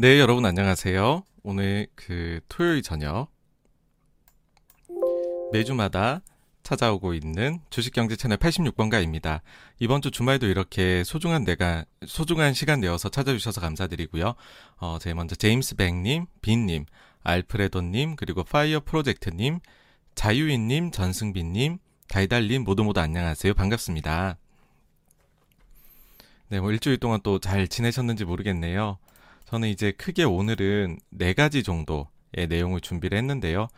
네, 여러분 안녕하세요. 오늘 그 토요일 저녁 매주마다 찾아오고 있는 주식경제 채널 86번가입니다. 이번 주 주말도 이렇게 소중한 내가 소중한 시간 내어서 찾아주셔서 감사드리고요. 어, 제일 먼저 제임스 백님, 빈님, 알프레도님, 그리고 파이어 프로젝트님, 자유인님, 전승빈님, 달달님 모두 모두 안녕하세요. 반갑습니다. 네, 뭐 일주일 동안 또 잘 지내셨는지 모르겠네요. 저는 이제 크게 오늘은 네 가지 정도의 내용을 준비를 했는데요.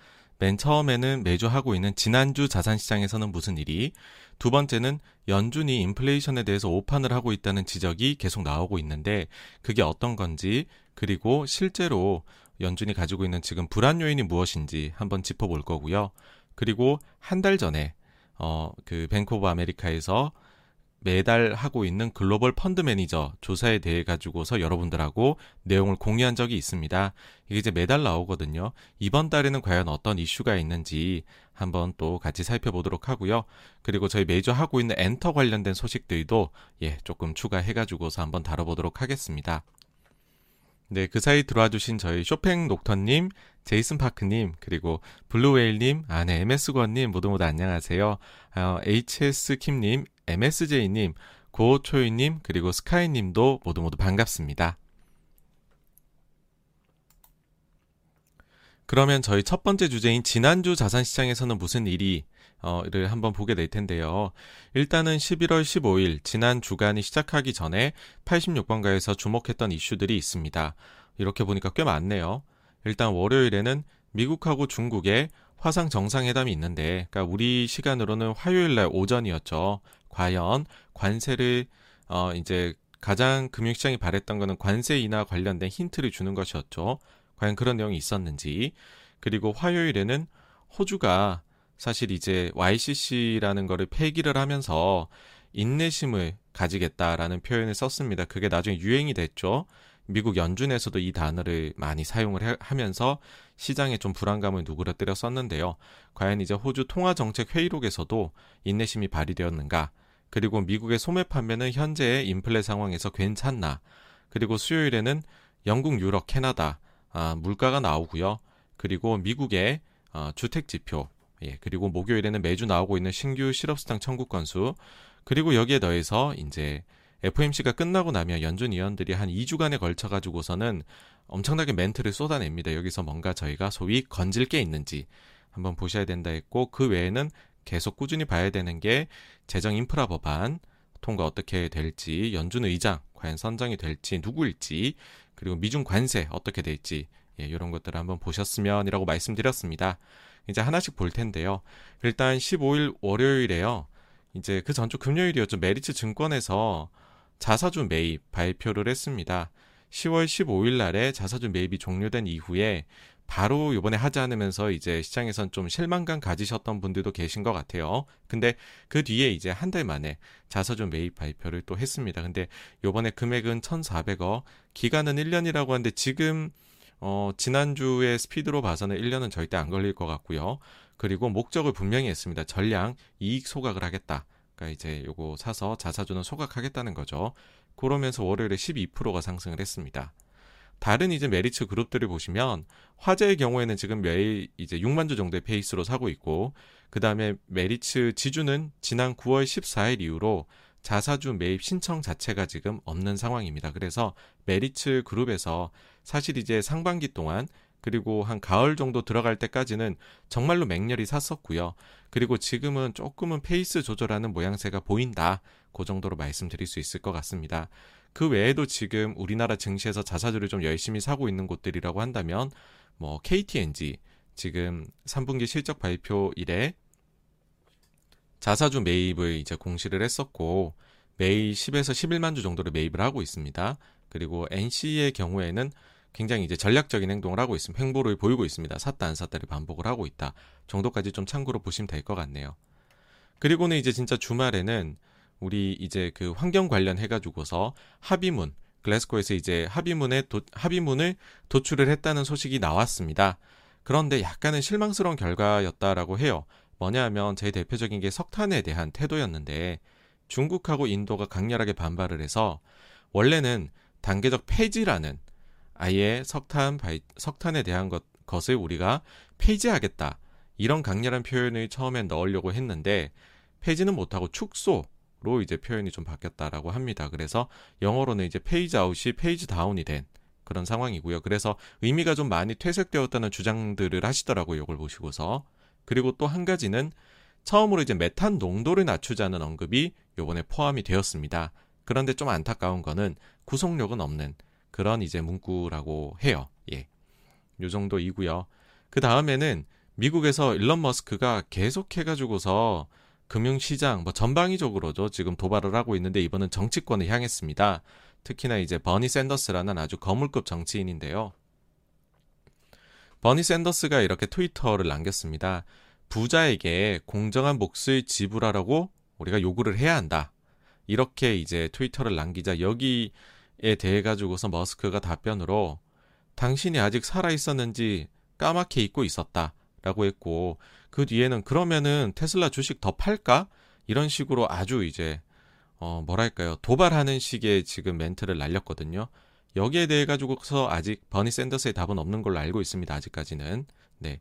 맨 처음에는 매주 하고 있는 지난주 자산시장에서는 무슨 일이, 두 번째는 연준이 인플레이션에 대해서 오판을 하고 있다는 지적이 계속 나오고 있는데 그게 어떤 건지, 그리고 실제로 연준이 가지고 있는 지금 불안 요인이 무엇인지 한번 짚어볼 거고요. 그리고 한 달 전에 어, 그 뱅크 오브 아메리카에서 매달 하고 있는 글로벌 펀드 매니저 조사에 대해 가지고서 여러분들하고 내용을 공유한 적이 있습니다. 이게 이제 매달 나오거든요. 이번 달에는 과연 어떤 이슈가 있는지 한번 또 같이 살펴보도록 하고요. 그리고 저희 매주 하고 있는 엔터 관련된 소식들도 예, 조금 추가해 가지고서 한번 다뤄보도록 하겠습니다. 네, 그 사이 들어와 주신 저희 쇼팽 녹터님, 제이슨 파크님, 그리고 블루웨일님, 아, 네, MS권님 모두 모두 안녕하세요. 어, HS킴님, MSJ님, 고초이님, 그리고 스카이님도 모두 모두 반갑습니다. 그러면 저희 첫 번째 주제인 지난주 자산시장에서는 무슨 일이 어,를 한번 보게 될 텐데요. 일단은 11월 15일 지난 주간이 시작하기 전에 86번가에서 주목했던 이슈들이 있습니다. 이렇게 보니까 꽤 많네요. 일단 월요일에는 미국하고 중국의 화상 정상회담이 있는데, 그러니까 우리 시간으로는 화요일 날 오전이었죠. 과연 관세를 어 이제 가장 금융시장이 바랬던 거는 관세 인하 관련된 힌트를 주는 것이었죠. 과연 그런 내용이 있었는지. 그리고 화요일에는 호주가 사실 이제 YCC라는 거를 폐기를 하면서 인내심을 가지겠다라는 표현을 썼습니다. 그게 나중에 유행이 됐죠. 미국 연준에서도 이 단어를 많이 사용을 하면서 시장에 좀 불안감을 누그러뜨려 썼는데요. 과연 이제 호주 통화정책 회의록에서도 인내심이 발휘되었는가? 그리고 미국의 소매 판매는 현재의 인플레 상황에서 괜찮나? 그리고 수요일에는 영국, 유럽, 캐나다 아, 물가가 나오고요. 그리고 미국의 어, 주택 지표 예, 그리고 목요일에는 매주 나오고 있는 신규 실업수당 청구 건수, 그리고 여기에 더해서 이제 FOMC가 끝나고 나면 연준 위원들이 한 2주간에 걸쳐 가지고서는 엄청나게 멘트를 쏟아냅니다. 여기서 뭔가 저희가 소위 건질 게 있는지 한번 보셔야 된다 했고 그 외에는 계속 꾸준히 봐야 되는 게 재정 인프라 법안 통과 어떻게 될지, 연준 의장 과연 선정이 될지 누구일지, 그리고 미중 관세 어떻게 될지 예, 이런 것들을 한번 보셨으면이라고 말씀드렸습니다. 이제 하나씩 볼 텐데요. 일단 15일 월요일에요. 이제 그 전주 금요일이었죠. 메리츠 증권에서 자사주 매입 발표를 했습니다. 10월 15일 날에 자사주 매입이 종료된 이후에 바로 요번에 하지 않으면서 이제 시장에선 좀 실망감 가지셨던 분들도 계신 것 같아요. 근데 그 뒤에 이제 한 달 만에 자사주 매입 발표를 또 했습니다. 근데 요번에 금액은 1,400억, 기간은 1년이라고 하는데 지금 어, 지난주의 스피드로 봐서는 1년은 절대 안 걸릴 것 같고요. 그리고 목적을 분명히 했습니다. 전량 이익 소각을 하겠다. 그러니까 이제 요거 사서 자사주는 소각하겠다는 거죠. 그러면서 월요일에 12%가 상승을 했습니다. 다른 이제 메리츠 그룹들을 보시면 화재의 경우에는 지금 매일 이제 6만 주 정도의 페이스로 사고 있고 그 다음에 메리츠 지주는 지난 9월 14일 이후로 자사주 매입 신청 자체가 지금 없는 상황입니다. 그래서 메리츠 그룹에서 사실 이제 상반기 동안 그리고 한 가을 정도 들어갈 때까지는 정말로 맹렬히 샀었고요. 그리고 지금은 조금은 페이스 조절하는 모양새가 보인다. 그 정도로 말씀드릴 수 있을 것 같습니다. 그 외에도 지금 우리나라 증시에서 자사주를 좀 열심히 사고 있는 곳들이라고 한다면 뭐 KT&G 지금 3분기 실적 발표 이래 자사주 매입을 이제 공시를 했었고 매일 10에서 11만 주 정도를 매입을 하고 있습니다. 그리고 NC의 경우에는 굉장히 이제 전략적인 행동을 하고 있습니다. 행보를 보이고 있습니다. 샀다 안 샀다를 반복을 하고 있다 정도까지 좀 참고로 보시면 될 것 같네요. 그리고는 이제 진짜 주말에는 우리 이제 그 환경 관련 해가지고서 합의문 글래스코에서 이제 합의문에 도, 합의문을 도출을 했다는 소식이 나왔습니다. 그런데 약간은 실망스러운 결과였다라고 해요. 뭐냐하면 제 대표적인 게 석탄에 대한 태도였는데 중국하고 인도가 강렬하게 반발을 해서 원래는 단계적 폐지라는 아예 석탄 바이, 석탄에 대한 것, 것을 우리가 폐지하겠다. 이런 강렬한 표현을 처음엔 넣으려고 했는데 폐지는 못하고 축소로 이제 표현이 좀 바뀌었다라고 합니다. 그래서 영어로는 이제 phase out이 phase down이 된 그런 상황이고요. 그래서 의미가 좀 많이 퇴색되었다는 주장들을 하시더라고요. 이걸 보시고서. 그리고 또 한 가지는 처음으로 이제 메탄 농도를 낮추자는 언급이 요번에 포함이 되었습니다. 그런데 좀 안타까운 거는 구속력은 없는 그런 이제 문구라고 해요. 예. 요 정도이고요. 그 다음에는 미국에서 일론 머스크가 계속 해가지고서 금융시장 뭐 전방위적으로도 지금 도발을 하고 있는데 이번은 정치권을 향했습니다. 특히나 이제 버니 샌더스라는 아주 거물급 정치인인데요. 버니 샌더스가 이렇게 트위터를 남겼습니다. 부자에게 공정한 몫을 지불하라고 우리가 요구를 해야 한다. 이렇게 이제 트위터를 남기자 여기에 대해 가지고서 머스크가 답변으로 당신이 아직 살아 있었는지 까맣게 잊고 있었다 라고 했고 그 뒤에는 그러면은 테슬라 주식 더 팔까? 이런 식으로 아주 이제 어 뭐랄까요 도발하는 식의 지금 멘트를 날렸거든요. 여기에 대해 가지고서 아직 버니 샌더스의 답은 없는 걸로 알고 있습니다. 아직까지는 네.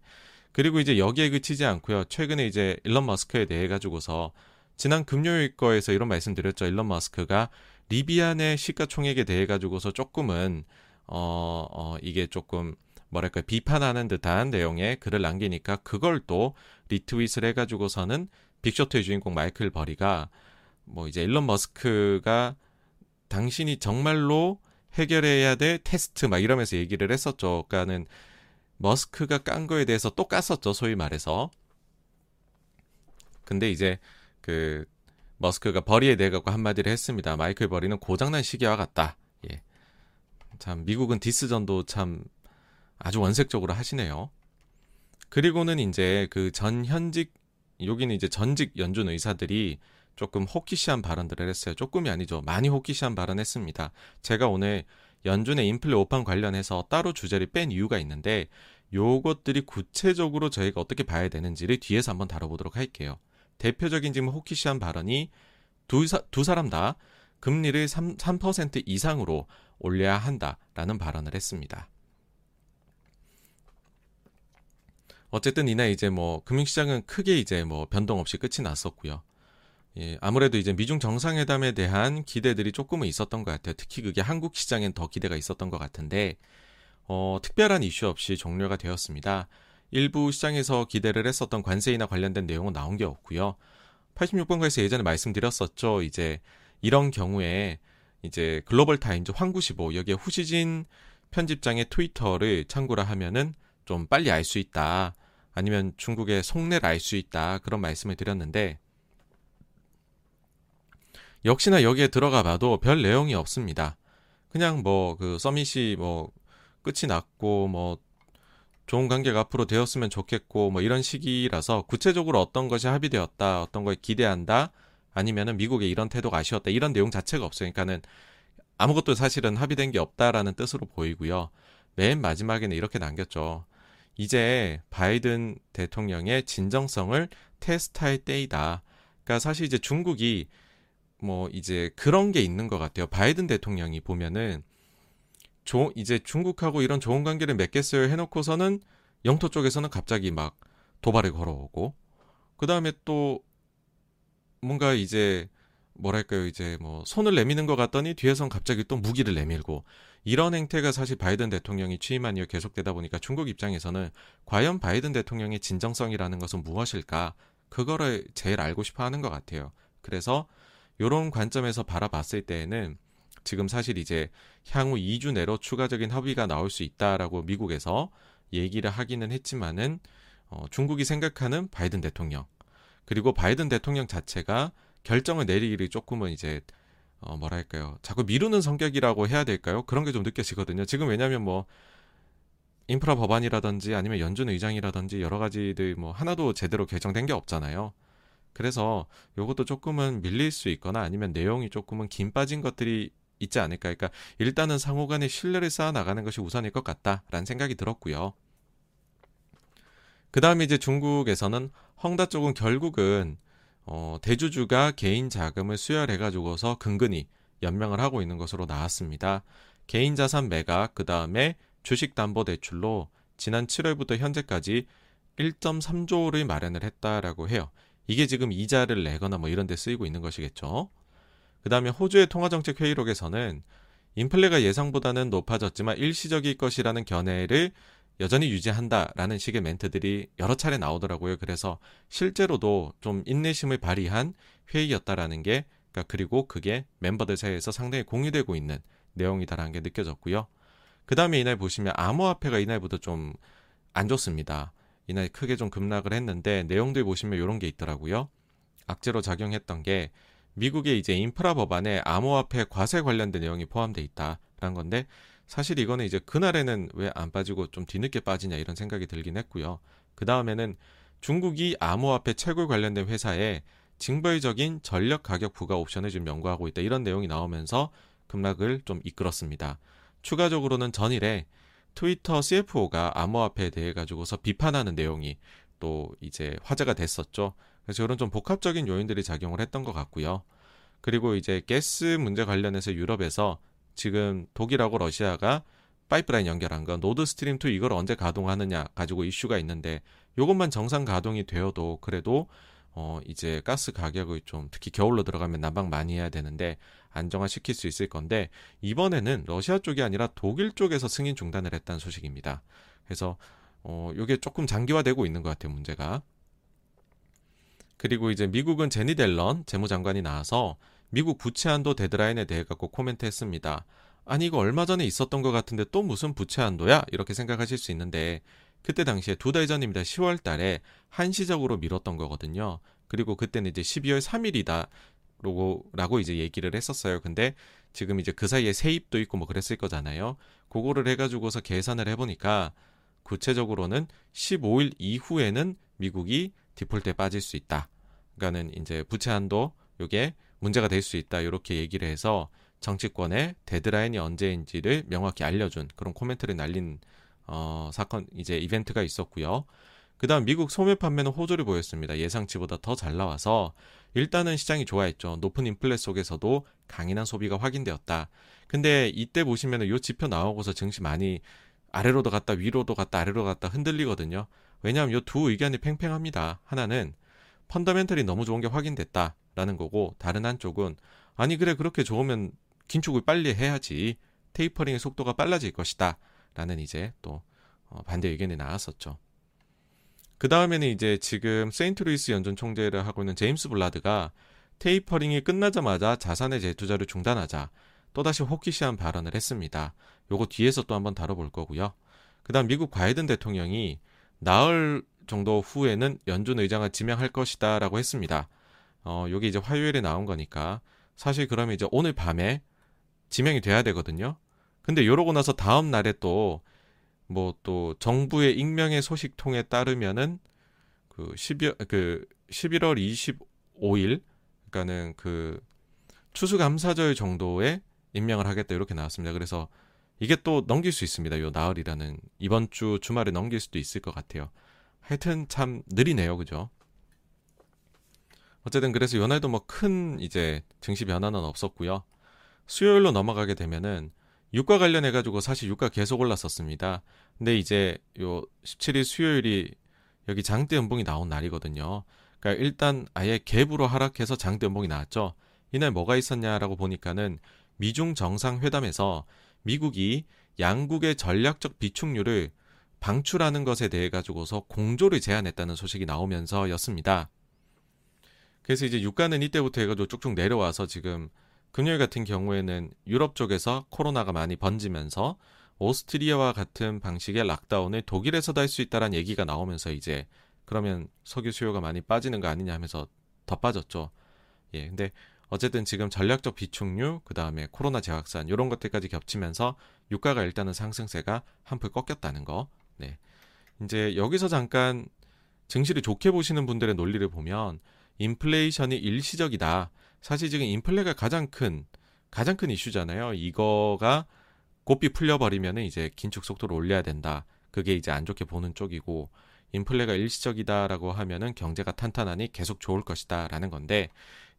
그리고 이제 여기에 그치지 않고요. 최근에 이제 일론 머스크에 대해 가지고서 지난 금요일 거에서 이런 말씀 드렸죠. 일론 머스크가 리비아 내 시가총액에 대해 가지고서 조금은 어, 어 이게 조금 뭐랄까 비판하는 듯한 내용의 글을 남기니까 그걸 또 리트윗을 해가지고서는 빅쇼트의 주인공 마이클 버리가 뭐 이제 일론 머스크가 당신이 정말로 해결해야 될 테스트 막 이러면서 얘기를 했었죠. 그러니까는 머스크가 깐 거에 대해서 또 깠었죠. 소위 말해서. 근데 이제 그 머스크가 버리에 대해 갖고 한마디를 했습니다. 마이클 버리는 고장난 시기와 같다. 예. 참 미국은 디스전도 참 아주 원색적으로 하시네요. 그리고는 이제 그 전 현직 여기는 이제 전직 연준 의사들이 조금 호기시한 발언들을 했어요. 조금이 아니죠. 많이 호기시한 발언했습니다. 제가 오늘 연준의 인플레 오판 관련해서 따로 주제를 뺀 이유가 있는데 요것들이 구체적으로 저희가 어떻게 봐야 되는지를 뒤에서 한번 다뤄보도록 할게요. 대표적인 지금 호키시한 발언이 두, 사, 두 사람 다 금리를 3, 3% 이상으로 올려야 한다라는 발언을 했습니다. 어쨌든 이날 이제 뭐 금융시장은 크게 이제 뭐 변동 없이 끝이 났었고요. 예, 아무래도 이제 미중 정상회담에 대한 기대들이 조금은 있었던 것 같아요. 특히 그게 한국 시장엔 더 기대가 있었던 것 같은데 어, 특별한 이슈 없이 종료가 되었습니다. 일부 시장에서 기대를 했었던 관세이나 관련된 내용은 나온 게 없고요. 86번가에서 예전에 말씀드렸었죠. 이제 이런 경우에 이제 글로벌 타임즈 황구시보 여기에 후시진 편집장의 트위터를 참고를 하면은 좀 빨리 알 수 있다. 아니면 중국의 속내를 알 수 있다. 그런 말씀을 드렸는데 역시나 여기에 들어가 봐도 별 내용이 없습니다. 그냥 뭐 그 서밋이 뭐 끝이 났고 뭐 좋은 관계가 앞으로 되었으면 좋겠고 뭐 이런 시기라서 구체적으로 어떤 것이 합의되었다 어떤 걸 기대한다 아니면은 미국의 이런 태도가 아쉬웠다 이런 내용 자체가 없어요. 그러니까는 아무것도 사실은 합의된 게 없다라는 뜻으로 보이고요. 맨 마지막에는 이렇게 남겼죠. 이제 바이든 대통령의 진정성을 테스트할 때이다. 그러니까 사실 이제 중국이 뭐 이제 그런 게 있는 것 같아요. 바이든 대통령이 보면은 조, 이제 중국하고 이런 좋은 관계를 맺겠어요 해놓고서는 영토 쪽에서는 갑자기 막 도발을 걸어오고 그 다음에 또 뭔가 이제 뭐랄까요 이제 뭐 손을 내미는 것 같더니 뒤에선 갑자기 또 무기를 내밀고 이런 행태가 사실 바이든 대통령이 취임한 이후 계속되다 보니까 중국 입장에서는 과연 바이든 대통령의 진정성이라는 것은 무엇일까 그거를 제일 알고 싶어 하는 것 같아요. 그래서 이런 관점에서 바라봤을 때에는 지금 사실 이제 향후 2주 내로 추가적인 합의가 나올 수 있다라고 미국에서 얘기를 하기는 했지만은 어, 중국이 생각하는 바이든 대통령 그리고 바이든 대통령 자체가 결정을 내리기를 조금은 이제 어, 뭐랄까요? 자꾸 미루는 성격이라고 해야 될까요? 그런 게 좀 느껴지거든요. 지금 왜냐하면 뭐 인프라 법안이라든지 아니면 연준 의장이라든지 여러 가지들 뭐 하나도 제대로 결정된 게 없잖아요. 그래서 요것도 조금은 밀릴 수 있거나 아니면 내용이 조금은 긴 빠진 것들이 있지 않을까. 그러니까 일단은 상호 간의 신뢰를 쌓아 나가는 것이 우선일 것 같다라는 생각이 들었고요. 그 다음에 이제 중국에서는 헝다 쪽은 결국은 어, 대주주가 개인 자금을 수혈해가지고서 근근히 연명을 하고 있는 것으로 나왔습니다. 개인 자산 매각, 그 다음에 주식 담보 대출로 지난 7월부터 현재까지 1.3조를 마련을 했다라고 해요. 이게 지금 이자를 내거나 뭐 이런 데 쓰이고 있는 것이겠죠. 그 다음에 호주의 통화정책 회의록에서는 인플레가 예상보다는 높아졌지만 일시적일 것이라는 견해를 여전히 유지한다라는 식의 멘트들이 여러 차례 나오더라고요. 그래서 실제로도 좀 인내심을 발휘한 회의였다라는 게 그러니까 그리고 그게 멤버들 사이에서 상당히 공유되고 있는 내용이다라는 게 느껴졌고요. 그 다음에 이날 보시면 암호화폐가 이날부터 좀 안 좋습니다. 이날 크게 좀 급락을 했는데 내용들 보시면 이런 게 있더라고요. 악재로 작용했던 게 미국의 이제 인프라 법안에 암호화폐 과세 관련된 내용이 포함되어 있다라는 건데 사실 이거는 이제 그날에는 왜 안 빠지고 좀 뒤늦게 빠지냐 이런 생각이 들긴 했고요. 그 다음에는 중국이 암호화폐 채굴 관련된 회사에 징벌적인 전력 가격 부과 옵션을 지금 연구하고 있다 이런 내용이 나오면서 급락을 좀 이끌었습니다. 추가적으로는 전일에 트위터 CFO가 암호화폐에 대해 가지고서 비판하는 내용이 또 이제 화제가 됐었죠. 그래서 이런 좀 복합적인 요인들이 작용을 했던 것 같고요. 그리고 이제 가스 문제 관련해서 유럽에서 지금 독일하고 러시아가 파이프라인 연결한 거 노드 스트림 2 이걸 언제 가동하느냐 가지고 이슈가 있는데 이것만 정상 가동이 되어도 그래도 어 이제 가스 가격을 좀 특히 겨울로 들어가면 난방 많이 해야 되는데 안정화시킬 수 있을 건데 이번에는 러시아 쪽이 아니라 독일 쪽에서 승인 중단을 했다는 소식입니다. 그래서 어 요게 조금 장기화되고 있는 것 같아요, 문제가. 그리고 이제 미국은 제니 델런 재무장관이 나와서 미국 부채 한도 데드라인에 대해 갖고 코멘트했습니다. 아니 이거 얼마 전에 있었던 것 같은데 또 무슨 부채 한도야? 이렇게 생각하실 수 있는데 그때 당시에 두 달 전입니다. 10월 달에 한시적으로 미뤘던 거거든요. 그리고 그때는 이제 12월 3일이다. 라고 이제 얘기를 했었어요. 근데 지금 이제 그 사이에 세입도 있고 뭐 그랬을 거잖아요. 그거를 해가지고서 계산을 해보니까 구체적으로는 15일 이후에는 미국이 디폴트에 빠질 수 있다. 그러니까는 이제 부채 한도 요게 문제가 될 수 있다. 이렇게 얘기를 해서 정치권의 데드라인이 언제인지를 명확히 알려준 그런 코멘트를 날린 어, 사건 이제 이벤트가 있었고요. 그다음 미국 소매 판매는 호조를 보였습니다. 예상치보다 더 잘 나와서 일단은 시장이 좋아했죠. 높은 인플레 속에서도 강인한 소비가 확인되었다. 근데 이때 보시면은 요 지표 나오고서 증시 많이 아래로도 갔다 위로도 갔다 아래로 갔다 흔들리거든요. 왜냐하면 요 두 의견이 팽팽합니다. 하나는 펀더멘털이 너무 좋은 게 확인됐다라는 거고 다른 한쪽은 아니 그래 그렇게 좋으면 긴축을 빨리 해야지 테이퍼링의 속도가 빨라질 것이다. 라는 이제 또 어, 반대 의견이 나왔었죠. 그 다음에는 이제 지금 세인트루이스 연준 총재를 하고 있는 제임스 불라드가 테이퍼링이 끝나자마자 자산의 재투자를 중단하자 또다시 호기시한 발언을 했습니다. 요거 뒤에서 또 한번 다뤄볼 거고요. 그 다음 미국 바이든 대통령이 나흘 정도 후에는 연준 의장을 지명할 것이다 라고 했습니다. 어, 요게 이제 화요일에 나온 거니까 사실 그러면 이제 오늘 밤에 지명이 돼야 되거든요. 근데 요러고 나서 다음 날에 또 뭐 또 정부의 익명의 소식통에 따르면은 그 12월 그 11월 25일 그러니까는 그 추수감사절 정도에 임명을 하겠다 이렇게 나왔습니다. 그래서 이게 또 넘길 수 있습니다. 요 나흘이라는 이번 주 주말에 넘길 수도 있을 것 같아요. 하여튼 참 느리네요. 그죠? 어쨌든 그래서 요날도 뭐 큰 이제 증시 변화는 없었고요. 수요일로 넘어가게 되면은 유가 관련해 가지고 사실 유가 계속 올랐었습니다. 근데 이제 요 17일 수요일이 여기 장대 연봉이 나온 날이거든요. 그러니까 일단 아예 갭으로 하락해서 장대 연봉이 나왔죠. 이날 뭐가 있었냐라고 보니까는 미중 정상회담에서 미국이 양국의 전략적 비축률을 방출하는 것에 대해 가지고서 공조를 제안했다는 소식이 나오면서였습니다. 그래서 이제 유가는 이때부터 해가지고 쭉쭉 내려와서 지금 금요일 같은 경우에는 유럽 쪽에서 코로나가 많이 번지면서 오스트리아와 같은 방식의 락다운을 독일에서도 할 수 있다라는 얘기가 나오면서 이제 그러면 석유 수요가 많이 빠지는 거 아니냐 하면서 더 빠졌죠. 예, 근데 어쨌든 지금 전략적 비축류, 그 다음에 코로나 재확산 이런 것들까지 겹치면서 유가가 일단은 상승세가 한풀 꺾였다는 거. 네, 이제 여기서 잠깐 증시를 좋게 보시는 분들의 논리를 보면 인플레이션이 일시적이다. 사실 지금 인플레가 가장 큰 가장 큰 이슈잖아요. 이거가 고삐 풀려버리면은 이제 긴축 속도를 올려야 된다. 그게 이제 안 좋게 보는 쪽이고 인플레가 일시적이다라고 하면은 경제가 탄탄하니 계속 좋을 것이다라는 건데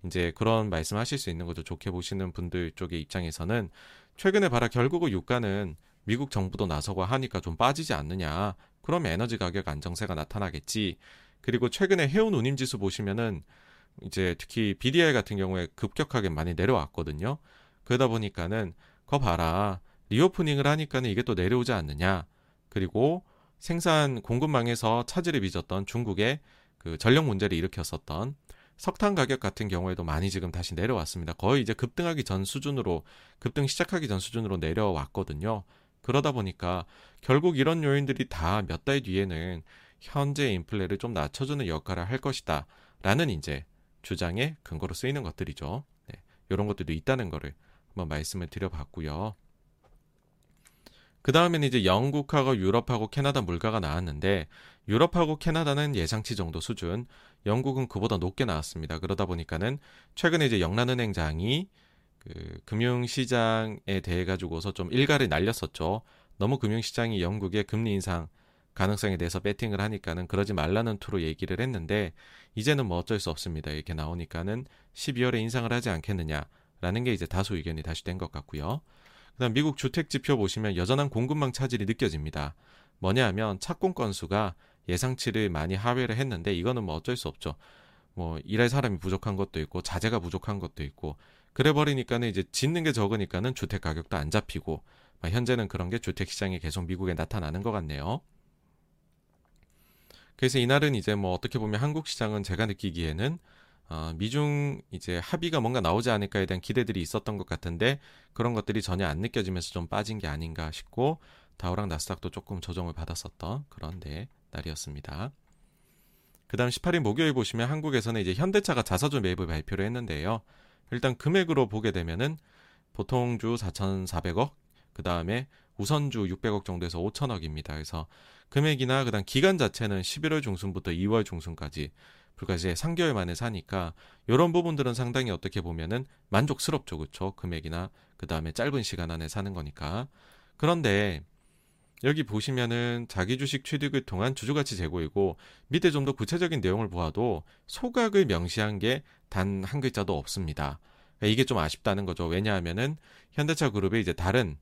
이제 그런 말씀하실 수 있는 거죠. 좋게 보시는 분들 쪽의 입장에서는 최근에 봐라 결국은 유가는 미국 정부도 나서고 하니까 좀 빠지지 않느냐. 그럼 에너지 가격 안정세가 나타나겠지. 그리고 최근에 해운 운임 지수 보시면은 이제 특히 BDI 같은 경우에 급격하게 많이 내려왔거든요. 그러다 보니까는 거 봐라. 리오프닝을 하니까는 이게 또 내려오지 않느냐. 그리고 생산 공급망에서 차질을 빚었던 중국의 그 전력 문제를 일으켰었던 석탄 가격 같은 경우에도 많이 지금 다시 내려왔습니다. 거의 이제 급등하기 전 수준으로 급등 시작하기 전 수준으로 내려왔거든요. 그러다 보니까 결국 이런 요인들이 다 몇 달 뒤에는 현재 인플레를 좀 낮춰주는 역할을 할 것이다. 라는 이제 주장의 근거로 쓰이는 것들이죠. 네, 이런 것들도 있다는 거를 한번 말씀을 드려봤고요. 그 다음에는 이제 영국하고 유럽하고 캐나다 물가가 나왔는데 유럽하고 캐나다는 예상치 정도 수준, 영국은 그보다 높게 나왔습니다. 그러다 보니까는 최근에 이제 영란은행장이 그 금융시장에 대해 가지고서 좀 일가를 날렸었죠. 너무 금융시장이 영국의 금리 인상 가능성에 대해서 배팅을 하니까는 그러지 말라는 투로 얘기를 했는데 이제는 뭐 어쩔 수 없습니다. 이렇게 나오니까는 12월에 인상을 하지 않겠느냐라는 게 이제 다수 의견이 다시 된 것 같고요. 그다음 미국 주택 지표 보시면 여전한 공급망 차질이 느껴집니다. 뭐냐 하면 착공 건수가 예상치를 많이 하회를 했는데 이거는 뭐 어쩔 수 없죠. 뭐 일할 사람이 부족한 것도 있고 자재가 부족한 것도 있고 그래 버리니까는 이제 짓는 게 적으니까는 주택 가격도 안 잡히고 현재는 그런 게 주택 시장에 계속 미국에 나타나는 것 같네요. 그래서 이날은 이제 뭐 어떻게 보면 한국 시장은 제가 느끼기에는 어, 미중 이제 합의가 뭔가 나오지 않을까에 대한 기대들이 있었던 것 같은데 그런 것들이 전혀 안 느껴지면서 좀 빠진 게 아닌가 싶고 다우랑 나스닥도 조금 조정을 받았었던 그런 데 날이었습니다. 그 다음 18일 목요일 보시면 한국에서는 이제 현대차가 자사주 매입을 발표를 했는데요. 일단 금액으로 보게 되면은 보통주 4,400억, 그 다음에 우선주 600억 정도에서 5천억입니다. 그래서 금액이나 그다음 기간 자체는 11월 중순부터 2월 중순까지 불과 이제 3개월 만에 사니까 이런 부분들은 상당히 어떻게 보면은 만족스럽죠, 그렇죠? 금액이나 그 다음에 짧은 시간 안에 사는 거니까. 그런데 여기 보시면은 자기 주식 취득을 통한 주주가치 제고이고 밑에 좀 더 구체적인 내용을 보아도 소각을 명시한 게 단 한 글자도 없습니다. 이게 좀 아쉽다는 거죠. 왜냐하면은 현대차 그룹의 이제 다른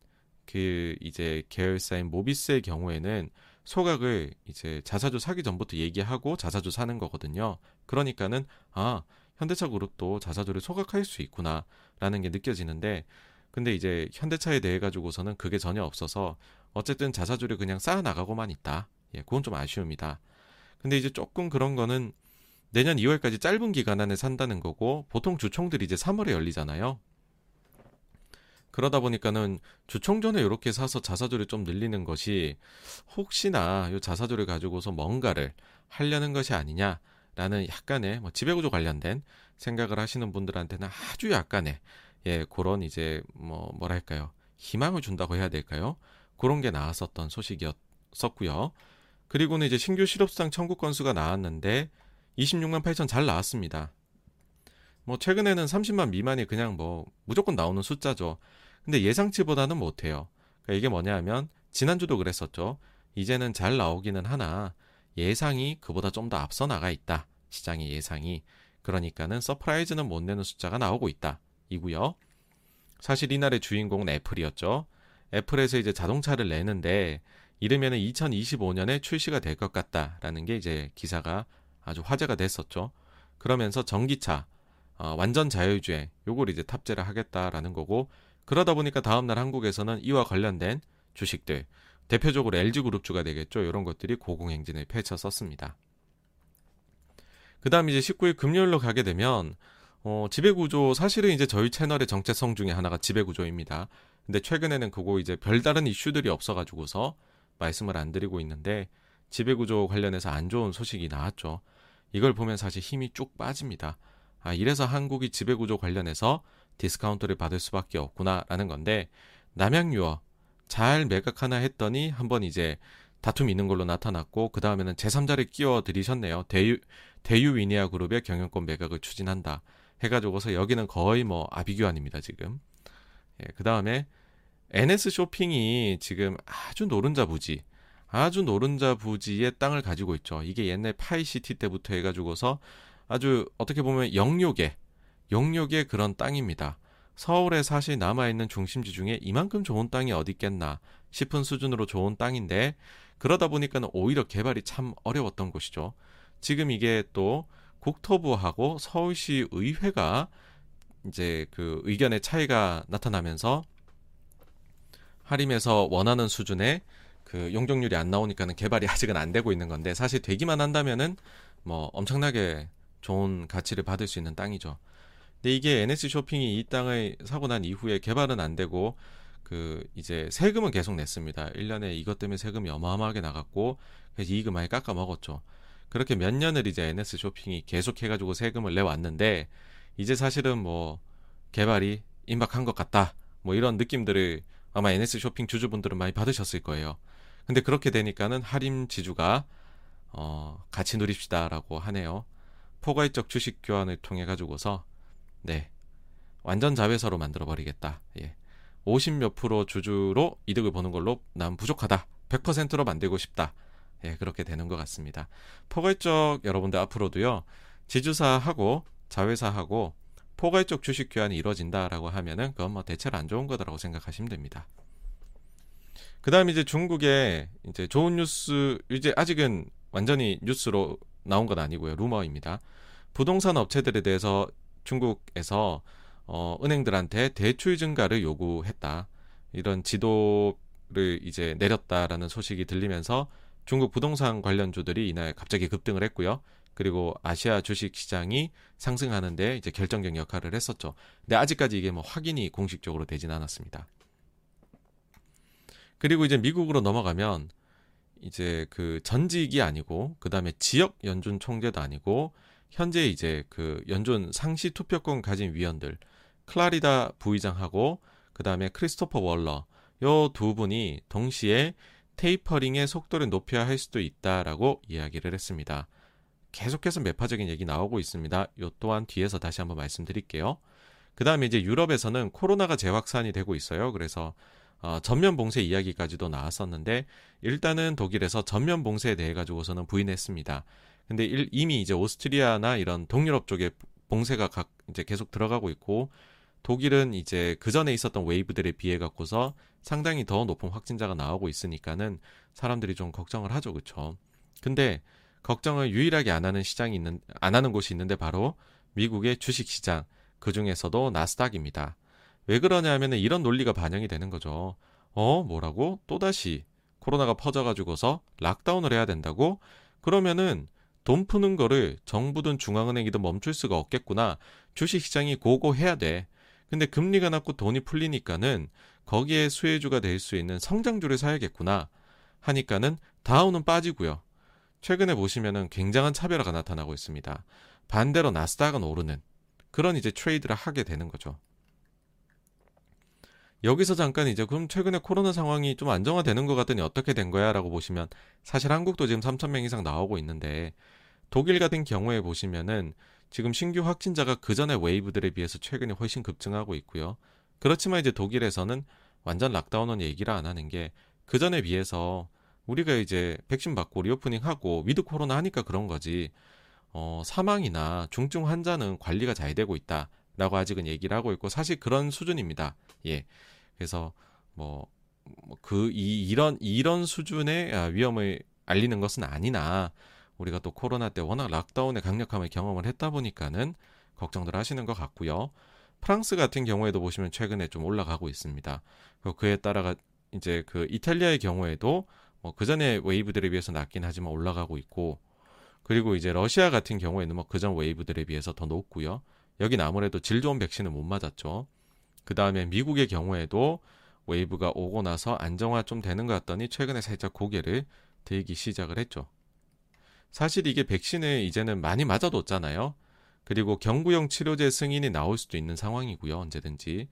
그 이제 계열사인 모비스의 경우에는 소각을 이제 자사주 사기 전부터 얘기하고 자사주 사는 거거든요. 그러니까는 아 현대차 그룹도 자사주를 소각할 수 있구나라는 게 느껴지는데 근데 이제 현대차에 대해 가지고서는 그게 전혀 없어서 어쨌든 자사주를 그냥 쌓아 나가고만 있다. 예, 그건 좀 아쉬움이다. 근데 이제 조금 그런 거는 내년 2월까지 짧은 기간 안에 산다는 거고 보통 주총들이 이제 3월에 열리잖아요. 그러다 보니까는 주총 전에 이렇게 사서 자사주를 좀 늘리는 것이 혹시나 이 자사주를 가지고서 뭔가를 하려는 것이 아니냐라는 약간의 뭐 지배구조 관련된 생각을 하시는 분들한테는 아주 약간의 예 그런 이제 뭐 뭐랄까요 희망을 준다고 해야 될까요? 그런 게 나왔었던 소식이었었고요. 그리고는 이제 신규 실업수당 청구 건수가 나왔는데 26만 8천 잘 나왔습니다. 뭐 최근에는 30만 미만이 그냥 뭐 무조건 나오는 숫자죠. 근데 예상치보다는 못해요. 그러니까 이게 뭐냐 하면 지난주도 그랬었죠. 이제는 잘 나오기는 하나 예상이 그보다 좀 더 앞서 나가 있다. 시장의 예상이. 그러니까는 surprise는 못 내는 숫자가 나오고 있다. 이고요. 사실 이날의 주인공은 애플이었죠. 애플에서 이제 자동차를 내는데 이르면은 2025년에 출시가 될 것 같다라는 게 이제 기사가 아주 화제가 됐었죠. 그러면서 전기차 어, 완전 자율주행 요걸 이제 탑재를 하겠다라는 거고 그러다 보니까 다음날 한국에서는 이와 관련된 주식들 대표적으로 LG그룹주가 되겠죠. 이런 것들이 고공행진을 펼쳤었습니다. 그 다음 이제 19일 금요일로 가게 되면 어, 지배구조 사실은 이제 저희 채널의 정체성 중에 하나가 지배구조입니다. 근데 최근에는 그거 이제 별다른 이슈들이 없어가지고서 말씀을 안 드리고 있는데 지배구조 관련해서 안 좋은 소식이 나왔죠. 이걸 보면 사실 힘이 쭉 빠집니다. 아, 이래서 한국이 지배구조 관련해서 디스카운트를 받을 수밖에 없구나라는 건데 남양유업 잘 매각하나 했더니 한번 이제 다툼이 있는 걸로 나타났고 그 다음에는 제3자를 끼워 들이셨네요. 대유 대유 위니아 그룹의 경영권 매각을 추진한다. 해가지고서 여기는 거의 뭐 아비규환입니다 지금. 예, 그 다음에 NS 쇼핑이 지금 아주 노른자 부지, 아주 노른자 부지의 땅을 가지고 있죠. 이게 옛날 파이시티 때부터 해가지고서 아주 어떻게 보면 영욕의 영역의 그런 땅입니다. 서울에 사실 남아있는 중심지 중에 이만큼 좋은 땅이 어디 있겠나 싶은 수준으로 좋은 땅인데 그러다 보니까 는 오히려 개발이 참 어려웠던 곳이죠. 지금 이게 또 국토부하고 서울시 의회가 이제 그 의견의 차이가 나타나면서 하림에서 원하는 수준의 그 용적률이 안 나오니까는 개발이 아직은 안 되고 있는 건데 사실 되기만 한다면은 뭐 엄청나게 좋은 가치를 받을 수 있는 땅이죠. 근데 이게 NS 쇼핑이 이 땅을 사고 난 이후에 개발은 안 되고 그 이제 세금은 계속 냈습니다. 1년에 이것 때문에 세금이 어마어마하게 나갔고 그래서 이익을 많이 깎아 먹었죠. 그렇게 몇 년을 이제 NS 쇼핑이 계속 해 가지고 세금을 내 왔는데 이제 사실은 뭐 개발이 임박한 것 같다. 뭐 이런 느낌들을 아마 NS 쇼핑 주주분들은 많이 받으셨을 거예요. 근데 그렇게 되니까는 할인 지주가 어, 같이 누립시다라고 하네요. 포괄적 주식 교환을 통해 가지고서 네 완전 자회사로 만들어 버리겠다. 예. 50몇 프로 주주로 이득을 보는 걸로 난 부족하다. 100%로 만들고 싶다. 예, 그렇게 되는 것 같습니다. 포괄적 여러분들 앞으로도요. 지주사하고 자회사하고 포괄적 주식 교환이 이루어진다라고 하면은 그건 뭐 대체로 안 좋은 거다라고 생각하시면 됩니다. 그다음에 이제 중국에 이제 좋은 뉴스 이제 아직은 완전히 뉴스로 나온 건 아니고요. 루머입니다. 부동산 업체들에 대해서 중국에서 어, 은행들한테 대출 증가를 요구했다. 이런 지도를 이제 내렸다라는 소식이 들리면서 중국 부동산 관련주들이 이날 갑자기 급등을 했고요. 그리고 아시아 주식 시장이 상승하는데 이제 결정적 역할을 했었죠. 근데 아직까지 이게 뭐 확인이 공식적으로 되진 않았습니다. 그리고 이제 미국으로 넘어가면 이제 그 전직이 아니고 그다음에 지역 연준 총재도 아니고 현재 이제 그 연준 상시 투표권 가진 위원들 클라리다 부의장하고 그다음에 크리스토퍼 월러 요 두 분이 동시에 테이퍼링의 속도를 높여야 할 수도 있다라고 이야기를 했습니다. 계속해서 매파적인 얘기 나오고 있습니다. 요 또한 뒤에서 다시 한번 말씀드릴게요. 그 다음에 이제 유럽에서는 코로나가 재확산이 되고 있어요. 그래서 어, 전면 봉쇄 이야기까지도 나왔었는데 일단은 독일에서 전면 봉쇄에 대해 가지고서는 부인했습니다. 근데 일, 이미 이제 오스트리아나 이런 동유럽 쪽에 봉쇄가 각 이제 계속 들어가고 있고 독일은 이제 그 전에 있었던 웨이브들에 비해 갖고서 상당히 더 높은 확진자가 나오고 있으니까는 사람들이 좀 걱정을 하죠, 그렇죠? 근데 걱정을 유일하게 안 하는 시장이 있는 안 하는 곳이 있는데 바로 미국의 주식 시장 그 중에서도 나스닥입니다. 왜 그러냐면 이런 논리가 반영이 되는 거죠. 어, 뭐라고? 또 다시 코로나가 퍼져가지고서 락다운을 해야 된다고? 그러면은 돈 푸는 거를 정부든 중앙은행이든 멈출 수가 없겠구나. 주식 시장이 고고해야 돼. 근데 금리가 낮고 돈이 풀리니까는 거기에 수혜주가 될 수 있는 성장주를 사야겠구나 하니까는 다우는 빠지고요. 최근에 보시면은 굉장한 차별화가 나타나고 있습니다. 반대로 나스닥은 오르는 그런 이제 트레이드를 하게 되는 거죠. 여기서 잠깐 이제 그럼 최근에 코로나 상황이 좀 안정화되는 것 같더니 어떻게 된 거야? 라고 보시면 사실 한국도 지금 3,000명 이상 나오고 있는데 독일 같은 경우에 보시면은 지금 신규 확진자가 그 전에 웨이브들에 비해서 최근에 훨씬 급증하고 있고요. 그렇지만 이제 독일에서는 완전 lockdown은 얘기를 안 하는 게 그 전에 비해서 우리가 이제 백신 받고 reopening 하고 with 코로나 하니까 그런 거지. 어, 사망이나 중증 환자는 관리가 잘 되고 있다라고 아직은 얘기를 하고 있고 사실 그런 수준입니다. 예. 그래서 뭐 그이 이런 이런 수준의 아, 위험을 알리는 것은 아니나 우리가 또 코로나 때 워낙 락다운의 강력함을 경험을 했다 보니까는 걱정들 하시는 것 같고요. 프랑스 같은 경우에도 보시면 최근에 좀 올라가고 있습니다. 그에 따라가 이제 그 이탈리아의 경우에도 뭐 그전에 웨이브들에 비해서 낮긴 하지만 올라가고 있고 그리고 이제 러시아 같은 경우에는 뭐 그전 웨이브들에 비해서 더 높고요. 여긴 아무래도 질 좋은 백신을 못 맞았죠. 그 다음에 미국의 경우에도 웨이브가 오고 나서 안정화 좀 되는 것 같더니 최근에 살짝 고개를 들기 시작을 했죠. 사실 이게 백신을 이제는 많이 맞아뒀잖아요. 그리고 경구용 치료제 승인이 나올 수도 있는 상황이고요. 언제든지.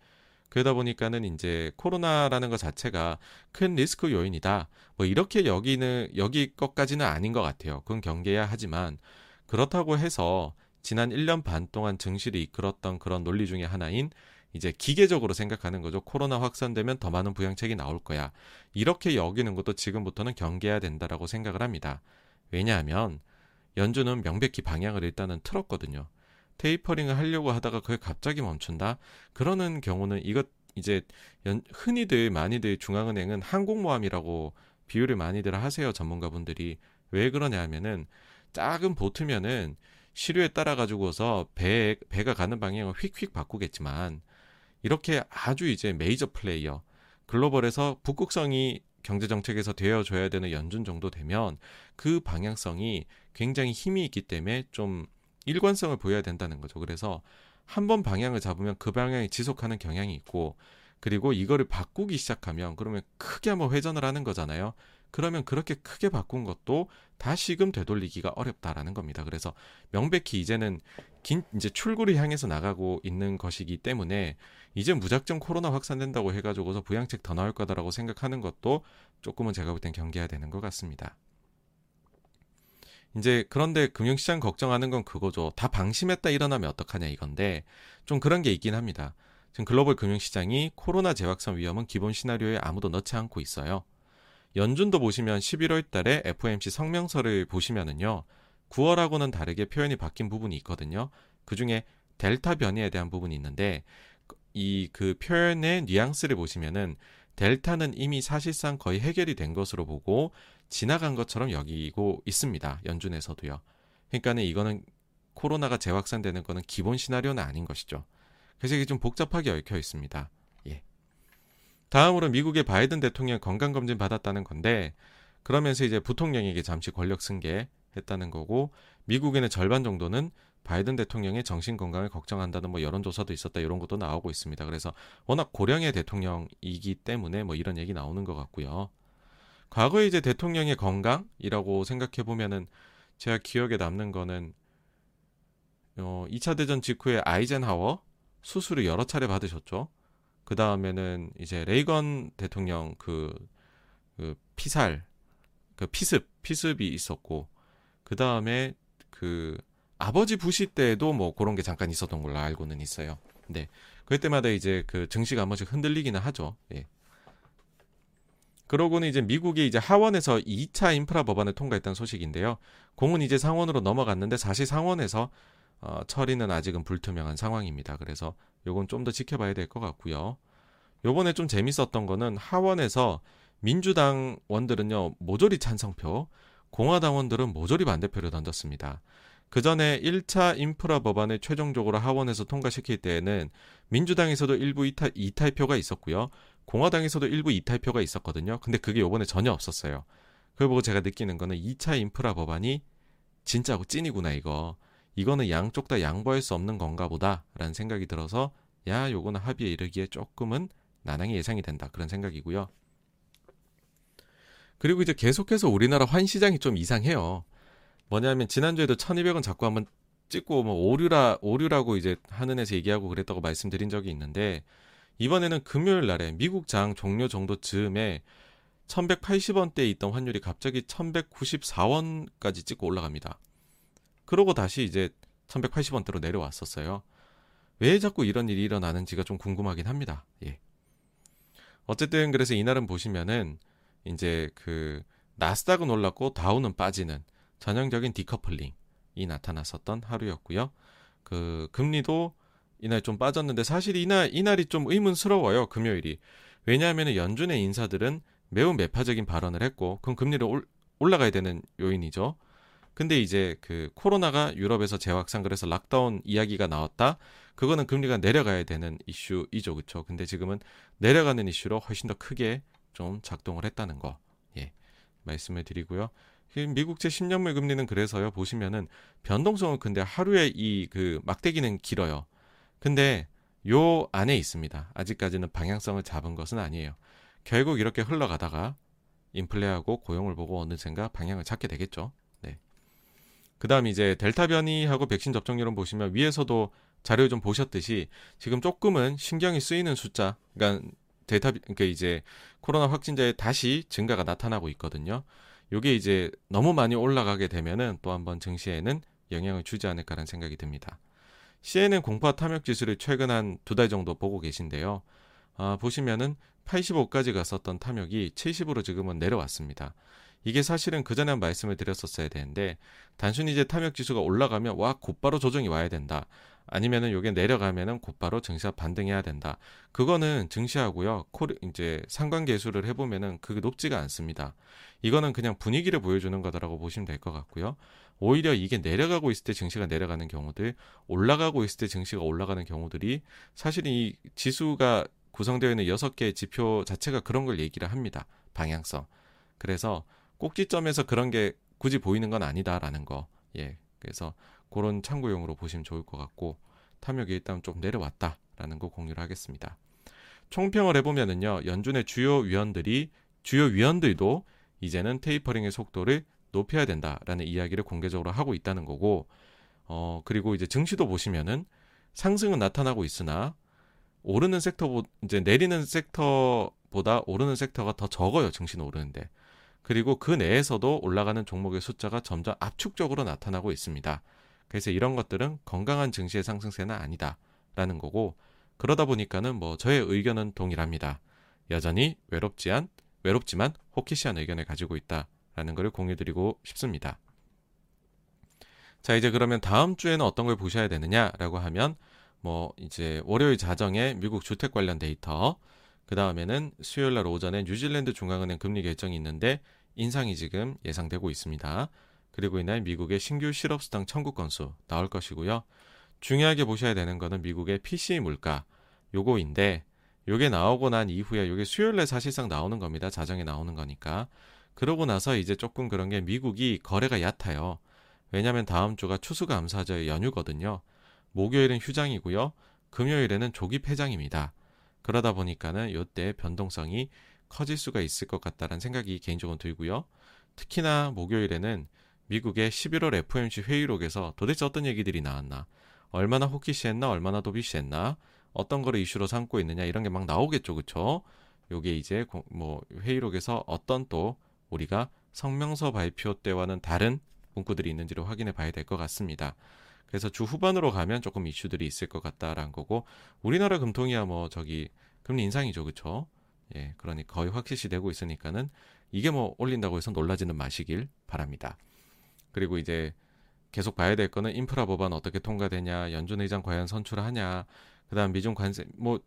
그러다 보니까는 이제 코로나라는 것 자체가 큰 리스크 요인이다. 뭐 이렇게 여기는 여기 것까지는 아닌 것 같아요. 그건 경계해야 하지만 그렇다고 해서 지난 1년 반 동안 증시를 이끌었던 그런 논리 중의 하나인 이제 기계적으로 생각하는 거죠. 코로나 확산되면 더 많은 부양책이 나올 거야. 이렇게 여기는 것도 지금부터는 경계해야 된다라고 생각을 합니다. 왜냐하면 연준은 명백히 방향을 일단은 틀었거든요. 테이퍼링을 하려고 하다가 그게 갑자기 멈춘다. 그러는 경우는 이것 이제 연, 흔히들 많이들 중앙은행은 항공모함이라고 비유를 많이들 하세요 전문가분들이 왜 그러냐 하면은 작은 보트면은 시류에 따라 가지고서 배 배가 가는 방향을 휙휙 바꾸겠지만 이렇게 아주 이제 메이저 플레이어 글로벌에서 북극성이 경제 정책에서 되어줘야 되는 연준 정도 되면 그 방향성이 굉장히 힘이 있기 때문에 좀 일관성을 보여야 된다는 거죠. 그래서 한 번 방향을 잡으면 그 방향이 지속하는 경향이 있고 그리고 이거를 바꾸기 시작하면 그러면 크게 한번 회전을 하는 거잖아요. 그러면 그렇게 크게 바꾼 것도 다시금 되돌리기가 어렵다라는 겁니다. 그래서 명백히 이제는 긴 이제 출구를 향해서 나가고 있는 것이기 때문에 이제 무작정 코로나 확산된다고 해가지고서 부양책 더 나올 거다라고 생각하는 것도 조금은 제가 볼 땐 경계해야 되는 것 같습니다. 이제 그런데 금융시장 걱정하는 건 그거죠. 다 방심했다 일어나면 어떡하냐 이건데 좀 그런 게 있긴 합니다. 지금 글로벌 금융시장이 코로나 재확산 위험은 기본 시나리오에 아무도 넣지 않고 있어요. 연준도 보시면 11월 달에 FOMC 성명서를 보시면은요. 9월하고는 다르게 표현이 바뀐 부분이 있거든요. 그 중에 델타 변이에 대한 부분이 있는데 이 그 표현의 뉘앙스를 보시면은 델타는 이미 사실상 거의 해결이 된 것으로 보고 지나간 것처럼 여기고 있습니다. 연준에서도요. 그러니까는 이거는 코로나가 재확산되는 거는 기본 시나리오는 아닌 것이죠. 그래서 이게 좀 복잡하게 얽혀 있습니다. 예. 다음으로 미국의 바이든 대통령 건강검진 받았다는 건데 그러면서 이제 부통령에게 잠시 권력 승계 했다는 거고 미국인의 절반 정도는 바이든 대통령의 정신 건강을 걱정한다는 뭐 여론조사도 있었다 이런 것도 나오고 있습니다. 그래서 워낙 고령의 대통령이기 때문에 뭐 이런 얘기 나오는 것 같고요. 과거에 이제 대통령의 건강이라고 생각해 보면은 제가 기억에 남는 거는 어 2차 대전 직후에 아이젠하워 수술을 여러 차례 받으셨죠. 그 다음에는 이제 레이건 대통령 그, 그 피살, 그 피습, 피습이 있었고, 그 다음에 그 아버지 부시 때도 뭐 그런 게 잠깐 있었던 걸로 알고는 있어요. 네. 그때마다 이제 그 증시가 한 번씩 흔들리기는 하죠. 예. 그러고는 이제 미국이 이제 하원에서 2차 인프라 법안을 통과했다는 소식인데요. 공은 이제 상원으로 넘어갔는데 사실 상원에서 어, 처리는 아직은 불투명한 상황입니다. 그래서 요건 좀 더 지켜봐야 될 것 같고요. 요번에 좀 재밌었던 거는 하원에서 민주당 원들은요 모조리 찬성표, 공화당원들은 모조리 반대표를 던졌습니다. 그 전에 1차 인프라 법안을 최종적으로 하원에서 통과시킬 때에는 민주당에서도 일부 이탈, 이탈표가 있었고요. 공화당에서도 일부 이탈표가 있었거든요. 근데 그게 요번에 전혀 없었어요. 그걸 보고 제가 느끼는 거는 2차 인프라 법안이 진짜고 찐이구나 이거. 이거는 양쪽 다 양보할 수 없는 건가 보다라는 생각이 들어서 야 요거는 합의에 이르기에 조금은 난항이 예상이 된다 그런 생각이고요. 그리고 이제 계속해서 우리나라 환 시장이 좀 이상해요. 뭐냐면 지난주에도 1200원 자꾸 한번 찍고 뭐 오류라 오류라고 이제 하는 에서 얘기하고 그랬다고 말씀드린 적이 있는데 이번에는 금요일 날에 미국 장 종료 정도 즈음에 1180원대에 있던 환율이 갑자기 1194원까지 찍고 올라갑니다. 그러고 다시 이제 1180원대로 내려왔었어요. 왜 자꾸 이런 일이 일어나는지가 좀 궁금하긴 합니다. 예. 어쨌든 그래서 이날은 보시면은 이제 그 나스닥은 올랐고 다우는 빠지는 전형적인 디커플링이 나타났었던 하루였고요. 그 금리도 이날 좀 빠졌는데 사실 이날 이날이 좀 의문스러워요. 금요일이. 왜냐하면 연준의 인사들은 매우 매파적인 발언을 했고 그럼 금리를 올, 올라가야 되는 요인이죠. 근데 이제 그 코로나가 유럽에서 재확산 그래서 락다운 이야기가 나왔다. 그거는 금리가 내려가야 되는 이슈이죠. 그렇죠? 근데 지금은 내려가는 이슈로 훨씬 더 크게 좀 작동을 했다는 거. 예. 말씀을 드리고요. 미국제 10년물 금리는 그래서요. 보시면은 변동성은 근데 하루에 이 그 막대기는 길어요. 근데 요 안에 있습니다. 아직까지는 방향성을 잡은 것은 아니에요. 결국 이렇게 흘러가다가 인플레하고 고용을 보고 어느샌가 방향을 찾게 되겠죠. 그 다음 이제 델타 변이하고 백신 접종률은 보시면 위에서도 자료 좀 보셨듯이 지금 조금은 신경이 쓰이는 숫자, 그러니까 델타, 그러니까 이제 코로나 확진자의 다시 증가가 나타나고 있거든요. 요게 이제 너무 많이 올라가게 되면은 또 한번 증시에는 영향을 주지 않을까라는 생각이 듭니다. CNN 공파 탐욕 지수를 최근 한 두 달 정도 보고 계신데요. 아, 보시면은 85까지 갔었던 탐욕이 70으로 지금은 내려왔습니다. 이게 사실은 그 전에 한 말씀을 드렸었어야 되는데 단순히 이제 탐욕 지수가 올라가면 와 곧바로 조정이 와야 된다. 아니면은 요게 내려가면은 곧바로 증시가 반등해야 된다. 그거는 증시하고요. 코 이제 상관계수를 해 보면은 그게 높지가 않습니다. 이거는 그냥 분위기를 보여주는 거다라고 보시면 될 것 같고요. 오히려 이게 내려가고 있을 때 증시가 내려가는 경우들, 올라가고 있을 때 증시가 올라가는 경우들이 사실 이 지수가 구성되어 있는 여섯 개의 지표 자체가 그런 걸 얘기를 합니다. 방향성. 그래서 꼭지점에서 그런 게 굳이 보이는 건 아니다라는 거. 예. 그래서 그런 참고용으로 보시면 좋을 것 같고 탐욕이 일단 좀 내려왔다라는 거 공유를 하겠습니다. 총평을 해보면은요 연준의 주요 위원들이 주요 위원들도 이제는 테이퍼링의 속도를 높여야 된다라는 이야기를 공개적으로 하고 있다는 거고 어 그리고 이제 증시도 보시면은 상승은 나타나고 있으나 오르는 섹터 이제 내리는 섹터보다 오르는 섹터가 더 적어요 증시는 오르는데 그리고 그 내에서도 올라가는 종목의 숫자가 점점 압축적으로 나타나고 있습니다. 그래서 이런 것들은 건강한 증시의 상승세는 아니다라는 거고 그러다 보니까는 뭐 저의 의견은 동일합니다. 여전히 외롭지 않 외롭지만 호키시한 의견을 가지고 있다 라는 것을 공유드리고 싶습니다. 자 이제 그러면 다음 주에는 어떤 걸 보셔야 되느냐라고 하면 뭐 이제 월요일 자정에 미국 주택 관련 데이터 그 다음에는 수요일 날 오전에 뉴질랜드 중앙은행 금리 결정이 있는데 인상이 지금 예상되고 있습니다. 그리고 이날 미국의 신규 실업수당 청구 건수 나올 것이고요. 중요하게 보셔야 되는 거는 미국의 PC 물가 요거인데 요게 나오고 난 이후에 요게 수요일에 사실상 나오는 겁니다. 자정에 나오는 거니까. 그러고 나서 이제 조금 그런 게 미국이 거래가 얕아요. 왜냐하면 다음 주가 추수감사절 연휴거든요. 목요일은 휴장이고요. 금요일에는 조기 폐장입니다. 그러다 보니까는 요때 변동성이 커질 수가 있을 것 같다는 생각이 개인적으로 들고요. 특히나 목요일에는 미국의 11월 FOMC 회의록에서 도대체 어떤 얘기들이 나왔나, 얼마나 호키시했나, 얼마나 도비시했나, 어떤 거를 이슈로 삼고 있느냐 이런 게 막 나오겠죠, 그쵸? 요게 이제 뭐 회의록에서 어떤 또 우리가 성명서 발표 때와는 다른 문구들이 있는지를 확인해 봐야 될 것 같습니다. 그래서 주 후반으로 가면 조금 이슈들이 있을 것 같다라는 거고 우리나라 금통이야 뭐 저기 금리 인상이죠, 그쵸? 예, 그러니 거의 확실시 되고 있으니까는 이게 뭐 올린다고 해서 놀라지는 마시길 바랍니다. 그리고 이제 계속 봐야 될 거는 인프라 법안 어떻게 통과되냐, 연준 의장 과연 선출하냐, 그다음 미중 관세 뭐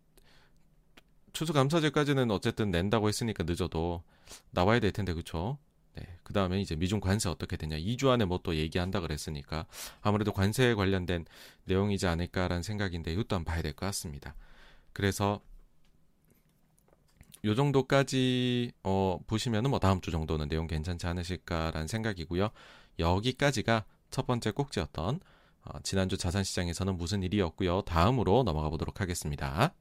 추수감사제까지는 어쨌든 낸다고 했으니까 늦어도 나와야 될 텐데 그쵸? 네. 그 다음에 이제 미중 관세 어떻게 되냐. 2주 안에 뭐 또 얘기한다 그랬으니까 아무래도 관세에 관련된 내용이지 않을까라는 생각인데 이것도 한번 봐야 될 것 같습니다. 그래서 요 정도까지 어 보시면은 뭐 다음 주 정도는 내용 괜찮지 않으실까라는 생각이고요. 여기까지가 첫 번째 꼭지였던 어, 지난주 자산시장에서는 무슨 일이었고요. 다음으로 넘어가 보도록 하겠습니다.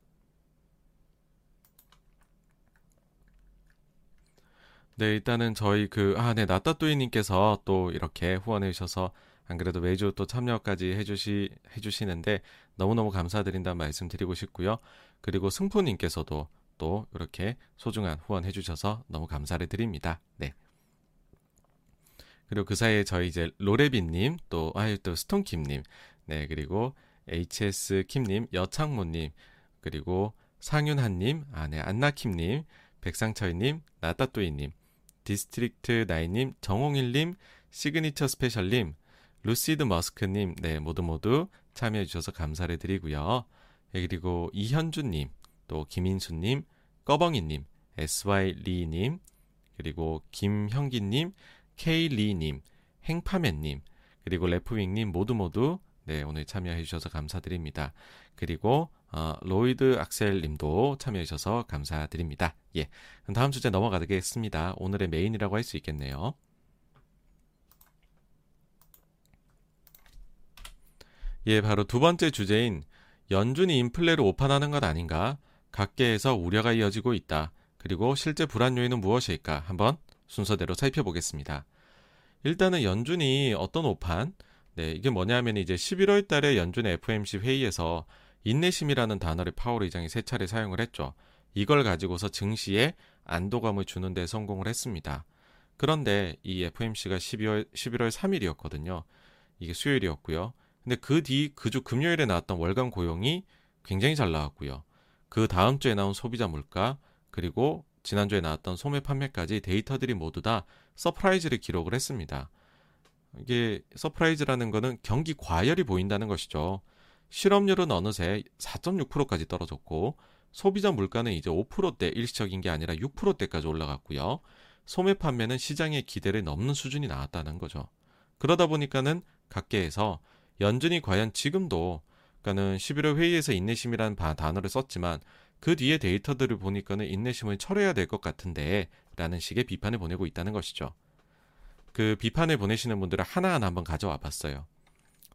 네, 일단은 저희 그, 아, 네, 나따뚜이님께서 또 이렇게 후원해 주셔서 안 그래도 매주 또 참여까지 해주시, 해주시는데 너무너무 감사드린다는 말씀 드리고 싶고요. 그리고 승포님께서도 또 이렇게 소중한 후원 해 주셔서 너무 감사를 드립니다. 네. 그리고 그 사이에 저희 이제 로레빈님, 또, 아유, 또 스톤킴님, 네, 그리고 HS 킴님, 여창모님, 그리고 상윤한님, 아, 네, 안나킴님, 백상철님, 나따뚜이님, 디스트릭트 나인님, 정홍일님, 시그니처 스페셜님, 루시드 머스크님, 네, 모두 모두 참여해주셔서 감사를 드리고요. 네, 그리고 이현주님, 또 김인수님, 꺼벙이님, SY리님, 그리고 김형기님, K리님, 행파맨님, 그리고 레프윙님 모두 모두 네, 오늘 참여해 주셔서 감사드립니다. 그리고 어, 로이드 악셀 님도 참여해 주셔서 감사드립니다. 예, 다음 주제 넘어가겠습니다. 오늘의 메인이라고 할 수 있겠네요. 예, 바로 두 번째 주제인 연준이 인플레를 오판하는 것 아닌가? 각계에서 우려가 이어지고 있다. 그리고 실제 불안 요인은 무엇일까? 한번 순서대로 살펴보겠습니다. 일단은 연준이 어떤 오판? 네, 이게 뭐냐면 이제 11월 달에 연준의 FMC 회의에서 인내심이라는 단어를 파월 의장이 세 차례 사용을 했죠. 이걸 가지고서 증시에 안도감을 주는 데 성공을 했습니다. 그런데 이 FMC가 12월 11월 3일이었거든요. 이게 수요일이었고요. 근데 그 뒤 그 주 금요일에 나왔던 월간 고용이 굉장히 잘 나왔고요. 그 다음 주에 나온 소비자 물가 그리고 지난주에 나왔던 소매 판매까지 데이터들이 모두 다 surprise를 기록을 했습니다. 이게 surprise라는 거는 경기 과열이 보인다는 것이죠. 실업률은 어느새 4.6%까지 떨어졌고 소비자 물가는 이제 5%대 일시적인 게 아니라 6%대까지 올라갔고요. 소매 판매는 시장의 기대를 넘는 수준이 나왔다는 거죠. 그러다 보니까는 각계에서 연준이 과연 지금도 그러니까는 11월 회의에서 인내심이라는 단어를 썼지만 그 뒤에 데이터들을 보니까는 인내심을 철회해야 될 것 같은데 라는 식의 비판을 보내고 있다는 것이죠. 그 비판을 보내시는 분들을 하나하나 한번 가져와 봤어요.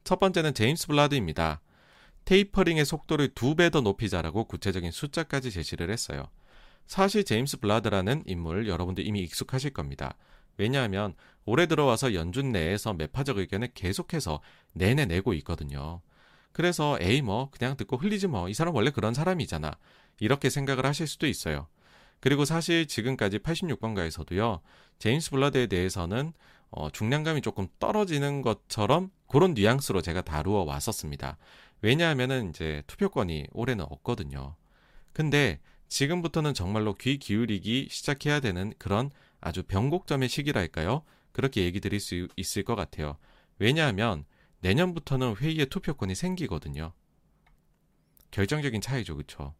첫 번째는 제임스 블라드입니다. 테이퍼링의 속도를 두 배 더 높이자라고 구체적인 숫자까지 제시를 했어요. 사실 제임스 블라드라는 인물 여러분들 이미 익숙하실 겁니다. 왜냐하면 올해 들어와서 연준 내에서 매파적 의견을 계속해서 내내 내고 있거든요. 그래서 에이 뭐 그냥 듣고 흘리지 뭐 이 사람 원래 그런 사람이잖아. 이렇게 생각을 하실 수도 있어요. 그리고 사실 지금까지 86번가에서도요. 제임스 블라드에 대해서는 어, 중량감이 조금 떨어지는 것처럼 그런 뉘앙스로 제가 다루어 왔었습니다. 왜냐하면은 이제 투표권이 올해는 없거든요. 근데 지금부터는 정말로 귀 기울이기 시작해야 되는 그런 아주 변곡점의 시기랄까요? 그렇게 얘기 드릴 수 있을 것 같아요. 왜냐하면 내년부터는 회의에 투표권이 생기거든요. 결정적인 차이죠, 그쵸?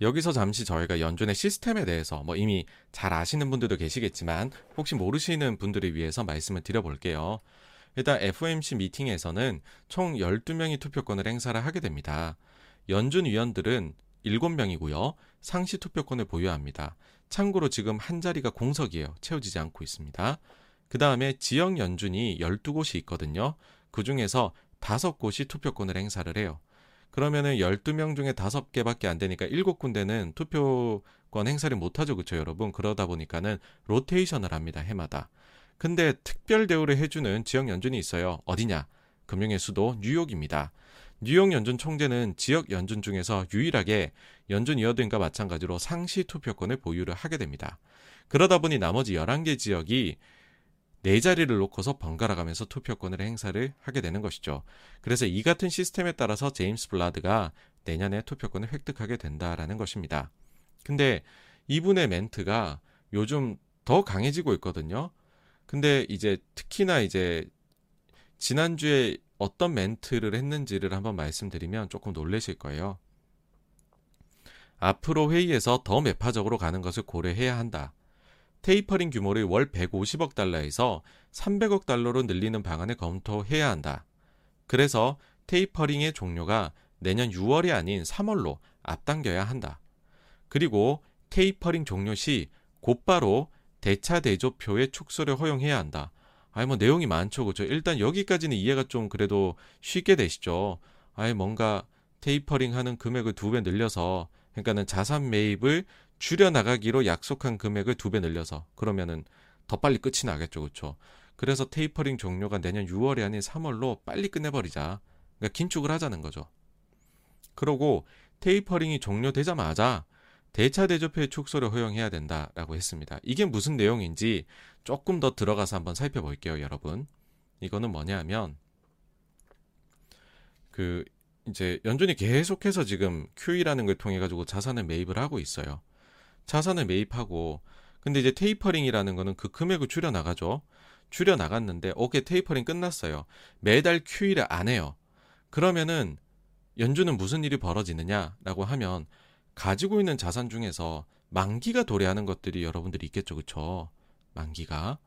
여기서 잠시 저희가 연준의 시스템에 대해서 뭐 이미 잘 아시는 분들도 계시겠지만 혹시 모르시는 분들을 위해서 말씀을 드려볼게요. 일단 FOMC 미팅에서는 총 12명이 투표권을 행사를 하게 됩니다. 연준 위원들은 7명이고요. 상시 투표권을 보유합니다. 참고로 지금 한 자리가 공석이에요. 채워지지 않고 있습니다. 그 다음에 지역 연준이 12곳이 있거든요. 그 중에서 5곳이 투표권을 행사를 해요. 그러면은 12명 중에 5개밖에 안 되니까 7군데는 투표권 행사를 못하죠. 그쵸, 여러분? 그러다 보니까는 로테이션을 합니다. 해마다. 근데 특별 대우를 해주는 지역 연준이 있어요. 어디냐? 금융의 수도 뉴욕입니다. 뉴욕 연준 총재는 지역 연준 중에서 유일하게 연준 이어들과 마찬가지로 상시 투표권을 보유를 하게 됩니다. 그러다 보니 나머지 11개 지역이 네 자리를 놓고서 번갈아 가면서 투표권을 행사를 하게 되는 것이죠. 그래서 이 같은 시스템에 따라서 제임스 블라드가 내년에 투표권을 획득하게 된다라는 것입니다. 근데 이분의 멘트가 요즘 더 강해지고 있거든요. 근데 이제 특히나 이제 지난주에 어떤 멘트를 했는지를 한번 말씀드리면 조금 놀라실 거예요. 앞으로 회의에서 더 매파적으로 가는 것을 고려해야 한다. 테이퍼링 규모를 월 150억 달러에서 300억 달러로 늘리는 방안을 검토해야 한다. 그래서 테이퍼링의 종료가 내년 6월이 아닌 3월로 앞당겨야 한다. 그리고 테이퍼링 종료 시 곧바로 대차 대조표의 축소를 허용해야 한다. 아니 뭐 내용이 많죠, 그죠? 일단 여기까지는 이해가 좀 그래도 쉽게 되시죠. 아예 뭔가 테이퍼링 하는 금액을 두 배 늘려서 그러니까는 자산 매입을 줄여 나가기로 약속한 금액을 두 배 늘려서 그러면은 더 빨리 끝이 나겠죠, 그렇죠? 그래서 테이퍼링 종료가 내년 6월이 아닌 3월로 빨리 끝내 버리자. 그러니까 긴축을 하자는 거죠. 그러고 테이퍼링이 종료되자마자 대차 대조표의 축소를 허용해야 된다라고 했습니다. 이게 무슨 내용인지 조금 더 들어가서 한번 살펴볼게요, 여러분. 이거는 뭐냐면 그 이제 연준이 계속해서 지금 QE라는 걸 통해 가지고 자산을 매입을 하고 있어요. 자산을 매입하고 근데 이제 테이퍼링이라는 거는 그 금액을 줄여 나가죠. 줄여 나갔는데 오케이 테이퍼링 끝났어요. 매달 QE를 안 해요. 그러면은 연준은 무슨 일이 벌어지느냐라고 하면 가지고 있는 자산 중에서 만기가 도래하는 것들이 여러분들이 있겠죠. 그쵸? 만기가.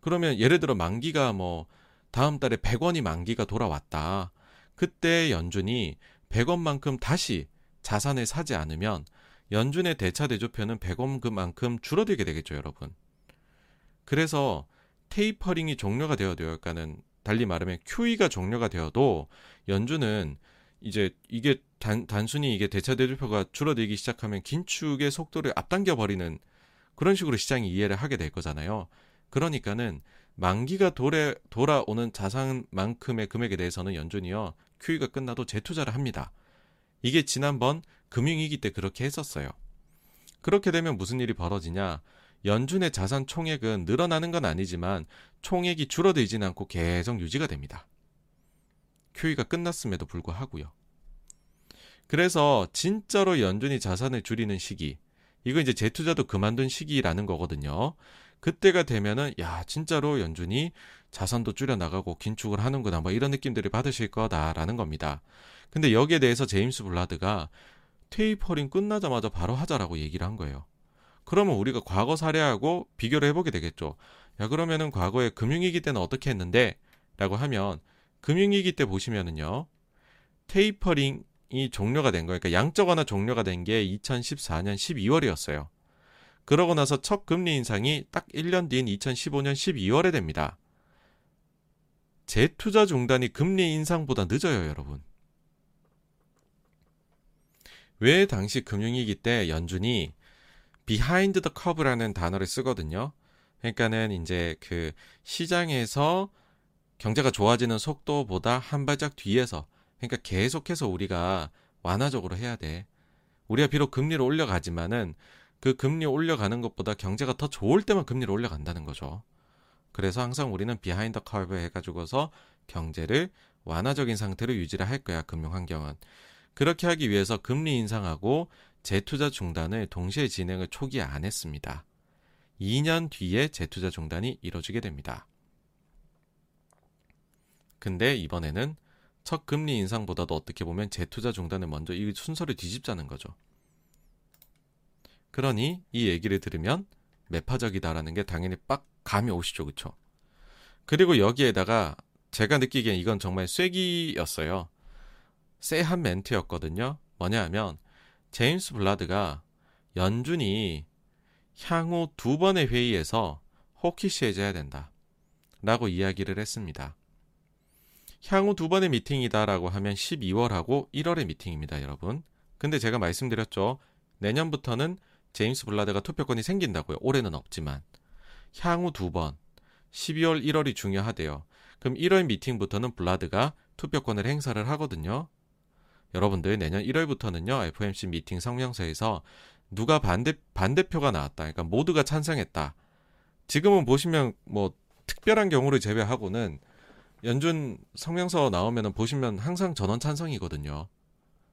그러면 예를 들어 만기가 뭐 다음 달에 100원이 만기가 돌아왔다. 그때 연준이 100원만큼 다시 자산을 사지 않으면 연준의 대차 대조표는 100원만큼 줄어들게 되겠죠, 여러분. 그래서 테이퍼링이 종료가 되어도 그러니까는 달리 말하면 QE가 종료가 되어도 연준은 이제 이게 단, 단순히 이게 대차 대조표가 줄어들기 시작하면 긴축의 속도를 앞당겨 버리는 그런 식으로 시장이 이해를 하게 될 거잖아요. 그러니까는 만기가 돌아, 돌아오는 자산만큼의 금액에 대해서는 연준이요 QE가 끝나도 재투자를 합니다. 이게 지난번 금융위기 때 그렇게 했었어요. 그렇게 되면 무슨 일이 벌어지냐? 연준의 자산 총액은 늘어나는 건 아니지만 총액이 줄어들지는 않고 계속 유지가 됩니다. QE가 끝났음에도 불구하고요. 그래서 진짜로 연준이 자산을 줄이는 시기, 이거 이제 재투자도 그만둔 시기라는 거거든요. 그때가 되면은 야 진짜로 연준이 자산도 줄여 나가고 긴축을 하는구나 뭐 이런 느낌들을 받으실 거다라는 겁니다. 근데 여기에 대해서 제임스 블라드가 테이퍼링 끝나자마자 바로 하자라고 얘기를 한 거예요. 그러면 우리가 과거 사례하고 비교를 해보게 되겠죠. 야 그러면은 과거에 금융위기 때는 어떻게 했는데? 라고 하면 금융위기 때 보시면은요. 테이퍼링이 종료가 된 거예요. 그러니까 양적 완화 종료가 된 게 2014년 12월이었어요. 그러고 나서 첫 금리 인상이 딱 1년 뒤인 2015년 12월에 됩니다. 재투자 중단이 금리 인상보다 늦어요, 여러분. 왜 당시 금융위기 때 연준이 behind the curve라는 단어를 쓰거든요. 그러니까는 이제 그 시장에서 경제가 좋아지는 속도보다 한 발짝 뒤에서 그러니까 계속해서 우리가 완화적으로 해야 돼. 우리가 비록 금리를 올려가지만은 그 금리 올려가는 것보다 경제가 더 좋을 때만 금리를 올려간다는 거죠. 그래서 항상 우리는 behind curve 해가지고서 경제를 완화적인 상태로 유지를 할 거야 금융 환경은. 그렇게 하기 위해서 금리 인상하고 재투자 중단을 동시에 진행을 초기에 안 했습니다. 2년 뒤에 재투자 중단이 이뤄지게 됩니다. 근데 이번에는 첫 금리 인상보다도 어떻게 보면 재투자 중단을 먼저 이 순서를 뒤집자는 거죠. 그러니 이 얘기를 들으면 매파적이다라는 게 당연히 빡 감이 오시죠, 그쵸? 그리고 여기에다가 제가 느끼기엔 이건 정말 쐐기였어요. 쎄한 멘트였거든요. 뭐냐 하면 제임스 블라드가 연준이 향후 두 번의 회의에서 호키시해져야 된다. 라고 이야기를 했습니다. 향후 두 번의 미팅이다라고 하면 12월하고 1월의 미팅입니다, 여러분. 근데 제가 말씀드렸죠. 내년부터는 제임스 블라드가 투표권이 생긴다고요. 올해는 없지만. 향후 두 번. 12월, 1월이 중요하대요. 그럼 1월 미팅부터는 블라드가 투표권을 행사를 하거든요. 여러분들 내년 1월부터는요. FOMC 미팅 성명서에서 누가 반대 반대표가 나왔다. 그러니까 모두가 찬성했다. 지금은 보시면 뭐 특별한 경우를 제외하고는 연준 성명서 나오면은 보시면 항상 전원 찬성이거든요.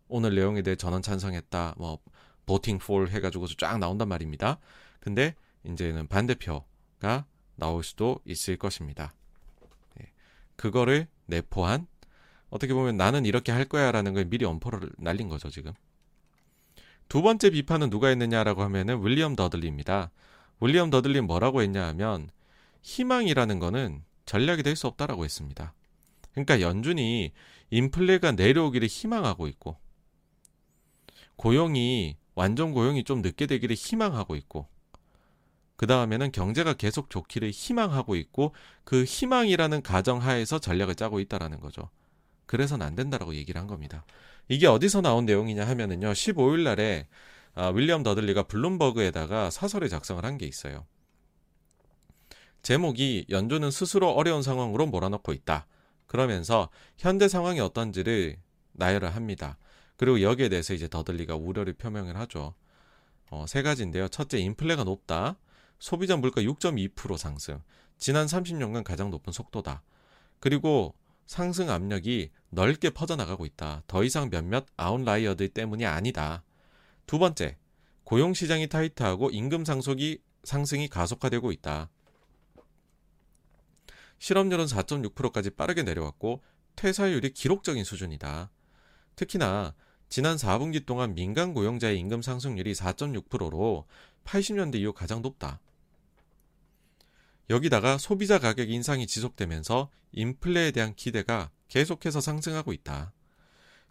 오늘 내용에 대해 전원 찬성했다. 뭐 보팅 폴 해가지고서 쫙 나온단 말입니다. 근데 이제는 반대표가 나올 수도 있을 것입니다. 네. 그거를 내포한 어떻게 보면 나는 이렇게 할 거야라는 걸 미리 엄포를 날린 거죠 지금. 두 번째 비판은 누가 했느냐라고 하면은 윌리엄 더들리입니다. 윌리엄 더들리 뭐라고 했냐 하면 희망이라는 거는 전략이 될 수 없다라고 했습니다. 그러니까 연준이 인플레가 내려오기를 희망하고 있고 고용이 완전 고용이 좀 늦게 되기를 희망하고 있고 그 다음에는 경제가 계속 좋기를 희망하고 있고 그 희망이라는 가정 하에서 전략을 짜고 있다라는 거죠. 그래서는 안 된다라고 얘기를 한 겁니다. 이게 어디서 나온 내용이냐 하면은요. 15일 날에 아, 윌리엄 더들리가 블룸버그에다가 사설을 작성을 한 게 있어요. 제목이 연준은 스스로 어려운 상황으로 몰아넣고 있다. 그러면서 현재 상황이 어떤지를 나열을 합니다. 그리고 여기에 대해서 이제 더들리가 우려를 표명을 하죠. 어, 세 가지인데요. 첫째, 인플레가 높다. 소비자 물가 6.2% 상승. 지난 30년간 가장 높은 속도다. 그리고 상승 압력이 넓게 퍼져나가고 있다. 더 이상 몇몇 아웃라이어들 때문이 아니다. 두 번째, 고용 시장이 타이트하고 임금 상속이 상승이 가속화되고 있다. 실업률은 4.6%까지 빠르게 내려왔고 퇴사율이 기록적인 수준이다. 특히나 지난 4분기 동안 민간 고용자의 임금 상승률이 4.6%로 80년대 이후 가장 높다. 여기다가 소비자 가격 인상이 지속되면서 인플레에 대한 기대가 계속해서 상승하고 있다.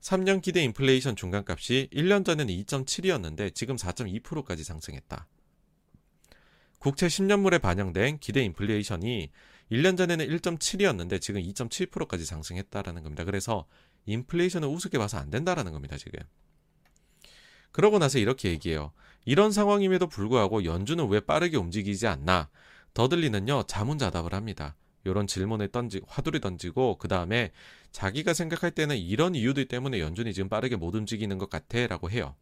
3년 기대 인플레이션 중간값이 1년 전에는 2.7이었는데 지금 4.2%까지 상승했다. 국채 10년물에 반영된 기대 인플레이션이 1년 전에는 1.7이었는데 지금 2.7%까지 상승했다라는 겁니다. 그래서 인플레이션을 우습게 봐서 안 된다라는 겁니다, 지금. 그러고 나서 이렇게 얘기해요. 이런 상황임에도 불구하고 연준은 왜 빠르게 움직이지 않나? 더들리는요, 자문자답을 합니다. 이런 질문을 던지, 화두를 던지고, 그 다음에 자기가 생각할 때는 이런 이유들 때문에 연준이 지금 빠르게 못 움직이는 것 같아 라고 해요.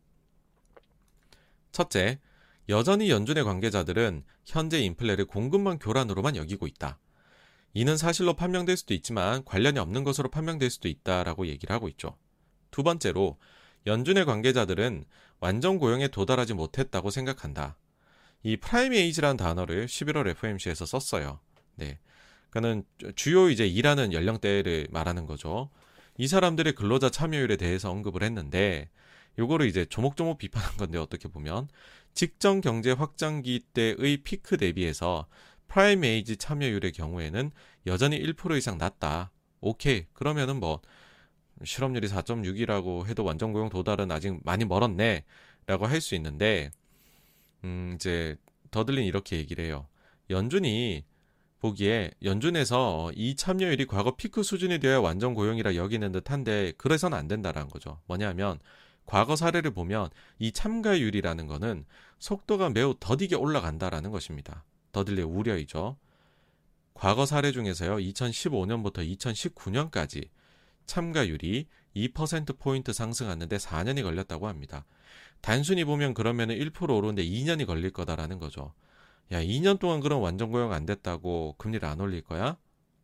첫째, 여전히 연준의 관계자들은 현재 인플레를 공급망 교란으로만 여기고 있다. 이는 사실로 판명될 수도 있지만 관련이 없는 것으로 판명될 수도 있다라고 얘기를 하고 있죠. 두 번째로 연준의 관계자들은 완전 고용에 도달하지 못했다고 생각한다. 이 prime age라는 단어를 11월 FOMC에서 썼어요. 네. 그는 주요 이제 일하는 연령대를 말하는 거죠. 이 사람들의 근로자 참여율에 대해서 언급을 했는데 요거를 이제 조목조목 비판한 건데 어떻게 보면 직전 경제 확장기 때의 피크 대비해서 prime age 참여율의 경우에는 여전히 1% 이상 낮다. 오케이. 그러면은 뭐 실업률이 4.6이라고 해도 완전 고용 도달은 아직 많이 멀었네. 라고 할 수 있는데 음 이제 더들린 이렇게 얘기를 해요. 연준이 보기에 연준에서 이 참여율이 과거 피크 수준이 되어야 완전 고용이라 여기는 듯한데 그래서는 안 된다라는 거죠. 뭐냐면 과거 사례를 보면 이 참가율이라는 거는 속도가 매우 더디게 올라간다라는 것입니다. 더들리의 우려이죠. 과거 사례 중에서요. 2015년부터 2019년까지 참가율이 2%포인트 상승하는데 4년이 걸렸다고 합니다. 단순히 보면 그러면 1% 오르는데 2년이 걸릴 거다라는 거죠. 야, 2년 동안 그럼 완전 고용 안 됐다고 금리를 안 올릴 거야?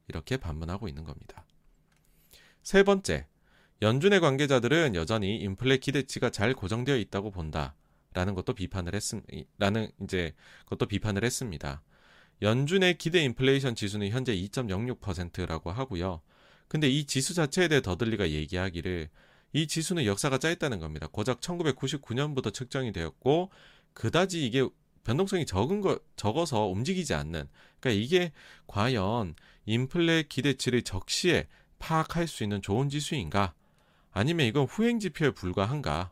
이렇게 반문하고 있는 겁니다. 세 번째, 연준의 관계자들은 여전히 인플레 기대치가 잘 고정되어 있다고 본다. 라는 것도 비판을 했음, 라는 이제 그것도 비판을 했습니다. 연준의 기대 인플레이션 지수는 현재 2.06%라고 하고요. 근데 이 지수 자체에 대해 더들리가 얘기하기를 이 지수는 역사가 짧다는 겁니다. 고작 1999년부터 측정이 되었고 그다지 이게 변동성이 적은 거 적어서 움직이지 않는 그러니까 이게 과연 인플레 기대치를 적시에 파악할 수 있는 좋은 지수인가 아니면 이건 후행 지표에 불과한가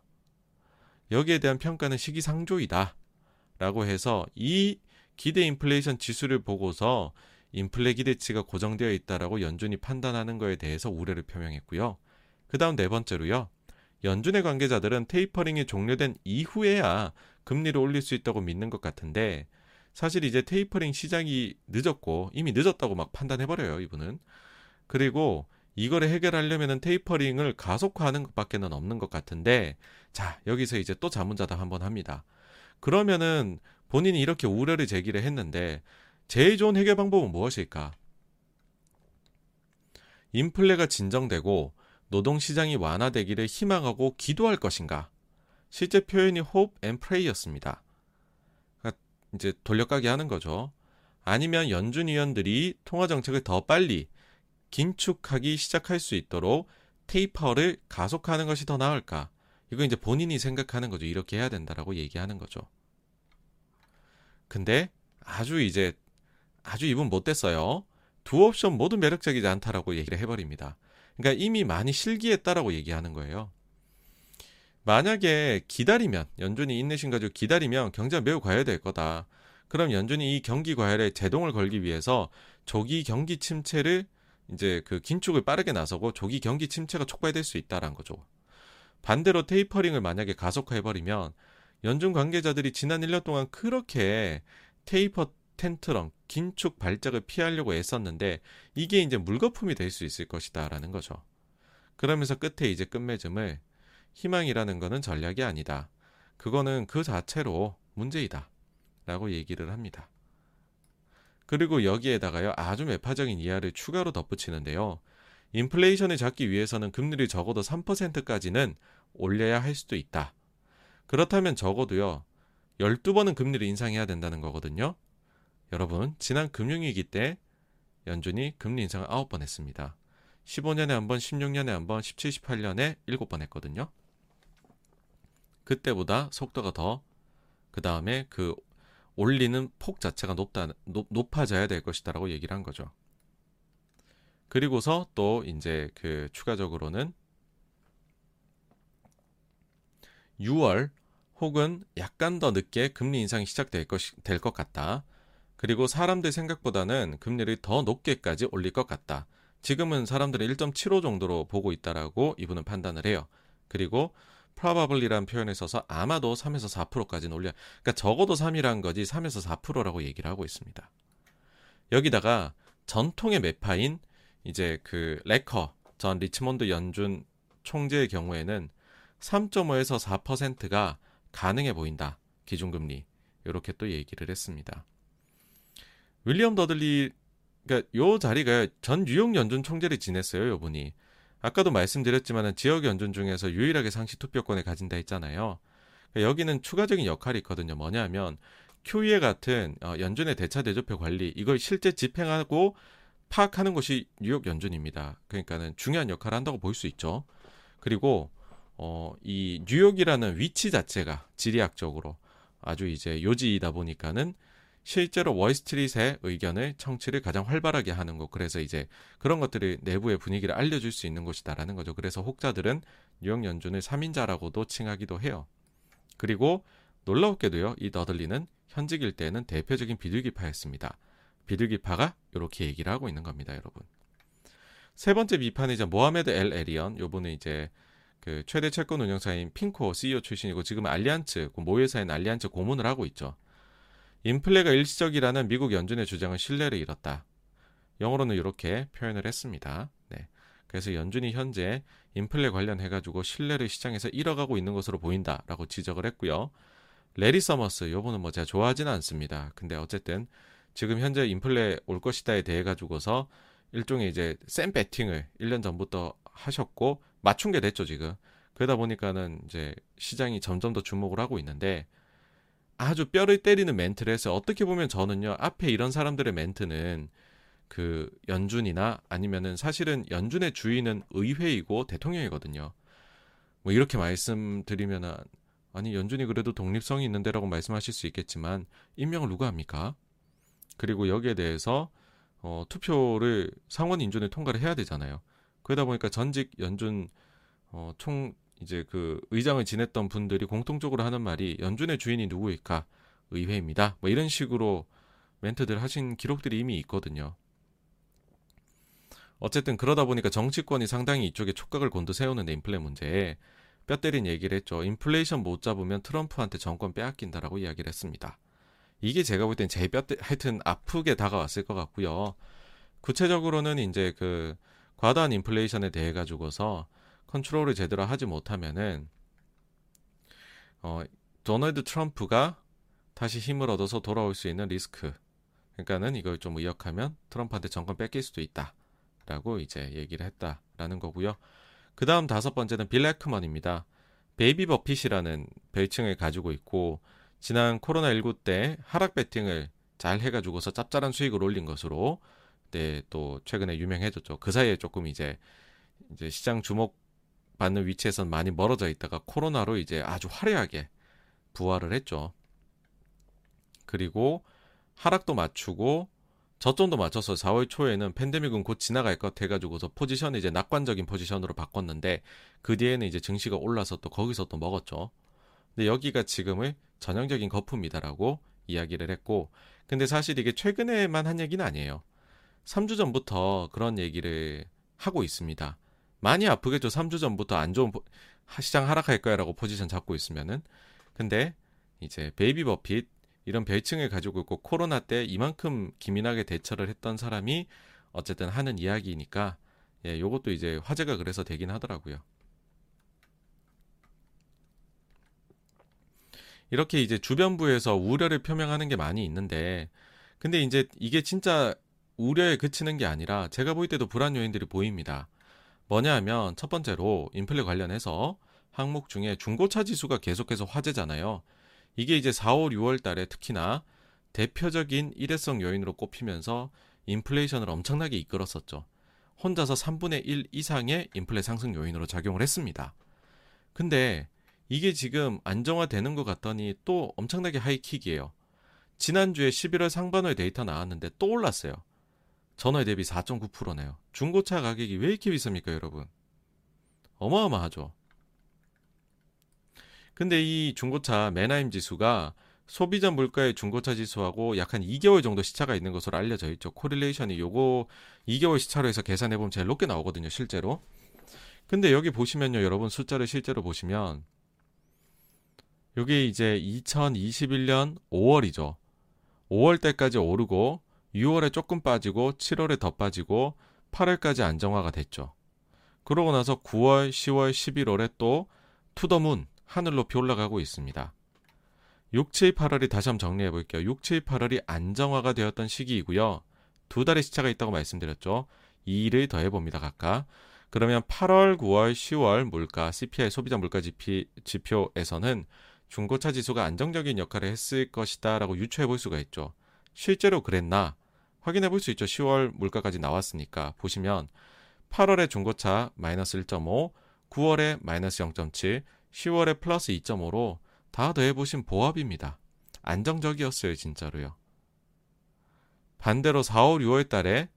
여기에 대한 평가는 시기상조이다 라고 해서 이 기대 인플레이션 지수를 보고서 인플레 기대치가 고정되어 있다라고 연준이 판단하는 것에 대해서 우려를 표명했고요. 그 다음 네 번째로요. 연준의 관계자들은 테이퍼링이 종료된 이후에야 금리를 올릴 수 있다고 믿는 것 같은데 사실 이제 테이퍼링 시작이 늦었고 이미 늦었다고 막 판단해 버려요 이분은 그리고 이거를 해결하려면은 테이퍼링을 가속화하는 것밖에는 없는 것 같은데 자 여기서 이제 또 자문자답 한번 합니다 그러면은 본인이 이렇게 우려를 제기를 했는데 제일 좋은 해결 방법은 무엇일까 인플레가 진정되고 노동 시장이 완화되기를 희망하고 기도할 것인가 실제 표현이 hope and pray였습니다. 그러니까 이제 돌려가기 하는 거죠. 아니면 연준 위원들이 통화 정책을 더 빨리 긴축하기 시작할 수 있도록 테이퍼를 가속하는 것이 더 나을까? 이거 이제 본인이 생각하는 거죠. 이렇게 해야 된다라고 얘기하는 거죠. 근데 아주 이제 아주 이분 못됐어요. 두 옵션 모두 매력적이지 않다라고 얘기를 해버립니다. 그러니까 이미 많이 실기했다라고 얘기하는 거예요. 만약에 기다리면 연준이 인내심 가지고 기다리면 경제가 매우 과열될 거다. 그럼 연준이 이 경기 과열에 제동을 걸기 위해서 조기 경기 침체를 이제 그 긴축을 빠르게 나서고 조기 경기 침체가 촉발될 수 있다라는 거죠. 반대로 테이퍼링을 만약에 가속화해버리면 연준 관계자들이 지난 1년 동안 그렇게 테이퍼 텐트럼, 긴축 발작을 피하려고 애썼는데 이게 이제 물거품이 될 수 있을 것이다라는 거죠. 그러면서 끝에 이제 끝맺음을 희망이라는 것은 전략이 아니다. 그거는 그 자체로 문제이다. 라고 얘기를 합니다. 그리고 여기에다가요, 아주 매파적인 이하를 추가로 덧붙이는데요. 인플레이션을 잡기 위해서는 금리를 적어도 3%까지는 올려야 할 수도 있다. 그렇다면 적어도요, 12번은 금리를 인상해야 된다는 거거든요. 여러분, 지난 금융위기 때 연준이 금리 인상을 9번 했습니다. 15년에 한 번, 16년에 한 번, 17, 18년에 7번 했거든요. 그때보다 속도가 더 그 다음에 그 올리는 폭 자체가 높다 높, 높아져야 될 것이다라고 얘기를 한 거죠. 그리고서 또 이제 그 추가적으로는 6월 혹은 약간 더 늦게 금리 인상이 시작될 것이 될것 같다. 그리고 사람들 생각보다는 금리를 더 높게까지 올릴 것 같다. 지금은 사람들이 1.75 정도로 보고 있다라고 이분은 판단을 해요. 그리고 probably라는 표현을 써서 아마도 3에서 4%까지는 올려. 그러니까 적어도 3이라는 거지 3에서 4%라고 얘기를 하고 있습니다. 여기다가 전통의 매파인 이제 그 레커 전 리치몬드 연준 총재의 경우에는 3.5에서 4%가 가능해 보인다. 기준금리. 이렇게 또 얘기를 했습니다. 윌리엄 더들리 그러니까 요 자리가 전 뉴욕 연준 총재를 지냈어요, 요 분이. 아까도 말씀드렸지만 지역 연준 중에서 유일하게 상시 투표권을 가진다 했잖아요. 그러니까 여기는 추가적인 역할이 있거든요. 뭐냐면 QE 같은 어, 연준의 대차 대조표 관리 이걸 실제 집행하고 파악하는 것이 뉴욕 연준입니다. 그러니까는 중요한 역할을 한다고 볼 수 있죠. 그리고 어, 이 뉴욕이라는 위치 자체가 지리학적으로 아주 이제 요지이다 보니까는 실제로 월스트리트의 의견을 청취를 가장 활발하게 하는 것 그래서 이제 그런 것들이 내부의 분위기를 알려줄 수 있는 곳이다라는 거죠. 그래서 혹자들은 뉴욕 연준을 3인자라고도 칭하기도 해요. 그리고 놀라웠게도요, 이 너들리는 현직 일 때는 대표적인 비둘기파였습니다. 비둘기파가 이렇게 얘기를 하고 있는 겁니다, 여러분. 세 번째 비판이자 모하메드 엘 에리언, 요번에 이제 그 최대 채권 운영사인 핑코 CEO 출신이고 지금 알리안츠 그 모회사인 알리안츠 고문을 하고 있죠. 인플레가 일시적이라는 미국 연준의 주장은 신뢰를 잃었다. 영어로는 이렇게 표현을 했습니다. 네. 그래서 연준이 현재 인플레 관련해 가지고 신뢰를 시장에서 잃어가고 있는 것으로 보인다라고 지적을 했고요. 레리 서머스 요번은 뭐 제가 좋아하지는 않습니다. 근데 어쨌든 지금 현재 인플레 올 것이다에 대해 가지고서 일종의 이제 센 베팅을 1년 전부터 하셨고 맞춘 게 됐죠, 지금. 그러다 보니까는 이제 시장이 점점 더 주목을 하고 있는데 아주 뼈를 때리는 멘트를 해서 어떻게 보면 저는요, 앞에 이런 사람들의 멘트는 그 연준이나 아니면은 사실은 연준의 주인은 의회이고 대통령이거든요. 뭐 이렇게 말씀드리면은 아니 연준이 그래도 독립성이 있는데라고 말씀하실 수 있겠지만 임명을 누가 합니까? 그리고 여기에 대해서 어, 투표를 상원 인준을 통과를 해야 되잖아요. 그러다 보니까 전직 연준 어, 총 이제 그 의장을 지냈던 분들이 공통적으로 하는 말이 연준의 주인이 누구일까? 의회입니다. 뭐 이런 식으로 멘트들 하신 기록들이 이미 있거든요. 어쨌든 그러다 보니까 정치권이 상당히 이쪽에 촉각을 곤두세우는 인플레 문제에 뼈 때린 얘기를 했죠. 인플레이션 못 잡으면 트럼프한테 정권 빼앗긴다라고 이야기를 했습니다. 이게 제가 볼 땐 제일 뼈 하여튼 아프게 다가왔을 것 같고요. 구체적으로는 이제 그 과다한 인플레이션에 대해 가지고서 컨트롤을 제대로 하지 못하면은 어 도널드 트럼프가 다시 힘을 얻어서 돌아올 수 있는 리스크. 그러니까는 이걸 좀 의역하면 트럼프한테 정권 뺏길 수도 있다. 라고 이제 얘기를 했다라는 거고요. 그 다음 다섯 번째는 빌 애크먼입니다. 베이비 버핏이라는 별칭을 가지고 있고 지난 코로나 19 때 하락 배팅을 잘 해가지고서 짭짤한 수익을 올린 것으로 네, 또 최근에 유명해졌죠. 그 사이에 조금 이제 이제 시장 주목 받는 위치에선 많이 멀어져 있다가 코로나로 이제 아주 화려하게 부활을 했죠. 그리고 하락도 맞추고 저점도 맞춰서 4월 초에는 팬데믹은 곧 지나갈 것 해가지고서 포지션을 이제 낙관적인 포지션으로 바꿨는데 그 뒤에는 이제 증시가 올라서 또 거기서 또 먹었죠. 근데 여기가 지금의 전형적인 거품이다라고 이야기를 했고 근데 사실 이게 최근에만 한 얘기는 아니에요. 3주 전부터 그런 얘기를 하고 있습니다. 많이 아프겠죠. 3주 전부터 안 좋은 시장 하락할 거야라고 포지션 잡고 있으면은. 근데 이제 베이비 버핏 이런 별칭을 가지고 있고 코로나 때 이만큼 기민하게 대처를 했던 사람이 어쨌든 하는 이야기니까 예, 요것도 이제 화제가 그래서 되긴 하더라고요. 이렇게 이제 주변부에서 우려를 표명하는 게 많이 있는데 근데 이제 이게 진짜 우려에 그치는 게 아니라 제가 볼 때도 불안 요인들이 보입니다. 뭐냐 하면 첫 번째로 인플레 관련해서 항목 중에 중고차 지수가 계속해서 화제잖아요. 이게 이제 4, 5, 6월 달에 특히나 대표적인 일회성 요인으로 꼽히면서 인플레이션을 엄청나게 이끌었었죠. 혼자서 3분의 1 이상의 인플레 상승 요인으로 작용을 했습니다. 근데 이게 지금 안정화되는 것 같더니 또 엄청나게 하이킥이에요. 지난주에 11월 상반월 데이터 나왔는데 또 올랐어요. 전월 대비 4.9%네요. 중고차 가격이 왜 이렇게 비쌉니까, 여러분? 어마어마하죠. 근데 이 중고차 맨하임 지수가 소비자 물가의 중고차 지수하고 약 한 2개월 정도 시차가 있는 것으로 알려져 있죠. correlation이 요거 2개월 시차로 해서 계산해 보면 제일 높게 나오거든요, 실제로. 근데 여기 보시면요, 여러분 숫자를 실제로 보시면 여기 이제 2021년 5월이죠. 5월 때까지 오르고 6월에 조금 빠지고 7월에 더 빠지고 8월까지 안정화가 됐죠. 그러고 나서 9월, 10월, 11월에 또 투더문 하늘 높이 올라가고 있습니다. 6, 7, 8월이 다시 한번 정리해 볼게요. 6, 7, 8월이 안정화가 되었던 시기이고요. 두 달의 시차가 있다고 말씀드렸죠. 2를 더해 봅니다. 각각. 그 그러면 8월, 9월, 10월 물가 CPI 소비자 물가 지표 에서는 중고차 지수가 안정적인 역할을 했을 것이다라고 유추해 볼 수가 있죠. 실제로 그랬나 확인해 볼 수 있죠. 10월 물가까지 나왔으니까 보시면 8월에 중고차 마이너스 1.5, 9월에 마이너스 0.7, 10월에 플러스 2.5로 다 더해보신 보합입니다. 안정적이었어요, 진짜로요. 반대로 4월, 6월 달에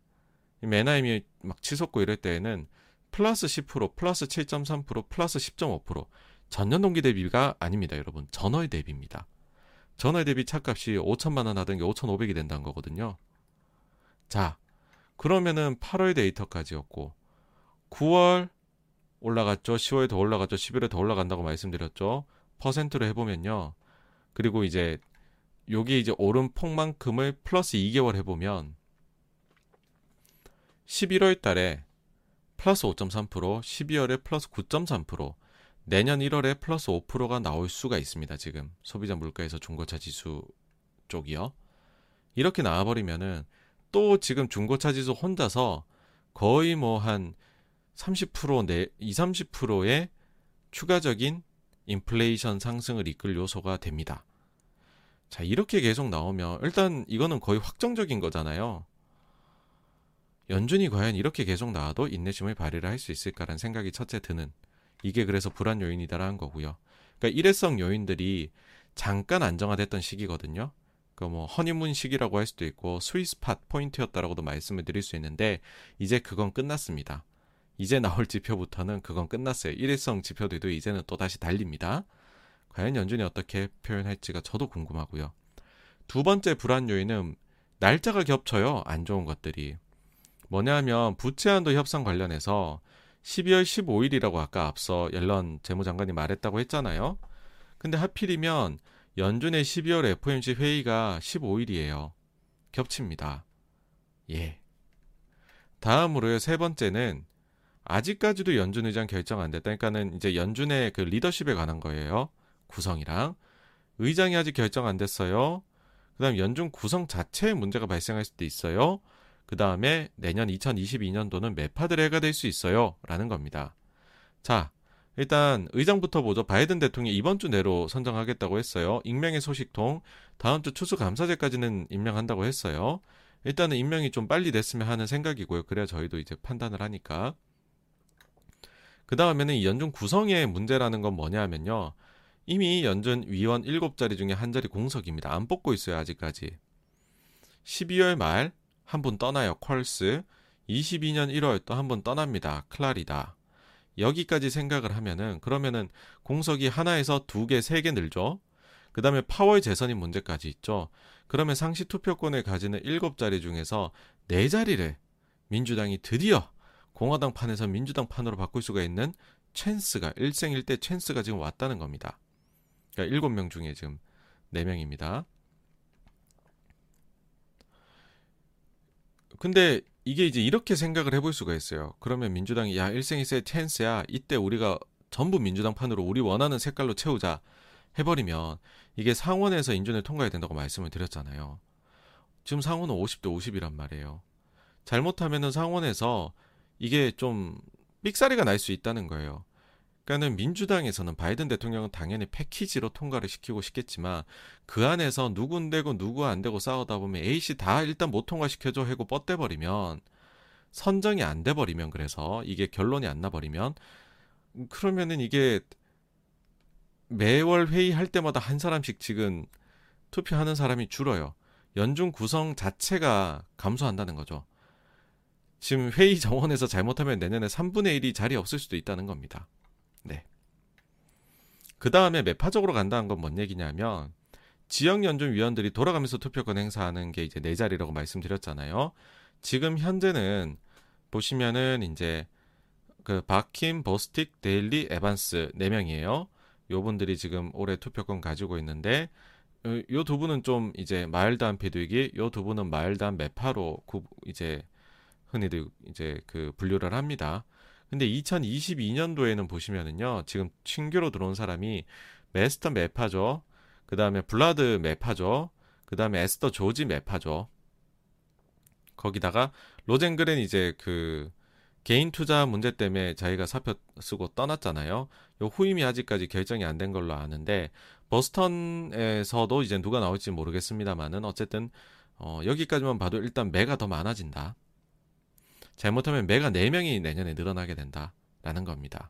메나임이 막 치솟고 이럴 때에는 플러스 10%, 플러스 7.3%, 플러스 10.5% 전년 동기 대비가 아닙니다, 여러분. 전월 대비입니다. 전월 대비 차값이 5천만 원 하던 게 5,500이 된다는 거거든요. 자, 그러면은 8월 데이터까지였고 9월 올라갔죠. 10월에 더 올라갔죠. 11월에 더 올라간다고 말씀드렸죠. 퍼센트로 해보면요. 그리고 이제 여기 이제 오른 폭만큼을 플러스 2개월 해보면 11월 달에 플러스 5.3%, 12월에 플러스 9.3%, 내년 1월에 플러스 5%가 나올 수가 있습니다. 지금 소비자 물가에서 중고차 지수 쪽이요. 이렇게 나와버리면은 또 지금 중고차 지수 혼자서 거의 뭐 한 30% 내, 20, 30%의 추가적인 인플레이션 상승을 이끌 요소가 됩니다. 자, 이렇게 계속 나오면 일단 이거는 거의 확정적인 거잖아요. 연준이 과연 이렇게 계속 나와도 인내심을 발휘를 할 수 있을까라는 생각이 첫째 드는 이게 그래서 불안 요인이다라는 거고요. 그러니까 일회성 요인들이 잠깐 안정화됐던 시기거든요. 그 뭐 허니문 시기라고 할 수도 있고 스위스팟 포인트였다라고도 말씀을 드릴 수 있는데 이제 그건 끝났습니다. 이제 나올 지표부터는 그건 끝났어요. 일회성 지표들도 이제는 또 다시 달립니다. 과연 연준이 어떻게 표현할지가 저도 궁금하고요. 두 번째 불안 요인은 날짜가 겹쳐요. 안 좋은 것들이. 뭐냐면 부채한도 협상 관련해서 12월 15일이라고 아까 앞서 옐런 재무장관이 말했다고 했잖아요. 근데 하필이면 연준의 12월 FOMC 회의가 15일이에요. 겹칩니다. 예. 다음으로요. 세 번째는 아직까지도 연준 의장 결정 안 됐다. 그러니까는 이제 연준의 그 리더십에 관한 거예요. 구성이랑 의장이 아직 결정 안 됐어요. 그 다음 연준 구성 자체에 문제가 발생할 수도 있어요. 그 다음에 내년 2022년도는 매파들 해가 될 수 있어요. 라는 겁니다. 자, 일단 의장부터 보죠. 바이든 대통령이 이번 주 내로 선정하겠다고 했어요. 익명의 소식통 다음 주 추수감사제까지는 임명한다고 했어요. 일단은 임명이 좀 빨리 됐으면 하는 생각이고요. 그래야 저희도 이제 판단을 하니까. 그 다음에는 이 연준 구성의 문제라는 건 뭐냐면요. 이미 연준 위원 7자리 중에 한 자리 공석입니다. 안 뽑고 있어요, 아직까지. 12월 말 한 분 떠나요, 퀄스. 22년 1월 또 한 분 떠납니다, 클라리다. 여기까지 생각을 하면은 그러면은 공석이 하나에서 두 개, 세 개 늘죠. 그 다음에 파월 재선인 문제까지 있죠. 그러면 상시 투표권을 가지는 일곱 자리 중에서 네 자리를 민주당이 드디어 공화당 판에서 민주당 판으로 바꿀 수가 있는 찬스가 일생일대 찬스가 지금 왔다는 겁니다. 그러니까 일곱 명 중에 지금 네 명입니다. 근데 이게 이제 이렇게 생각을 해볼 수가 있어요. 그러면 민주당이 야 일생일세 찬스야. 이때 우리가 전부 민주당 판으로 우리 원하는 색깔로 채우자 해버리면 이게 상원에서 인준을 통과해야 된다고 말씀을 드렸잖아요. 지금 상원은 50대 50이란 말이에요. 잘못하면은 상원에서 이게 좀 삑사리가 날 수 있다는 거예요. 그러니까는 민주당에서는 바이든 대통령은 당연히 패키지로 통과를 시키고 싶겠지만 그 안에서 누군 되고 누구 안 되고 싸우다 보면 A씨 다 일단 못 통과시켜줘 하고 뻗대 버리면 선정이 안 돼 버리면 그래서 이게 결론이 안 나 버리면 그러면은 이게 매월 회의할 때마다 한 사람씩 지금 투표하는 사람이 줄어요. 연준 구성 자체가 감소한다는 거죠. 지금 회의 정원에서 잘못하면 내년에 3분의 1이 자리 없을 수도 있다는 겁니다. 네. 그 다음에 매파적으로 간다는 건 뭔 얘기냐면 지역 연준 위원들이 돌아가면서 투표권 행사하는 게 이제 네 자리라고 말씀드렸잖아요. 지금 현재는 보시면은 이제 그 바킨, 보스틱, 데일리, 에반스 네 명이에요. 요 분들이 지금 올해 투표권 가지고 있는데 어, 요 두 분은 좀 이제 mild한 비둘기, 요 두 분은 mild한 매파로 구, 이제 흔히들 이제 그 분류를 합니다. 근데 2022년도에는 보시면은요, 지금 신규로 들어온 사람이 메스터 매파죠. 그 다음에 불라드 매파죠. 그 다음에 에스더 조지 매파죠. 거기다가 로젠그렌 이제 그 개인 투자 문제 때문에 자기가 사표 쓰고 떠났잖아요. 요 후임이 아직까지 결정이 안 된 걸로 아는데 버스턴에서도 이제 누가 나올지 모르겠습니다만은 어쨌든 어, 여기까지만 봐도 일단 매가 더 많아진다. 잘못하면 매가 4명이 내년에 늘어나게 된다라는 겁니다.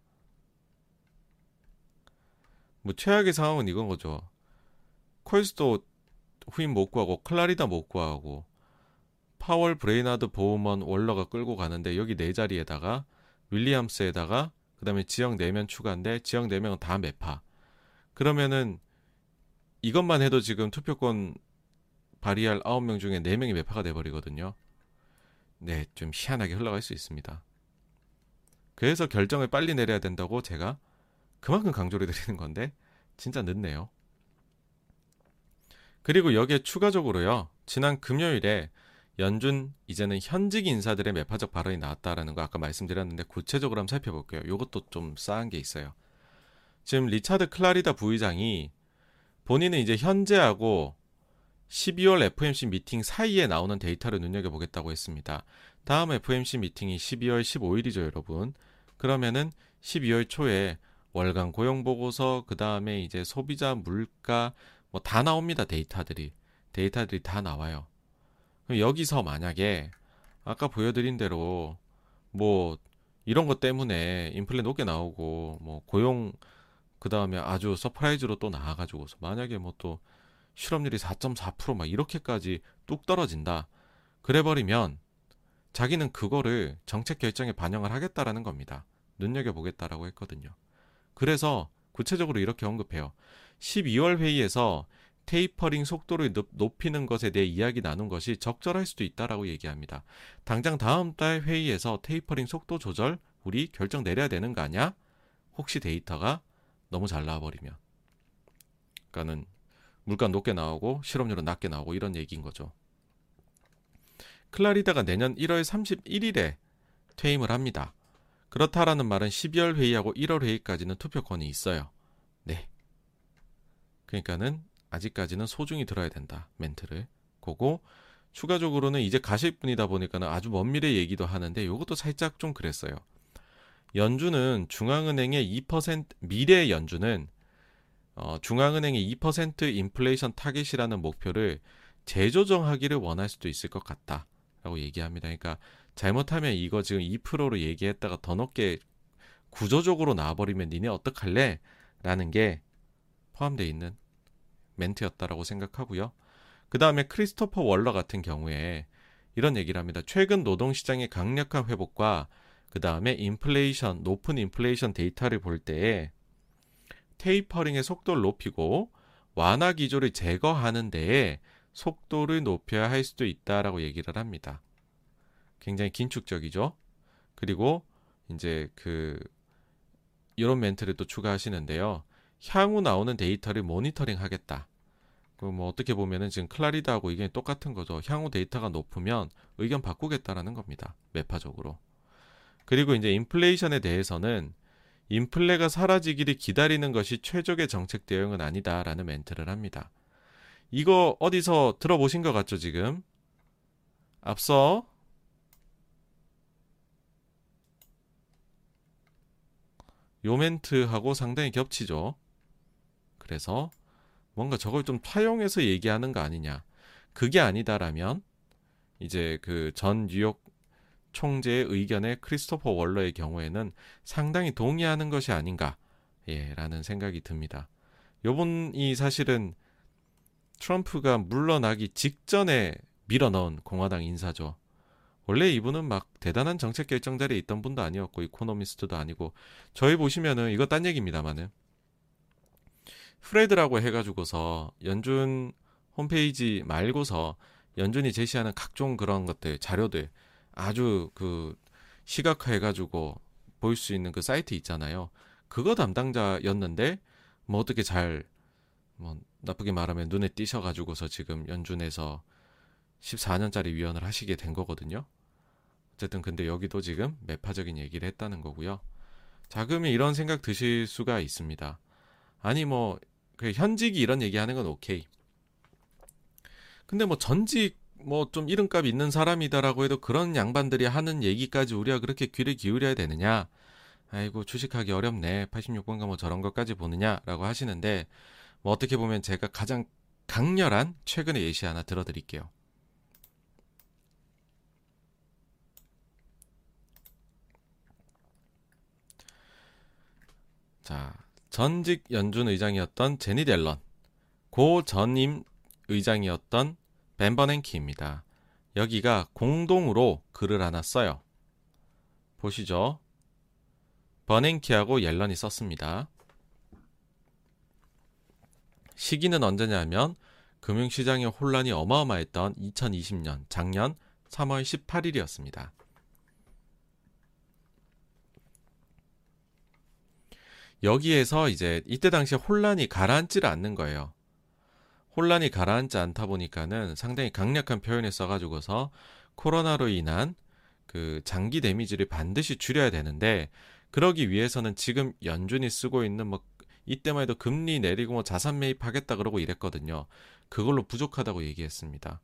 뭐 최악의 상황은 이건 거죠. 콜스도 후임 못 구하고 클라리다 못 구하고 파월, 브레이나드, 보우먼, 월러가 끌고 가는데 여기 네 자리에다가 윌리엄스에다가 그다음에 지역 4명 추가인데 지역 4명은 다 매파. 그러면은 이것만 해도 지금 투표권 발휘할 9명 중에 4명이 매파가 돼 버리거든요. 네, 좀 희한하게 흘러갈 수 있습니다. 그래서 결정을 빨리 내려야 된다고 제가 그만큼 강조를 드리는 건데 진짜 늦네요. 그리고 여기에 추가적으로요. 지난 금요일에 연준 이제는 현직 인사들의 매파적 발언이 나왔다라는 거 아까 말씀드렸는데 구체적으로 한번 살펴볼게요. 이것도 좀 싸한 게 있어요. 지금 리차드 클라리다 부의장이 본인은 이제 현재하고 12월 FOMC 미팅 사이에 나오는 데이터를 눈여겨보겠다고 했습니다. 다음 FOMC 미팅이 12월 15일이죠, 여러분. 그러면은 12월 초에 월간 고용 보고서, 그 다음에 이제 소비자 물가, 뭐 다 나옵니다, 데이터들이. 데이터들이 다 나와요. 여기서 만약에 아까 보여드린 대로 뭐 이런 것 때문에 인플레 높게 나오고 뭐 고용 그 다음에 아주 surprise로 또 나와가지고 만약에 뭐 또 실업률이 4.4%막 이렇게까지 뚝 떨어진다 그래버리면 자기는 그거를 정책 결정에 반영을 하겠다라는 겁니다. 눈여겨보겠다라고 했거든요. 그래서 구체적으로 이렇게 언급해요. 12월 회의에서 테이퍼링 속도를 높이는 것에 대해 이야기 나눈 것이 적절할 수도 있다라고 얘기합니다. 당장 다음 달 회의에서 테이퍼링 속도 조절 우리 결정 내려야 되는 거 아니야? 혹시 데이터가 너무 잘 나와버리면. 그러니까는 물가 높게 나오고 실업률은 낮게 나오고 이런 얘기인 거죠. 클라리다가 내년 1월 31일에 퇴임을 합니다. 그렇다라는 말은 12월 회의하고 1월 회의까지는 투표권이 있어요. 네. 그러니까는 아직까지는 소중히 들어야 된다. 멘트를. 그거 추가적으로는 이제 가실 분이다 보니까는 아주 먼 미래 얘기도 하는데 이것도 살짝 좀 그랬어요. 연준은 중앙은행의 2% 미래 연준은 어, 중앙은행의 2% 인플레이션 타겟이라는 목표를 재조정하기를 원할 수도 있을 것 같다라고 얘기합니다. 그러니까 잘못하면 이거 지금 2%로 얘기했다가 더 높게 구조적으로 나와버리면 니네 어떡할래? 라는 게 포함되어 있는 멘트였다라고 생각하고요. 그 다음에 크리스토퍼 월러 같은 경우에 이런 얘기를 합니다. 최근 노동시장의 강력한 회복과 그 다음에 인플레이션, 높은 인플레이션 데이터를 볼 때에 테이퍼링의 속도를 높이고 완화 기조를 제거하는 데에 속도를 높여야 할 수도 있다라고 얘기를 합니다. 굉장히 긴축적이죠. 그리고 이제 그 이런 멘트를 또 추가하시는데요. 향후 나오는 데이터를 모니터링 하겠다. 그뭐 어떻게 보면은 지금 클라리다하고 의견이 똑같은 거죠. 향후 데이터가 높으면 의견 바꾸겠다라는 겁니다. 매파적으로. 그리고 이제 인플레이션에 대해서는 인플레가 사라지기를 기다리는 것이 최적의 정책 대응은 아니다라는 멘트를 합니다. 이거 어디서 들어보신 것 같죠, 지금? 앞서 요 멘트하고 상당히 겹치죠. 그래서 뭔가 저걸 좀 차용해서 얘기하는 거 아니냐. 그게 아니다라면 이제 그 전 뉴욕 총재의 의견에 크리스토퍼 월러의 경우에는 상당히 동의하는 것이 아닌가. 예, 라는 생각이 듭니다. 요번이 사실은 트럼프가 물러나기 직전에 밀어넣은 공화당 인사죠. 원래 이분은 막 대단한 정책 결정자리에 있던 분도 아니었고 이코노미스트도 아니고 저희 보시면은 이거 딴 얘기입니다만은 프레드라고 해가지고서 연준 홈페이지 말고서 연준이 제시하는 각종 그런 것들 자료들 아주 그 시각화해가지고 볼 수 있는 그 사이트 있잖아요. 그거 담당자였는데 뭐 어떻게 잘 뭐 나쁘게 말하면 눈에 띄셔가지고서 지금 연준에서 14년짜리 위원을 하시게 된 거거든요. 어쨌든 근데 여기도 지금 매파적인 얘기를 했다는 거고요. 자금이 이런 생각 드실 수가 있습니다. 아니 뭐 그 현직이 이런 얘기하는 건 오케이. 근데 뭐 전직 뭐 좀 이름값 있는 사람이다라고 해도 그런 양반들이 하는 얘기까지 우리가 그렇게 귀를 기울여야 되느냐? 아이고 주식하기 어렵네. 86번가 뭐 저런 것까지 보느냐라고 하시는데 뭐 어떻게 보면 제가 가장 강렬한 최근의 예시 하나 들어드릴게요. 자, 전직 연준 의장이었던 제니 델런, 고 전임 의장이었던 벤버냉키입니다. 여기가 공동으로 글을 하나 써요. 보시죠. 버냉키하고 옐런이 썼습니다. 시기는 언제냐면 금융시장의 혼란이 어마어마했던 2020년 작년 3월 18일이었습니다. 여기에서 이제 이때 당시에 혼란이 가라앉지를 않는 거예요. 혼란이 가라앉지 않다 보니까는 상당히 강력한 표현을 써가지고서 코로나로 인한 그 장기 데미지를 반드시 줄여야 되는데 그러기 위해서는 지금 연준이 쓰고 있는 뭐 이때만 해도 금리 내리고 뭐 자산 매입하겠다 그러고 이랬거든요. 그걸로 부족하다고 얘기했습니다.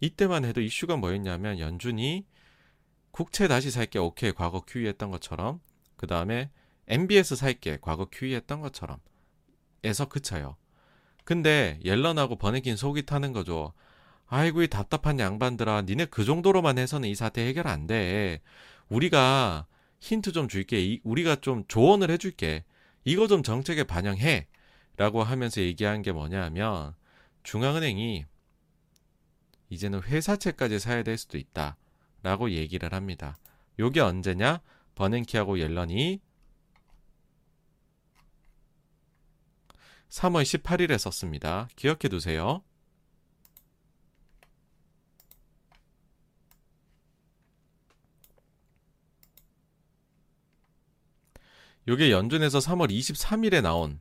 이때만 해도 이슈가 뭐였냐면 연준이 국채 다시 살게 오케이 과거 QE 했던 것처럼 그 다음에 MBS 살게 과거 QE 했던 것처럼 에서 그쳐요. 근데 옐런하고 버네긴 속이 타는 거죠. 아이고 이 답답한 양반들아 니네 그 정도로만 해서는 이 사태 해결 안 돼. 우리가 힌트 좀 줄게. 우리가 좀 조언을 해줄게. 이거 좀 정책에 반영해. 라고 하면서 얘기한 게 뭐냐 하면 중앙은행이 이제는 회사채까지 사야 될 수도 있다. 라고 얘기를 합니다. 요게 언제냐? 버냉키하고 옐런이 3월 18일에 썼습니다. 기억해 두세요. 요게 연준에서 3월 23일에 나온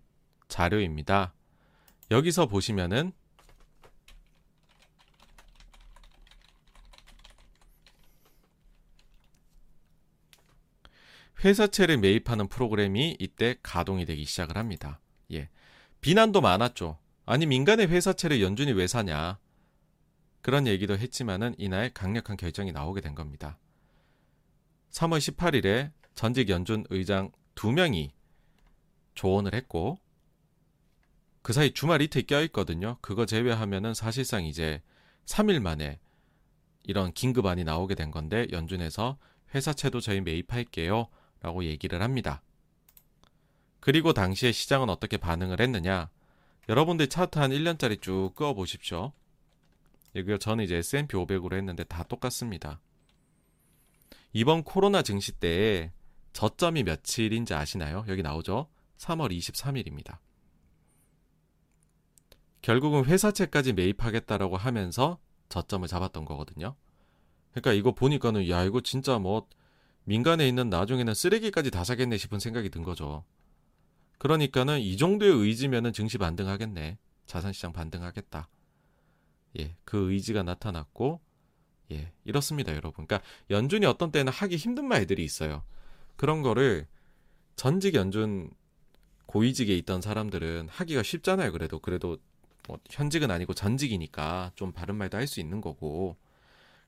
자료입니다. 여기서 보시면은 회사채를 매입하는 프로그램이 이때 가동이 되기 시작을 합니다. 예. 비난도 많았죠. 아니 민간의 회사채를 연준이 왜 사냐. 그런 얘기도 했지만은 이날 강력한 결정이 나오게 된 겁니다. 3월 18일에 전직 연준 의장 두 명이 조언을 했고 그 사이 주말 이틀 껴있거든요. 그거 제외하면은 사실상 이제 3일 만에 이런 긴급안이 나오게 된 건데 연준에서 회사채도 저희 매입할게요 라고 얘기를 합니다. 그리고 당시에 시장은 어떻게 반응을 했느냐? 여러분들 차트 한 1년짜리 쭉 그어 보십시오. 이거 저는 이제 S&P 500으로 했는데 다 똑같습니다. 이번 코로나 증시 때에 저점이 며칠인지 아시나요? 여기 나오죠? 3월 23일입니다. 결국은 회사채까지 매입하겠다라고 하면서 저점을 잡았던 거거든요. 그러니까 이거 보니까는 야 이거 진짜 뭐 민간에 있는 나중에는 쓰레기까지 다 사겠네 싶은 생각이 든 거죠. 그러니까는 이 정도의 의지면은 증시 반등하겠네. 자산시장 반등하겠다. 예, 그 의지가 나타났고, 예, 이렇습니다, 여러분. 그러니까 연준이 어떤 때는 하기 힘든 말들이 있어요. 그런 거를 전직 연준 고위직에 있던 사람들은 하기가 쉽잖아요. 그래도 그래도 뭐 현직은 아니고 전직이니까 좀 바른 말도 할 수 있는 거고.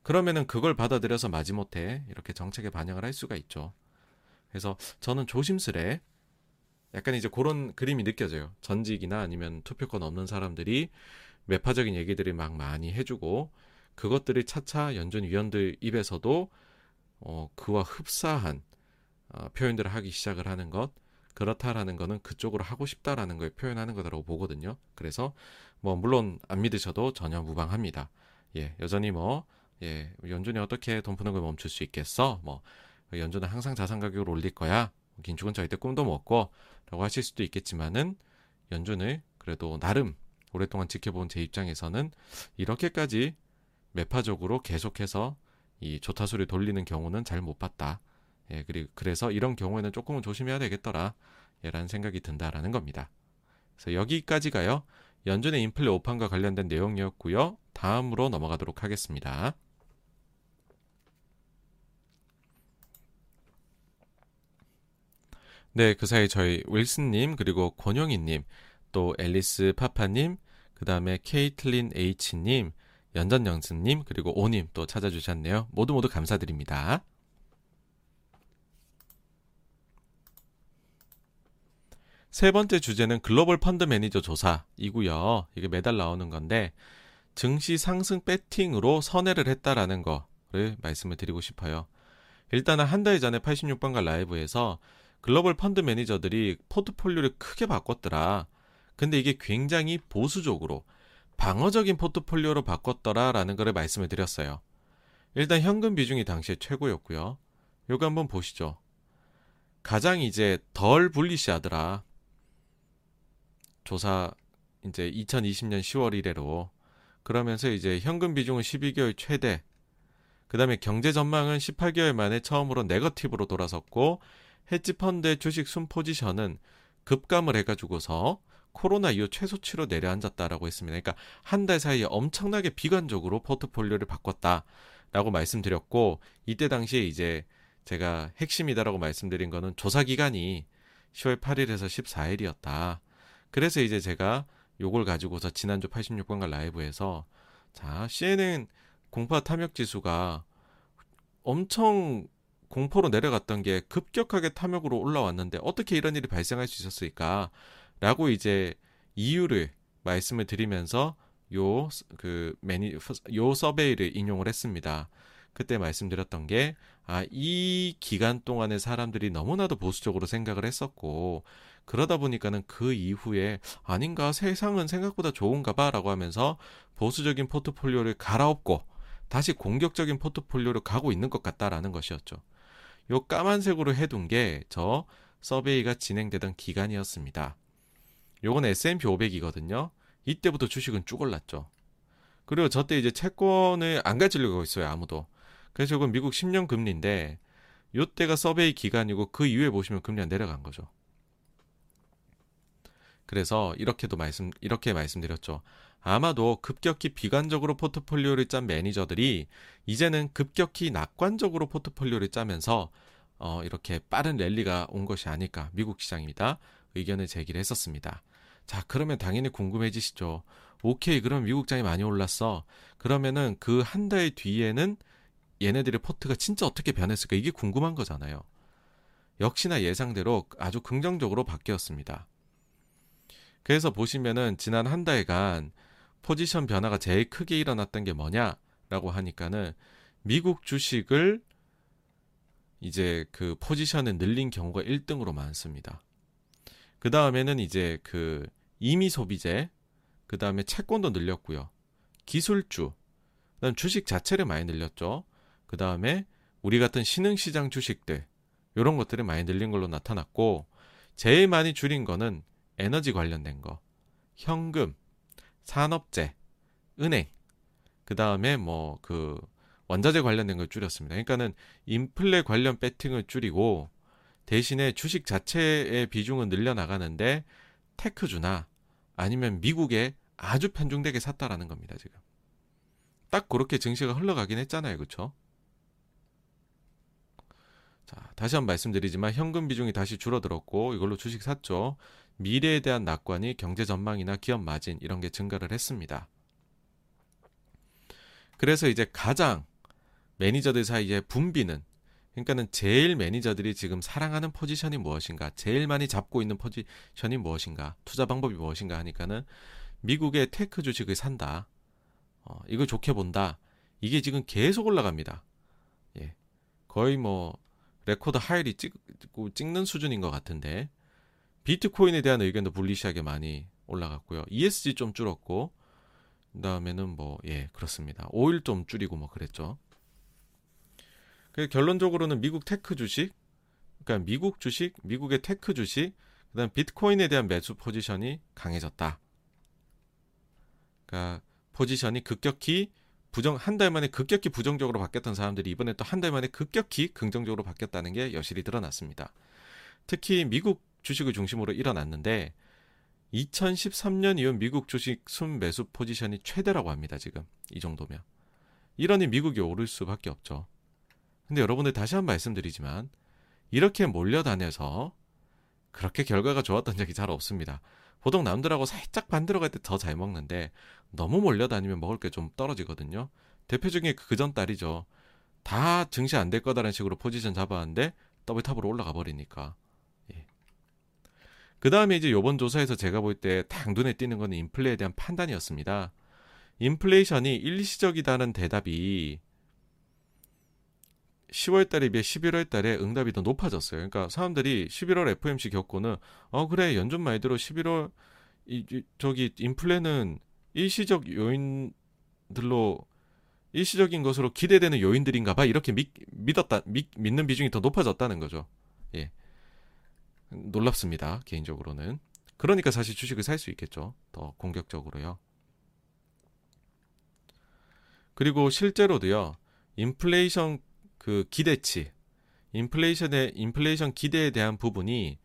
그러면은 그걸 받아들여서 마지못해 이렇게 정책에 반영을 할 수가 있죠. 그래서 저는 조심스레 약간 이제 그런 그림이 느껴져요. 전직이나 아니면 투표권 없는 사람들이 매파적인 얘기들이 막 많이 해주고 그것들이 차차 연준 위원들 입에서도 어, 그와 흡사한 어, 표현들을 하기 시작을 하는 것 그렇다라는 거는 그쪽으로 하고 싶다라는 걸 표현하는 거라고 보거든요. 그래서 뭐 물론 안 믿으셔도 전혀 무방합니다. 예, 여전히 뭐 예, 연준이 어떻게 돈 푸는 걸 멈출 수 있겠어? 뭐 연준은 항상 자산 가격을 올릴 거야. 긴축은 절대 꿈도 먹고 라고 하실 수도 있겠지만은 연준을 그래도 나름 오랫동안 지켜본 제 입장에서는 이렇게까지 매파적으로 계속해서 이 조타수를 돌리는 경우는 잘 못 봤다. 예, 그리고 그래서 이런 경우에는 조금은 조심해야 되겠더라. 예, 라는 생각이 든다라는 겁니다. 그래서 여기까지가요. 연준의 인플레 오판과 관련된 내용이었고요. 다음으로 넘어가도록 하겠습니다. 네, 그 사이 저희 윌슨님, 그리고 권용희님, 또 앨리스 파파님, 그 다음에 케이틀린 H님, 연전영수님 그리고 오님 또 찾아주셨네요. 모두 모두 감사드립니다. 세 번째 주제는 글로벌 펀드 매니저 조사이고요. 이게 매달 나오는 건데 증시 상승 배팅으로 선회를 했다라는 거를 말씀을 드리고 싶어요. 일단은 한 달 전에 86번가 라이브에서 글로벌 펀드 매니저들이 포트폴리오를 크게 바꿨더라. 근데 이게 굉장히 보수적으로 방어적인 포트폴리오로 바꿨더라라는 거를 말씀을 드렸어요. 일단 현금 비중이 당시에 최고였고요. 요거 한번 보시죠. 가장 이제 덜 불리시하더라. 조사 이제 2020년 10월 이래로 그러면서 이제 현금 비중은 12개월 최대 그다음에 경제 전망은 18개월 만에 처음으로 네거티브로 돌아섰고 헤지 펀드의 주식 순 포지션은 급감을 해가지고서 코로나 이후 최소치로 내려앉았다라고 했습니다. 그러니까 한 달 사이에 엄청나게 비관적으로 포트폴리오를 바꿨다라고 말씀드렸고 이때 당시에 이제 제가 핵심이다라고 말씀드린 거는 조사 기간이 10월 8일에서 14일이었다. 그래서 이제 제가 요걸 가지고서 지난주 86번가 라이브에서 자, CNN 공파 탐욕 지수가 엄청 공포로 내려갔던 게 급격하게 탐욕으로 올라왔는데 어떻게 이런 일이 발생할 수 있었을까? 라고 이제 이유를 말씀을 드리면서 요 그 매니 요 서베이를 인용을 했습니다. 그때 말씀드렸던 게 아, 이 기간 동안에 사람들이 너무나도 보수적으로 생각을 했었고 그러다 보니까는 그 이후에 아닌가 세상은 생각보다 좋은가 봐라고 하면서 보수적인 포트폴리오를 갈아엎고 다시 공격적인 포트폴리오로 가고 있는 것 같다라는 것이었죠. 요 까만색으로 해둔 게 저 서베이가 진행되던 기간이었습니다. 요건 S&P 500이거든요. 이때부터 주식은 쭉 올랐죠. 그리고 저때 이제 채권을 안 가지려고 했어요, 아무도. 그래서 이건 미국 10년 금리인데 요때가 서베이 기간이고 그 이후에 보시면 금리가 내려간 거죠. 그래서 이렇게도 말씀 이렇게 말씀드렸죠. 아마도 급격히 비관적으로 포트폴리오를 짠 매니저들이 이제는 급격히 낙관적으로 포트폴리오를 짜면서 어, 이렇게 빠른 랠리가 온 것이 아닐까 미국 시장입니다. 의견을 제기를 했었습니다. 자, 그러면 당연히 궁금해지시죠. 오케이, 그럼 미국장이 많이 올랐어. 그러면은 그 한 달 뒤에는 얘네들의 포트가 진짜 어떻게 변했을까? 이게 궁금한 거잖아요. 역시나 예상대로 아주 긍정적으로 바뀌었습니다. 그래서 보시면은 지난 한 달간 포지션 변화가 제일 크게 일어났던 게 뭐냐라고 하니까는 미국 주식을 이제 그 포지션을 늘린 경우가 1등으로 많습니다. 그 다음에는 이제 그 이미 소비재, 그 다음에 채권도 늘렸고요. 기술주, 그다음 주식 자체를 많이 늘렸죠. 그 다음에 우리 같은 신흥시장 주식들, 이런 것들이 많이 늘린 걸로 나타났고, 제일 많이 줄인 거는 에너지 관련된 거, 현금, 산업재, 은행, 그 다음에 뭐 그 원자재 관련된 걸 줄였습니다. 그러니까는 인플레 관련 배팅을 줄이고 대신에 주식 자체의 비중은 늘려 나가는데 테크주나 아니면 미국에 아주 편중되게 샀다라는 겁니다, 지금. 딱 그렇게 증시가 흘러가긴 했잖아요. 그렇죠? 자, 다시 한번 말씀드리지만 현금 비중이 다시 줄어들었고 이걸로 주식 샀죠. 미래에 대한 낙관이 경제 전망이나 기업 마진 이런 게 증가를 했습니다. 그래서 이제 가장 매니저들 사이에 분비는 그러니까는 제일 매니저들이 지금 사랑하는 포지션이 무엇인가, 제일 많이 잡고 있는 포지션이 무엇인가, 투자 방법이 무엇인가 하니까는 미국의 tech 주식을 산다. 어, 이걸 좋게 본다. 이게 지금 계속 올라갑니다. 예. 거의 뭐 record high를 찍고 찍는 수준인 것 같은데 비트코인에 대한 의견도 bullish하게 많이 올라갔고요. ESG 좀 줄었고 그다음에는 뭐 예, 그렇습니다. 오일 좀 줄이고 뭐 그랬죠. 그 결론적으로는 미국 tech 주식 그러니까 미국 주식, 미국의 tech 주식, 그다음 비트코인에 대한 매수 포지션이 강해졌다. 그러니까 포지션이 급격히 부정 한 달 만에 급격히 부정적으로 바뀌었던 사람들이 이번에 또 한 달 만에 급격히 긍정적으로 바뀌었다는 게 여실히 드러났습니다. 특히 미국 주식을 중심으로 일어났는데 2013년 이후 미국 주식 순 매수 포지션이 최대라고 합니다. 지금 이 정도면 이러니 미국이 오를 수밖에 없죠. 근데 여러분들 다시 한번 말씀드리지만 이렇게 몰려다녀서 그렇게 결과가 좋았던 적이 잘 없습니다. 보통 남들하고 살짝 반 들어갈 때 더 잘 먹는데 너무 몰려다니면 먹을 게 좀 떨어지거든요. 대표적인 그 전 딸이죠. 다 증시 안 될 거다라는 식으로 포지션 잡았는데 더블탑으로 올라가 버리니까. 예. 그 다음에 이제 요번 조사에서 제가 볼 때 딱 눈에 띄는 거는 인플레에 대한 판단이었습니다. 인플레이션이 일시적이다는 대답이 10월 달에 비해 11월 달에 응답이 더 높아졌어요. 그러니까 사람들이 11월 FOMC 겪고는 어 그래 연준 말대로 11월 이, 이 저기 인플레는 일시적 요인들로 일시적인 것으로 기대되는 요인들인가 봐 이렇게 믿, 믿었다 믿, 믿는 비중이 더 높아졌다는 거죠. 예. 놀랍습니다. 개인적으로는. 그러니까 사실 주식을 살 수 있겠죠. 더 공격적으로요. 그리고 실제로도요. 인플레이션 그 기대치, 인플레이션의 인플레이션 기대에 대한 부분이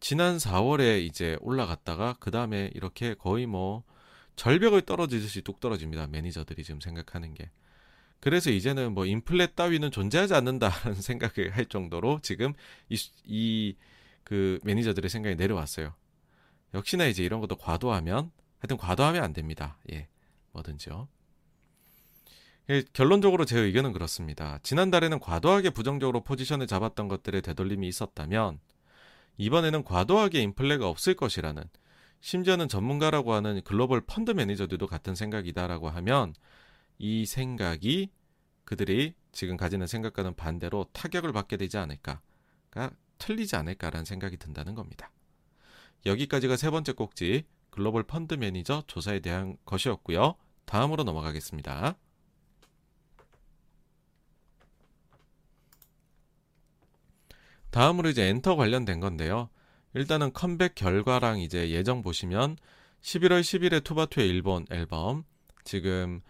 지난 4월에 이제 올라갔다가 그 다음에 이렇게 거의 뭐 절벽을 떨어지듯이 뚝 떨어집니다. 매니저들이 지금 생각하는 게. 그래서 이제는 뭐 인플레 따위는 존재하지 않는다는 생각을 할 정도로 지금 이, 이 그 매니저들의 생각이 내려왔어요. 역시나 이제 이런 것도 과도하면 하여튼 과도하면 안 됩니다. 예. 뭐든지요. 예, 결론적으로 제 의견은 그렇습니다. 지난달에는 과도하게 부정적으로 포지션을 잡았던 것들에 되돌림이 있었다면 이번에는 과도하게 인플레가 없을 것이라는 심지어는 전문가라고 하는 글로벌 펀드 매니저들도 같은 생각이다라고 하면 이 생각이 그들이 지금 가지는 생각과는 반대로 타격을 받게 되지 않을까가 틀리지 않을까라는 생각이 든다는 겁니다. 여기까지가 세 번째 꼭지 글로벌 펀드 매니저 조사에 대한 것이었고요. 다음으로 넘어가겠습니다. 다음으로 이제 엔터 관련된 건데요. 일단은 컴백 결과랑 이제 예정 보시면 11월 10일에 투바투의 일본 앨범 지금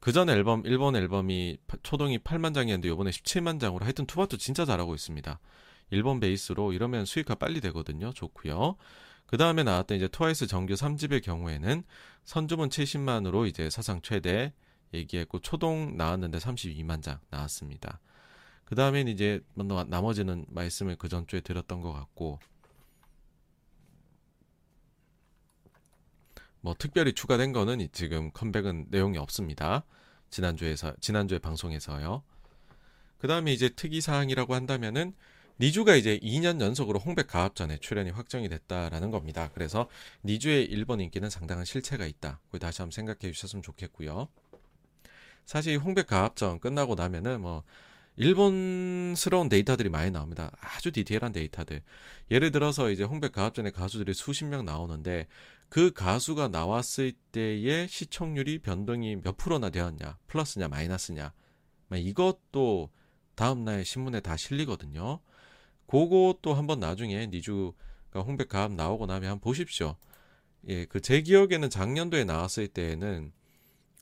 그 전 앨범 일본 앨범이 초동이 8만 장이었는데 요번에 17만 장으로 하여튼 투바투 진짜 잘하고 있습니다. 일본 베이스로 이러면 수익화 빨리 되거든요. 좋고요. 그 다음에 나왔던 이제 트와이스 정규 3집의 경우에는 선주문 70만으로 이제 사상 최대 얘기했고 초동 나왔는데 32만 장 나왔습니다. 그 다음엔 이제 뭐 나머지는 말씀을 그 전주에 드렸던 것 같고 뭐 특별히 추가된 거는 지금 컴백은 내용이 없습니다. 지난주에서 지난주에 방송에서요. 그 다음에 이제 특이 사항이라고 한다면은 니주가 이제 2년 연속으로 홍백 가합전에 출연이 확정이 됐다라는 겁니다. 그래서 니주의 일본 인기는 상당한 실체가 있다. 그 다시 한번 생각해 주셨으면 좋겠고요. 사실 홍백 가합전 끝나고 나면은 뭐 일본스러운 데이터들이 많이 나옵니다. 아주 디테일한 데이터들. 예를 들어서 이제 홍백 가합전에 가수들이 수십 명 나오는데 그 가수가 나왔을 때의 시청률이 변동이 몇 프로나 되었냐, 플러스냐, 마이너스냐. 이것도 다음날 신문에 다 실리거든요. 그것도 한번 나중에 니주가 홍백 가합 나오고 나면 한번 보십시오. 예, 그 제 기억에는 작년도에 나왔을 때에는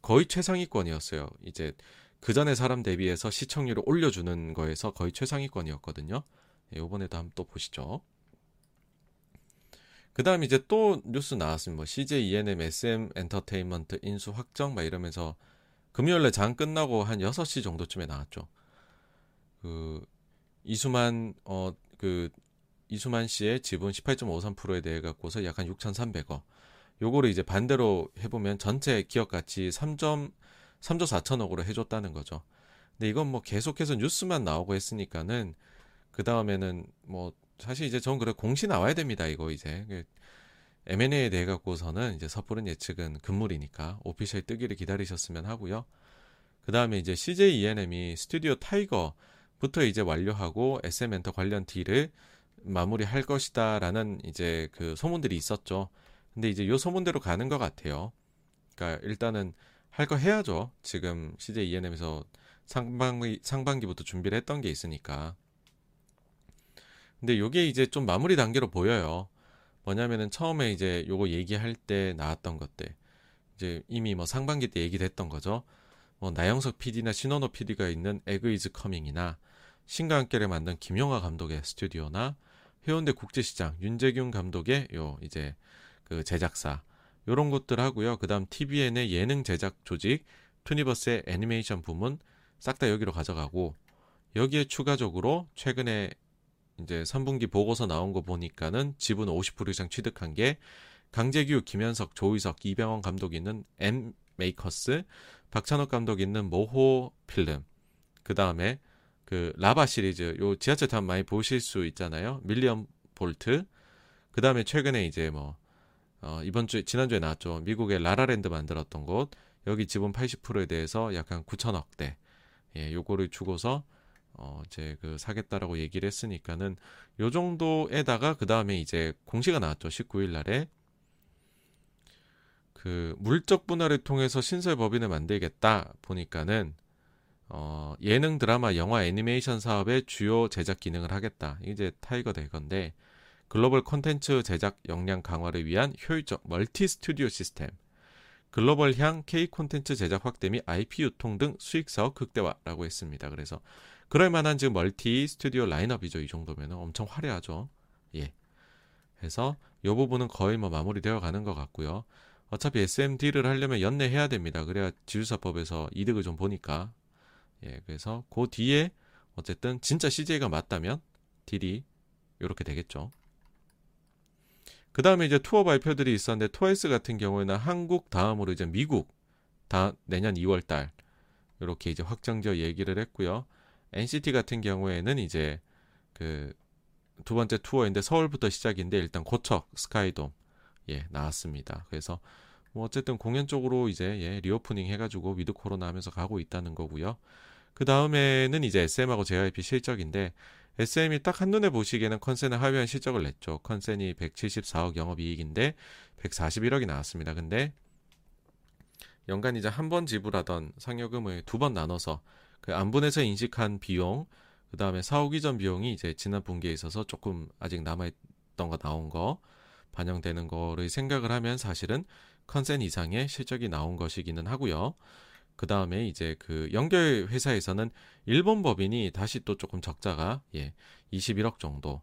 거의 최상위권이었어요. 이제 그 전에 사람 대비해서 시청률을 올려주는 거에서 거의 최상위권이었거든요. 예, 이번에도 한번 또 보시죠. 그 다음 이제 또 뉴스 나왔습니다. 뭐 CJ ENM SM 엔터테인먼트 인수 확정 막 이러면서 금요일에 장 끝나고 한 6시 정도쯤에 나왔죠. 그 이수만 어 그 이수만 씨의 지분 18.53%에 대해 갖고서 약한 6,300억. 요거를 이제 반대로 해보면 전체 기업 가치 3. 3조 4천억으로 해줬다는 거죠. 근데 이건 뭐 계속해서 뉴스만 나오고 했으니까는 그 다음에는 뭐 사실 이제 전 그래 공시 나와야 됩니다. 이거 이제 M&A에 대해 갖고서는 이제 섣부른 예측은 금물이니까 오피셜 뜨기를 기다리셨으면 하고요. 그 다음에 이제 CJ E&M이 스튜디오 타이거 부터 이제 완료하고 SM 엔터 관련 deal을 마무리할 것이다라는 이제 그 소문들이 있었죠. 근데 이제 요 소문대로 가는 것 같아요. 그러니까 일단은 할 거 해야죠. 지금 CJ ENM에서 상반기 상반기부터 준비를 했던 게 있으니까. 근데 요게 이제 좀 마무리 단계로 보여요. 뭐냐면은 처음에 이제 요거 얘기할 때 나왔던 것들. 이제 이미 뭐 상반기 때 얘기됐던 거죠. 뭐 나영석 PD나 신원호 PD가 있는 에그 이즈 커밍이나 신과 함께를 만든 김용화 감독의 스튜디오나 해운대 국제시장 윤제균 감독의 요 이제 그 제작사 요런 것들 하고요. 그다음 TVN의 예능 제작 조직, 투니버스의 애니메이션 부문 싹 다 여기로 가져가고 여기에 추가적으로 최근에 이제 3분기 보고서 나온 거 보니까는 지분 50% 이상 취득한 게 강제규, 김현석, 조의석, 이병헌 감독이 있는 M 메이커스, 박찬욱 감독이 있는 모호 필름, 그 다음에 그 라바 시리즈, 요 지하철 타면 많이 보실 수 있잖아요. 밀리언 볼트. 그 다음에 최근에 이제 뭐, 어, 이번 주에, 지난주에 나왔죠. 미국의 라라랜드 만들었던 곳. 여기 지분 80%에 대해서 약간 9천억대. 예, 요거를 주고서 어, 이제 그 사겠다라고 얘기를 했으니까는 요 정도에다가 그 다음에 이제 공시가 나왔죠. 19일 날에 그 물적 분할을 통해서 신설 법인을 만들겠다 보니까는 어, 예능 드라마 영화 애니메이션 사업의 주요 제작 기능을 하겠다. 이제 타이거 될 건데 글로벌 콘텐츠 제작 역량 강화를 위한 효율적 멀티 스튜디오 시스템 글로벌향 K 콘텐츠 제작 확대 및 IP 유통 등 수익 사업 극대화라고 했습니다. 그래서 그럴 만한 지금 멀티 스튜디오 라인업이죠. 이 정도면 엄청 화려하죠. 예. 그래서 이 부분은 거의 뭐 마무리되어 가는 것 같고요. 어차피 SMD를 하려면 연내 해야 됩니다. 그래야 지주사법에서 이득을 좀 보니까. 예, 그래서 그 뒤에 어쨌든 진짜 CJ가 맞다면 deal이 이렇게 되겠죠. 그 다음에 이제 투어 발표들이 있었는데 트와이스 같은 경우에는 한국 다음으로 이제 미국 다 내년 2월 달 이렇게 이제 확정지어 얘기를 했고요. NCT 같은 경우에는 이제 그 두 번째 투어인데 서울부터 시작인데 일단 고척 스카이돔 예, 나왔습니다. 그래서 뭐 어쨌든 공연 쪽으로 이제 예, reopening 해가지고 with 코로나 하면서 가고 있다는 거고요. 그 다음에는 이제 SM하고 JYP 실적인데 SM이 딱 한눈에 보시기에는 컨센은 하회한 실적을 냈죠. 컨센이 174억 영업이익인데 141억이 나왔습니다. 근데 연간 이제 한 번 지불하던 상여금을 두 번 나눠서 그 안분해서 인식한 비용, 그 다음에 사후 기전 비용이 이제 지난 분기에 있어서 조금 아직 남아있던 거 나온 거, 반영되는 거를 생각을 하면 사실은 컨센 이상의 실적이 나온 것이기는 하고요. 그 다음에 이제 그 연결 회사에서는 일본 법인이 다시 또 조금 적자가 예 21억 정도.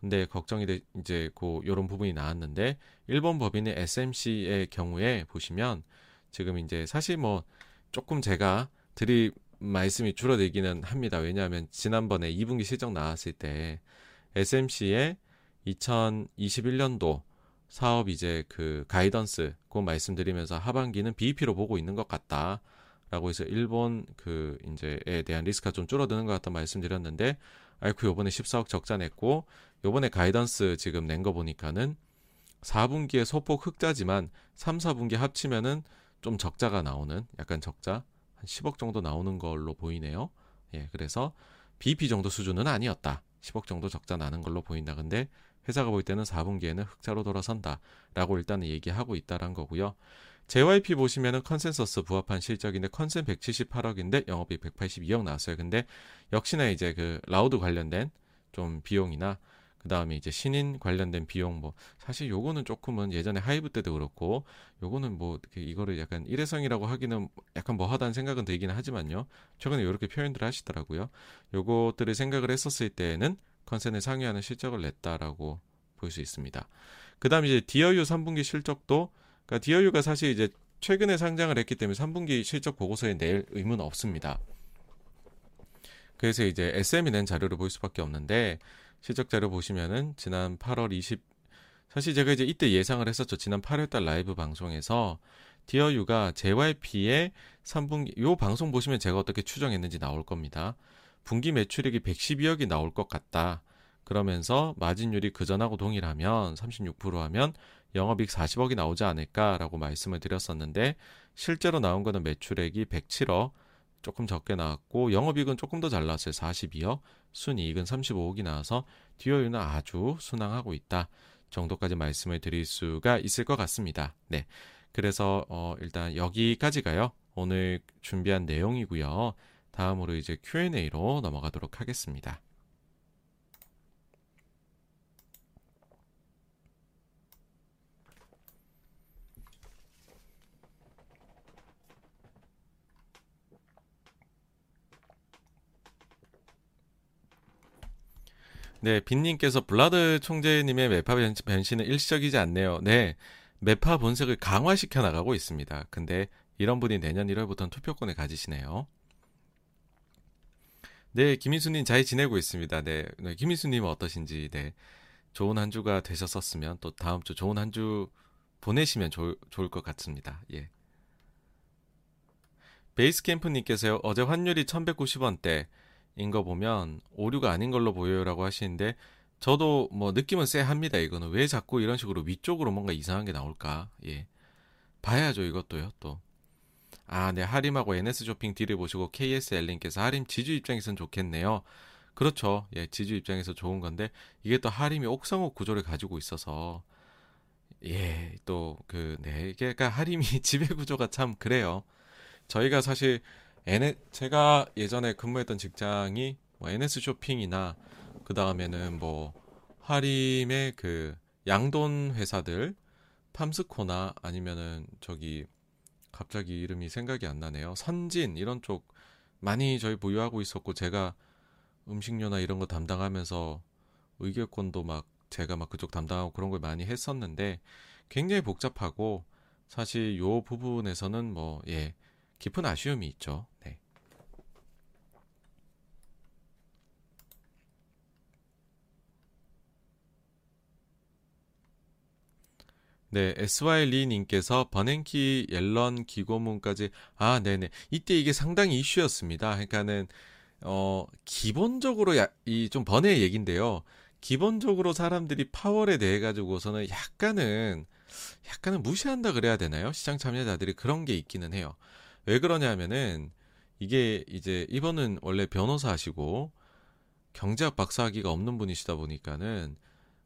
근데 걱정이 돼 이제 그 요런 부분이 나왔는데 일본 법인의 SMC의 경우에 보시면 지금 이제 사실 뭐 조금 제가 드릴 말씀이 줄어들기는 합니다. 왜냐하면 지난번에 2분기 실적 나왔을 때 SMC의 2021년도 사업 이제 그 가이던스 그 말씀드리면서 하반기는 BEP로 보고 있는 것 같다. 라고 해서 일본 그 이제에 대한 리스크가 좀 줄어드는 것 같다 말씀드렸는데 아이쿠 요번에 14억 적자 냈고 요번에 guidance 지금 낸 거 보니까는 4분기에 소폭 흑자지만 3, 4분기 합치면은 좀 적자가 나오는 약간 적자 한 10억 정도 나오는 걸로 보이네요. 예, 그래서 BEP 정도 수준은 아니었다. 10억 정도 적자 나는 걸로 보인다. 근데 회사가 볼 때는 4분기에는 흑자로 돌아선다라고 일단은 얘기하고 있다란 거고요. JYP 보시면은 컨센서스 부합한 실적인데 컨센 178억인데 영업이 182억 나왔어요. 근데 역시나 이제 그 라우드 관련된 좀 비용이나 그 다음에 이제 신인 관련된 비용 뭐 사실 요거는 조금은 예전에 하이브 때도 그렇고 요거는 뭐 이거를 약간 일회성이라고 하기는 약간 뭐하다는 생각은 들기는 하지만요. 최근에 이렇게 표현들을 하시더라고요. 요것들을 생각을 했었을 때에는 컨센을 상회하는 실적을 냈다라고 볼 수 있습니다. 그 다음에 이제 디어유 3분기 실적도 그러니까 디어유가 사실 이제 최근에 상장을 했기 때문에 3분기 실적 보고서에 낼 의무는 없습니다. 그래서 이제 SM이 낸 자료를 볼 수밖에 없는데 실적 자료 보시면은 지난 8월 20 사실 제가 이제 이때 예상을 했었죠. 지난 8월 달 라이브 방송에서 디어유가 JYP의 3분기 요 방송 보시면 제가 어떻게 추정했는지 나올 겁니다. 분기 매출액이 112억이 나올 것 같다. 그러면서 마진율이 그전하고 동일하면 36% 하면 영업이익 40억이 나오지 않을까라고 말씀을 드렸었는데 실제로 나온 거는 매출액이 107억 조금 적게 나왔고 영업이익은 조금 더 잘 나왔어요. 42억 순이익은 35억이 나와서 디어유는 아주 순항하고 있다 정도까지 말씀을 드릴 수가 있을 것 같습니다. 네. 그래서 어 일단 여기까지가요. 오늘 준비한 내용이고요. 다음으로 이제 Q&A로 넘어가도록 하겠습니다. 네, 빈님께서 블라드 총재님의 매파 변신은 일시적이지 않네요. 네, 매파 본색을 강화시켜 나가고 있습니다. 근데 이런 분이 내년 1월부터는 투표권을 가지시네요. 네, 김희수님 잘 지내고 있습니다. 네, 네 김희수님은 어떠신지, 네, 좋은 한 주가 되셨었으면 또 다음 주 좋은 한 주 보내시면 좋, 좋을 것 같습니다. 예. 베이스캠프님께서요, 어제 환율이 1190원대 인거 보면 오류가 아닌 걸로 보여요라고 하시는데, 저도 뭐 느낌은 쎄합니다. 이거는 왜 자꾸 이런 식으로 위쪽으로 뭔가 이상한 게 나올까? 예. 봐야죠, 이것도요, 또. 아, 네, 하림하고 NS 쇼핑 딜을 보시고 KSL님께서 하림 지주 입장에선 좋겠네요. 그렇죠. 예, 지주 입장에서 좋은 건데, 이게 또 하림이 옥상옥 구조를 가지고 있어서, 예, 또, 그, 네, 그러니까 하림이 지배 구조가 참 그래요. 저희가 사실, N, 제가 예전에 근무했던 직장이, 뭐, NS 쇼핑이나, 그 다음에는 뭐, 하림의 그, 양돈 회사들, 팜스코나 아니면은 저기 갑자기 이름이 생각이 안 나네요. 선진 이런 쪽 많이 저희 보유하고 있었고 제가 음식료나 이런 거 담당하면서 의결권도 막 제가 막 그쪽 담당하고 그런 걸 많이 했었는데 굉장히 복잡하고 사실 요 부분에서는 뭐 예 깊은 아쉬움이 있죠. 네. 네, SY 리 님께서 버냉키 옐런 기고문까지 아, 네 네. 이때 이게 상당히 이슈였습니다. 그러니까는 어 기본적으로 이 좀 번외 얘긴데요. 기본적으로 사람들이 파월에 대해 가지고서는 약간은 약간은 무시한다 그래야 되나요? 시장 참여자들이 그런 게 있기는 해요. 왜 그러냐면은 이게 이제 이번은 원래 변호사 하시고 경제학 박사학위가 없는 분이시다 보니까는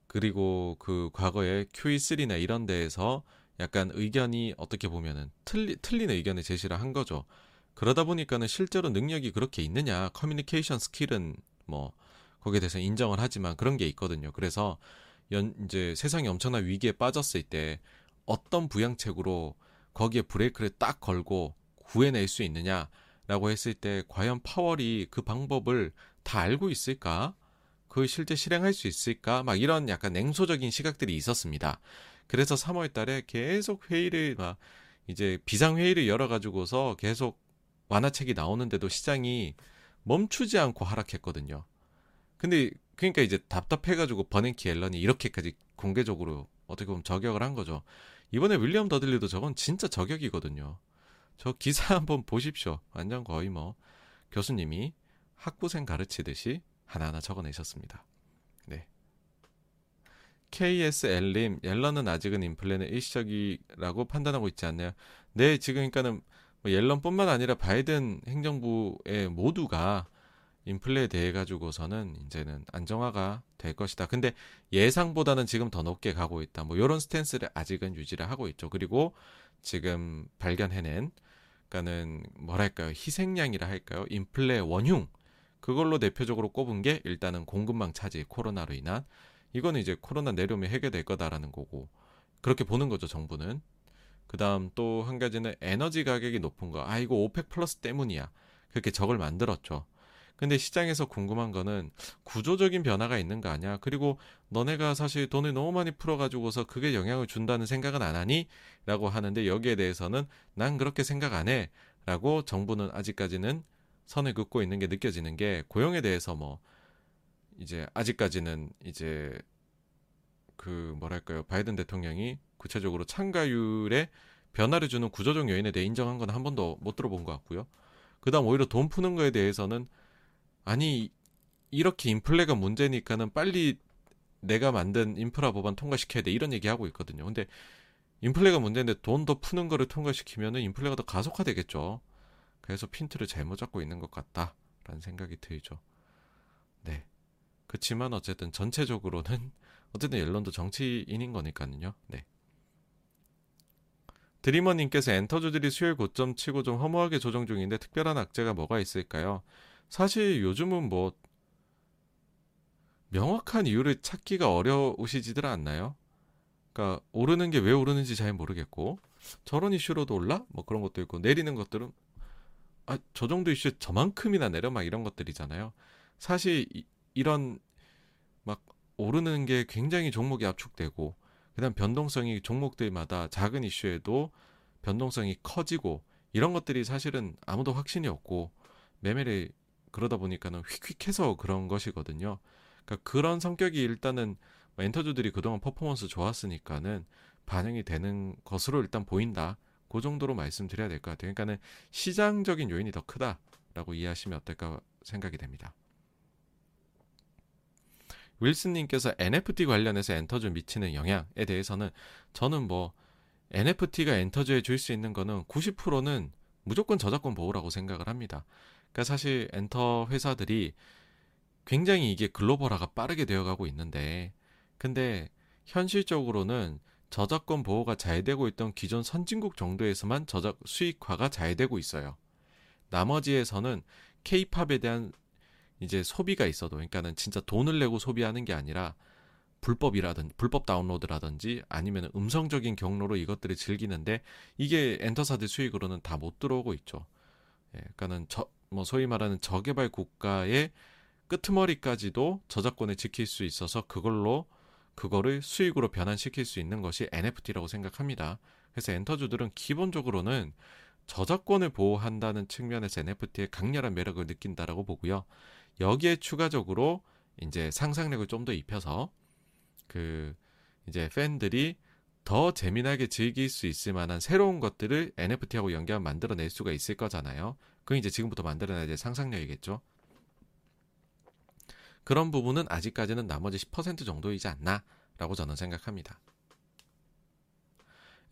그리고 그 과거에 QE3나 이런 데에서 약간 의견이 어떻게 보면은 틀리, 틀린 의견을 제시를 한 거죠. 그러다 보니까는 실제로 능력이 그렇게 있느냐, 커뮤니케이션 스킬은 뭐 거기에 대해서 인정을 하지만 그런 게 있거든요. 그래서 연 이제 세상이 엄청난 위기에 빠졌을 때 어떤 부양책으로 거기에 브레이크를 딱 걸고 구해낼 수 있느냐라고 했을 때 과연 파월이 그 방법을 다 알고 있을까? 그 실제 실행할 수 있을까? 막 이런 약간 냉소적인 시각들이 있었습니다. 그래서 3월 달에 계속 회의를 막 이제 비상회의를 열어가지고서 계속 완화책이 나오는데도 시장이 멈추지 않고 하락했거든요. 근데 그러니까 이제 답답해가지고 버냉키 앨런이 이렇게까지 공개적으로 어떻게 보면 저격을 한 거죠. 이번에 윌리엄 더들리도 저건 진짜 저격이거든요. 저 기사 한번 보십시오. 완전 거의 뭐 교수님이 학부생 가르치듯이 하나하나 적어내셨습니다. 네. KSL님, 옐런은 아직은 인플레는 일시적이라고 판단하고 있지 않나요? 네, 지금 그러니까는 뭐 옐런뿐만 아니라 바이든 행정부의 모두가 인플레에 대해 가지고서는 이제는 안정화가 될 것이다. 근데 예상보다는 지금 더 높게 가고 있다. 뭐 이런 스탠스를 아직은 유지를 하고 있죠. 그리고 지금 발견해낸 그러니까는 뭐랄까요? 희생양이라 할까요? 인플레 원흉. 그걸로 대표적으로 꼽은 게 일단은 공급망 차지 코로나로 인한. 이거는 이제 코로나 내려오면 해결될 거다라는 거고. 그렇게 보는 거죠 정부는. 그다음 또 한 가지는 에너지 가격이 높은 거. 아 이거 오펙 플러스 때문이야. 그렇게 적을 만들었죠 근데 시장에서 궁금한 거는 구조적인 변화가 있는 거 아니야 그리고 너네가 사실 돈을 너무 많이 풀어가지고서 그게 영향을 준다는 생각은 안 하니? 라고 하는데 여기에 대해서는 난 그렇게 생각 안 해. 라고 정부는 아직까지는 선을 긋고 있는 게 느껴지는 게 고용에 대해서 뭐 이제 아직까지는 이제 그 뭐랄까요 바이든 대통령이 구체적으로 참가율에 변화를 주는 구조적 요인에 대해 인정한 건 한 번도 못 들어본 것 같고요. 그다음 오히려 돈 푸는 거에 대해서는 아니 이렇게 인플레가 문제니까는 빨리 내가 만든 인프라 법안 통과시켜야 돼 이런 얘기하고 있거든요. 근데 인플레가 문제인데 돈 더 푸는 거를 통과시키면은 인플레가 더 가속화되겠죠. 그래서 핀트를 잘못 잡고 있는 것 같다라는 생각이 들죠. 네. 그렇지만 어쨌든 전체적으로는 어쨌든 옐런도 정치인인 거니까요. 네. 드리머님께서 엔터주들이 수요일 고점 치고 좀 허무하게 조정 중인데 특별한 악재가 뭐가 있을까요? 사실 요즘은 뭐 명확한 이유를 찾기가 어려우시지들 않나요? 그러니까 오르는 게 왜 오르는지 잘 모르겠고 저런 이슈로도 올라? 뭐 그런 것도 있고 내리는 것들은 아, 저 정도 이슈 저만큼이나 내려 막 이런 것들이잖아요. 사실 이, 이런 막 오르는 게 굉장히 종목이 압축되고 그다음 변동성이 종목들마다 작은 이슈에도 변동성이 커지고 이런 것들이 사실은 아무도 확신이 없고 매매를 그러다 보니까는 휙휙해서 그런 것이거든요. 그러니까 그런 성격이 일단은 뭐 엔터주들이 그동안 퍼포먼스 좋았으니까는 반영이 되는 것으로 일단 보인다. 그 정도로 말씀드려야 될 것 같아요. 그러니까는 시장적인 요인이 더 크다라고 이해하시면 어떨까 생각이 됩니다. 윌슨님께서 NFT 관련해서 엔터주 미치는 영향에 대해서는 저는 뭐 NFT가 엔터주에 줄 수 있는 거는 90%는 무조건 저작권 보호라고 생각을 합니다. 그러니까 사실 엔터 회사들이 굉장히 이게 글로벌화가 빠르게 되어가고 있는데, 근데 현실적으로는 저작권 보호가 잘 되고 있던 기존 선진국 정도에서만 저작 수익화가 잘 되고 있어요. 나머지에서는 케이팝에 대한 이제 소비가 있어도 그러니까는 진짜 돈을 내고 소비하는 게 아니라 불법이라든 불법 다운로드라든지 아니면 음성적인 경로로 이것들을 즐기는데 이게 엔터사들 수익으로는 다 못 들어오고 있죠. 예, 그러니까는 저 뭐 소위 말하는 저개발 국가의 끄트머리까지도 저작권을 지킬 수 있어서 그걸로 그거를 수익으로 변환시킬 수 있는 것이 NFT라고 생각합니다. 그래서 엔터주들은 기본적으로는 저작권을 보호한다는 측면에서 NFT의 강렬한 매력을 느낀다라고 보고요. 여기에 추가적으로 이제 상상력을 좀 더 입혀서 그 이제 팬들이 더 재미나게 즐길 수 있을 만한 새로운 것들을 NFT하고 연계하면 만들어낼 수가 있을 거잖아요. 그건 이제 지금부터 만들어내야 될 상상력이겠죠. 그런 부분은 아직까지는 나머지 10% 정도이지 않나라고 저는 생각합니다.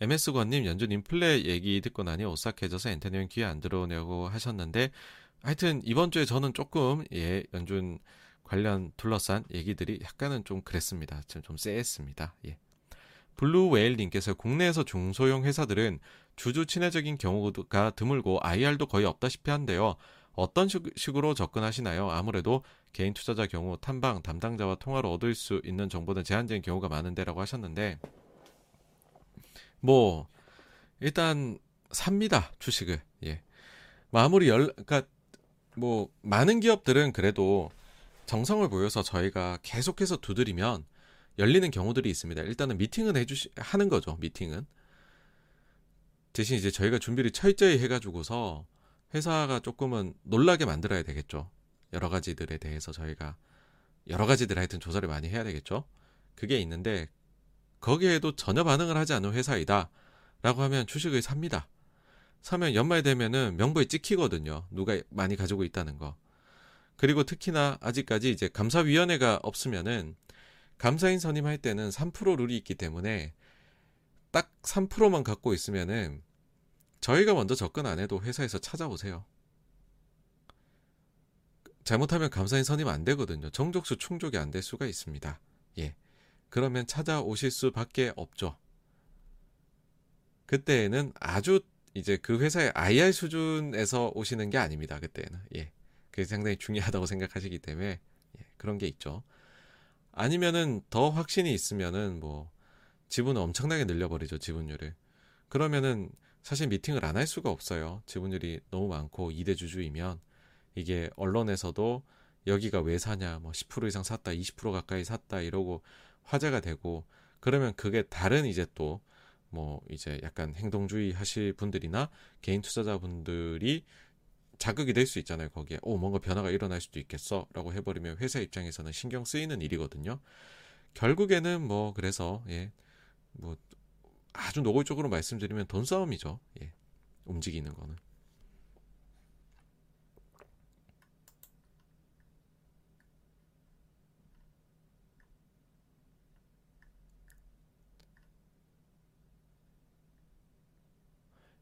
MS권님, 연주님 플레 얘기 듣고 나니 오싹해져서 엔터님 귀에 안 들어오냐고 하셨는데 하여튼 이번 주에 저는 조금 예 연준 관련 둘러싼 얘기들이 약간은 좀 그랬습니다. 좀, 좀 쎄했습니다. 예. 블루웨일님께서 국내에서 중소형 회사들은 주주 친해적인 경우가 드물고 IR도 거의 없다시피 한데요. 어떤 식으로 접근하시나요? 아무래도 개인 투자자 경우 탐방 담당자와 통화로 얻을 수 있는 정보는 제한적인 경우가 많은데라고 하셨는데 뭐 일단 삽니다 주식을 예 마무리 열 그러니까 뭐 많은 기업들은 그래도 정성을 보여서 저희가 계속해서 두드리면 열리는 경우들이 있습니다. 일단은 미팅은 해주시 하는 거죠. 미팅은 대신 이제 저희가 준비를 철저히 해가지고서 회사가 조금은 놀라게 만들어야 되겠죠. 여러 가지들에 대해서 저희가 여러 가지들 하여튼 조사를 많이 해야 되겠죠. 그게 있는데 거기에도 전혀 반응을 하지 않는 회사이다. 라고 하면 주식을 삽니다. 사면 연말 되면은 명부에 찍히거든요. 누가 많이 가지고 있다는 거. 그리고 특히나 아직까지 이제 감사위원회가 없으면은 감사인 선임할 때는 3% 룰이 있기 때문에 딱 3%만 갖고 있으면은 저희가 먼저 접근 안 해도 회사에서 찾아오세요. 잘못하면 감사인 선임 안 되거든요. 정족수 충족이 안 될 수가 있습니다. 예. 그러면 찾아오실 수밖에 없죠. 그때에는 아주 이제 그 회사의 IR 수준에서 오시는 게 아닙니다. 그때는 예, 그게 상당히 중요하다고 생각하시기 때문에 예, 그런 게 있죠. 아니면은 더 확신이 있으면은 뭐 지분을 엄청나게 늘려버리죠 지분율을. 그러면은 사실 미팅을 안 할 수가 없어요. 지분율이 너무 많고 2대 주주이면 이게 언론에서도 여기가 왜 사냐, 뭐 10% 이상 샀다, 20% 가까이 샀다 이러고 화제가 되고 그러면 그게 다른 이제 또 뭐 이제 약간 행동주의 하실 분들이나 개인 투자자분들이 자극이 될 수 있잖아요. 거기에 오 뭔가 변화가 일어날 수도 있겠어라고 해버리면 회사 입장에서는 신경 쓰이는 일이거든요. 결국에는 뭐 그래서 예뭐 아주 노골적으로 말씀드리면 돈 싸움이죠. 예 움직이는 거는.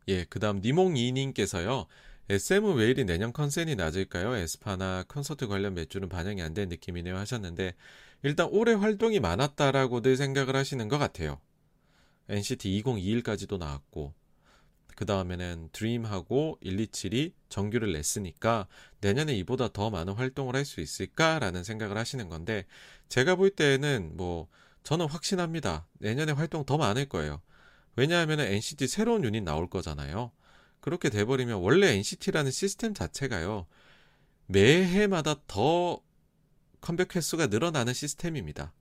예, 그 다음 니몽이님께서요. SM은 왜 이리 내년 컨센이 낮을까요? 에스파나 콘서트 관련 매출은 반영이 안 된 느낌이네요 하셨는데 일단 올해 활동이 많았다라고들 생각을 하시는 것 같아요. NCT 2021까지도 나왔고 그 다음에는 드림하고 127이 정규를 냈으니까 내년에 이보다 더 많은 활동을 할 수 있을까라는 생각을 하시는 건데 제가 볼 때는 뭐 저는 확신합니다. 내년에 활동 더 많을 거예요. 왜냐하면 NCT 새로운 유닛 나올 거잖아요. 그렇게 돼버리면 원래 NCT라는 시스템 자체가요. 매해마다 더 컴백 횟수가 늘어나는 시스템입니다.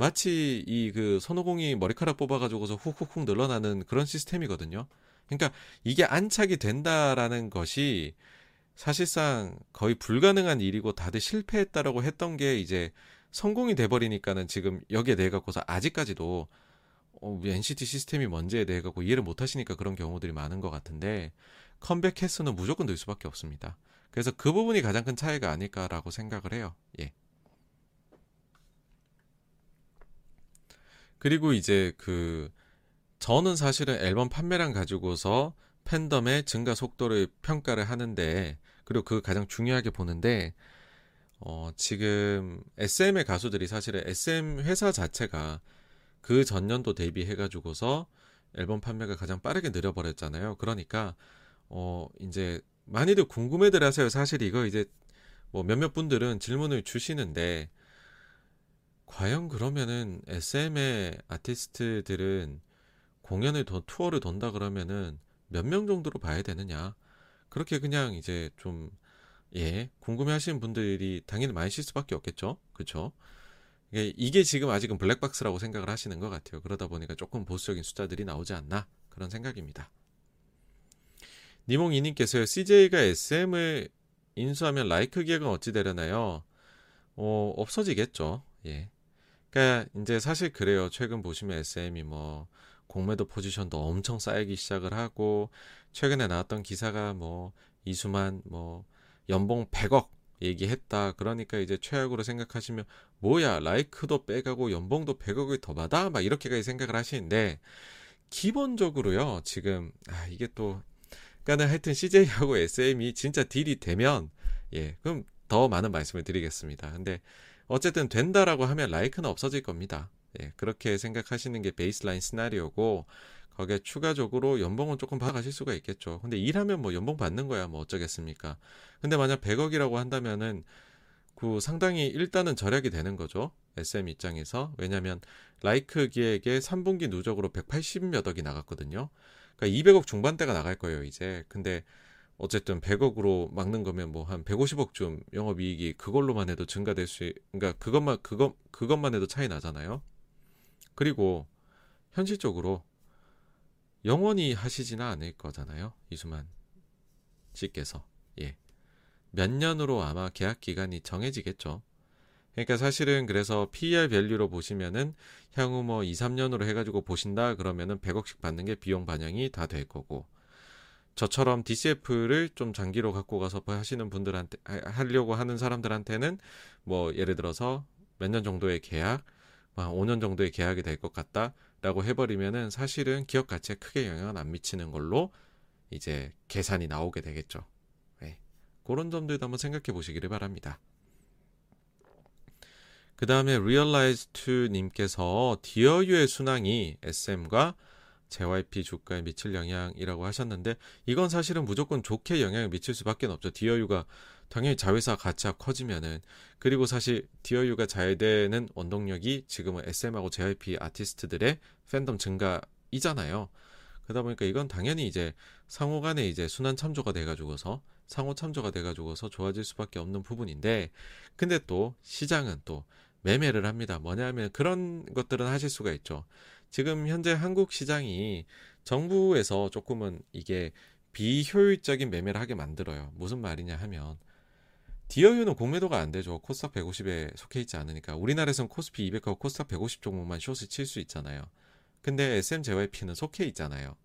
마치 이 그 손오공이 머리카락 뽑아가지고서 훅훅훅 늘어나는 그런 시스템이거든요. 그러니까 이게 안착이 된다라는 것이 사실상 거의 불가능한 일이고 다들 실패했다라고 했던 게 이제 성공이 돼버리니까는 지금 여기에 대해 갖고서 아직까지도 어, NCT 시스템이 뭔지에 대해 갖고 이해를 못 하시니까 그런 경우들이 많은 것 같은데 컴백 횟수는 무조건 늘 수밖에 없습니다. 그래서 그 부분이 가장 큰 차이가 아닐까라고 생각을 해요. 예. 그리고 이제 그 저는 사실은 앨범 판매량 가지고서 팬덤의 증가 속도를 평가를 하는데 그리고 그 가장 중요하게 보는데 어 지금 SM의 가수들이 사실은 SM 회사 자체가 그 전년도 대비해 가지고서 앨범 판매가 가장 빠르게 늘어버렸잖아요. 그러니까 어 이제 많이들 궁금해들 하세요. 사실 이거 이제 뭐 몇몇 분들은 질문을 주시는데 과연 그러면은 SM의 아티스트들은 공연을 더 투어를 돈다 그러면은 몇 명 정도로 봐야 되느냐? 그렇게 그냥 이제 좀 예, 궁금해 하시는 분들이 당연히 많으실 수밖에 없겠죠. 그렇죠? 이게 지금 아직은 블랙박스라고 생각을 하시는 것 같아요. 그러다 보니까 조금 보수적인 숫자들이 나오지 않나 그런 생각입니다. 니몽이님께서요. CJ가 SM을 인수하면 라이크 기획은 어찌 되려나요? 어, 없어지겠죠. 예. 그러니까 이제 사실 그래요. 최근 보시면 SM이 뭐 공매도 포지션도 엄청 쌓이기 시작을 하고 최근에 나왔던 기사가 뭐 이수만 뭐 연봉 100억 얘기했다. 그러니까 이제 최악으로 생각하시면 뭐야 라이크도 빼가고 연봉도 100억을 더 받아? 막 이렇게까지 생각을 하시는데 기본적으로요. 지금 아 이게 또 그러니까는 하여튼 CJ하고 SM이 진짜 딜이 되면 예 그럼 더 많은 말씀을 드리겠습니다. 근데 어쨌든 된다라고 하면 라이크는 없어질 겁니다. 예, 그렇게 생각하시는 게 베이스라인 시나리오고 거기에 추가적으로 연봉은 조금 받아가실 수가 있겠죠. 근데 일하면 뭐 연봉 받는 거야 뭐 어쩌겠습니까. 근데 만약 100억이라고 한다면은 그 상당히 일단은 절약이 되는 거죠. SM 입장에서. 왜냐면 라이크 기획에 3분기 누적으로 180몇 억이 나갔거든요. 그러니까 200억 중반대가 나갈 거예요, 이제. 근데 어쨌든 100억으로 막는 거면 뭐 한 150억쯤 영업 이익이 그걸로만 해도 증가될 수, 그러니까 그것만 그것 그것만 해도 차이 나잖아요. 그리고 현실적으로 영원히 하시지는 않을 거잖아요, 이수만 씨께서. 예. 몇 년으로 아마 계약 기간이 정해지겠죠. 그러니까 사실은 그래서 PER value로 보시면은 향후 뭐 2, 3년으로 해가지고 보신다 그러면은 100억씩 받는 게 비용 반영이 다 될 거고 저처럼 DCF를 좀 장기로 갖고 가서 하시는 분들한테 하려고 하는 사람들한테는 뭐 예를 들어서 몇 년 정도의 계약, 뭐 5년 정도의 계약이 될 것 같다라고 해버리면은 사실은 기업 가치에 크게 영향은 안 미치는 걸로 이제 계산이 나오게 되겠죠. 네. 그런 점들도 한번 생각해 보시기를 바랍니다. 그 다음에 Realize to 님께서 디어유의 순항이 SM과 JYP 주가에 미칠 영향이라고 하셨는데 이건 사실은 무조건 좋게 영향을 미칠 수밖에 없죠. 디어유가 당연히 자회사 가치가 커지면은 그리고 사실 디어유가 잘 되는 원동력이 지금은 SM하고 JYP 아티스트들의 팬덤 증가이잖아요. 그러다 보니까 이건 당연히 이제 상호 간에 이제 순환 참조가 돼가지고서 상호 참조가 돼가지고서 좋아질 수밖에 없는 부분인데 근데 또 시장은 또 매매를 합니다. 뭐냐면 그런 것들은 하실 수가 있죠. 지금 현재 한국 시장이 정부에서 조금은 이게 비효율적인 매매를 하게 만들어요. 무슨 말이냐 하면 디어유는 공매도가 안 되죠. 코스닥 150에 속해 있지 않으니까. 우리나라에선 코스피 200하고 코스닥 150 종목만 숏을 칠 수 있잖아요. 근데 SMJYP는 속해 있잖아요.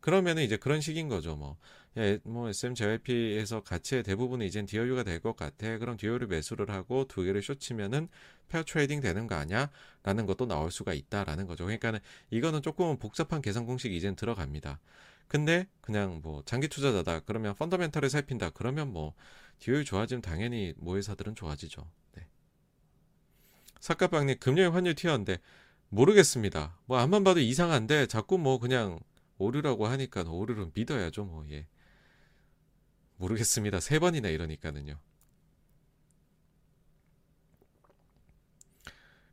그러면은 이제 그런 식인 거죠. 뭐, 야, 뭐 SMJYP에서 가치의 대부분은 이젠 디어유가 될 것 같아. 그럼 디어유를 매수를 하고 두 개를 short치면은 pair trading 되는 거 아니야? 라는 것도 나올 수가 있다라는 거죠. 그러니까는 이거는 조금 복잡한 계산 공식이 이젠 들어갑니다. 근데 그냥 뭐 장기 투자자다. 그러면 펀더멘털을 살핀다. 그러면 뭐 디오율 좋아지면 당연히 모회사들은 좋아지죠. 네. 사카빵님 금요일 환율 튀었는데 모르겠습니다. 뭐 앞만 봐도 이상한데 자꾸 뭐 그냥 오류라고 하니까 오류를 믿어야죠. 뭐 예. 모르겠습니다. 세 번이나 이러니까는요.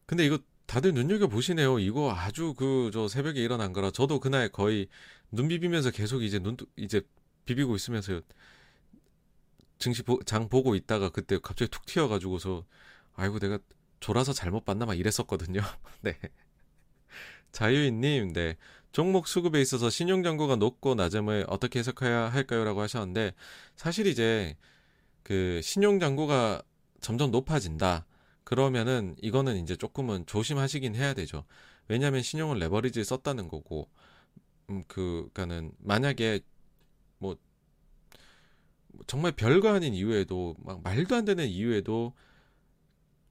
근데 이거 다들 눈여겨 보시네요. 이거 아주 그 저 새벽에 일어난 거라 저도 그날 거의 눈 비비면서 계속 이제 눈 이제 비비고 있으면서 증시 보, 장 보고 있다가 그때 갑자기 툭 튀어가지고서 아이고 내가 졸아서 잘못 봤나 막 이랬었거든요. 네. 자유인님, 네. 종목 수급에 있어서 신용잔고가 높고 낮음을 어떻게 해석해야 할까요?라고 하셨는데 사실 이제 그 신용잔고가 점점 높아진다. 그러면은 이거는 이제 조금은 조심하시긴 해야 되죠. 왜냐하면 신용을 레버리지 썼다는 거고, 음, 그, 그니까는 만약에 뭐 정말 별거 아닌 이유에도 막 말도 안 되는 이유에도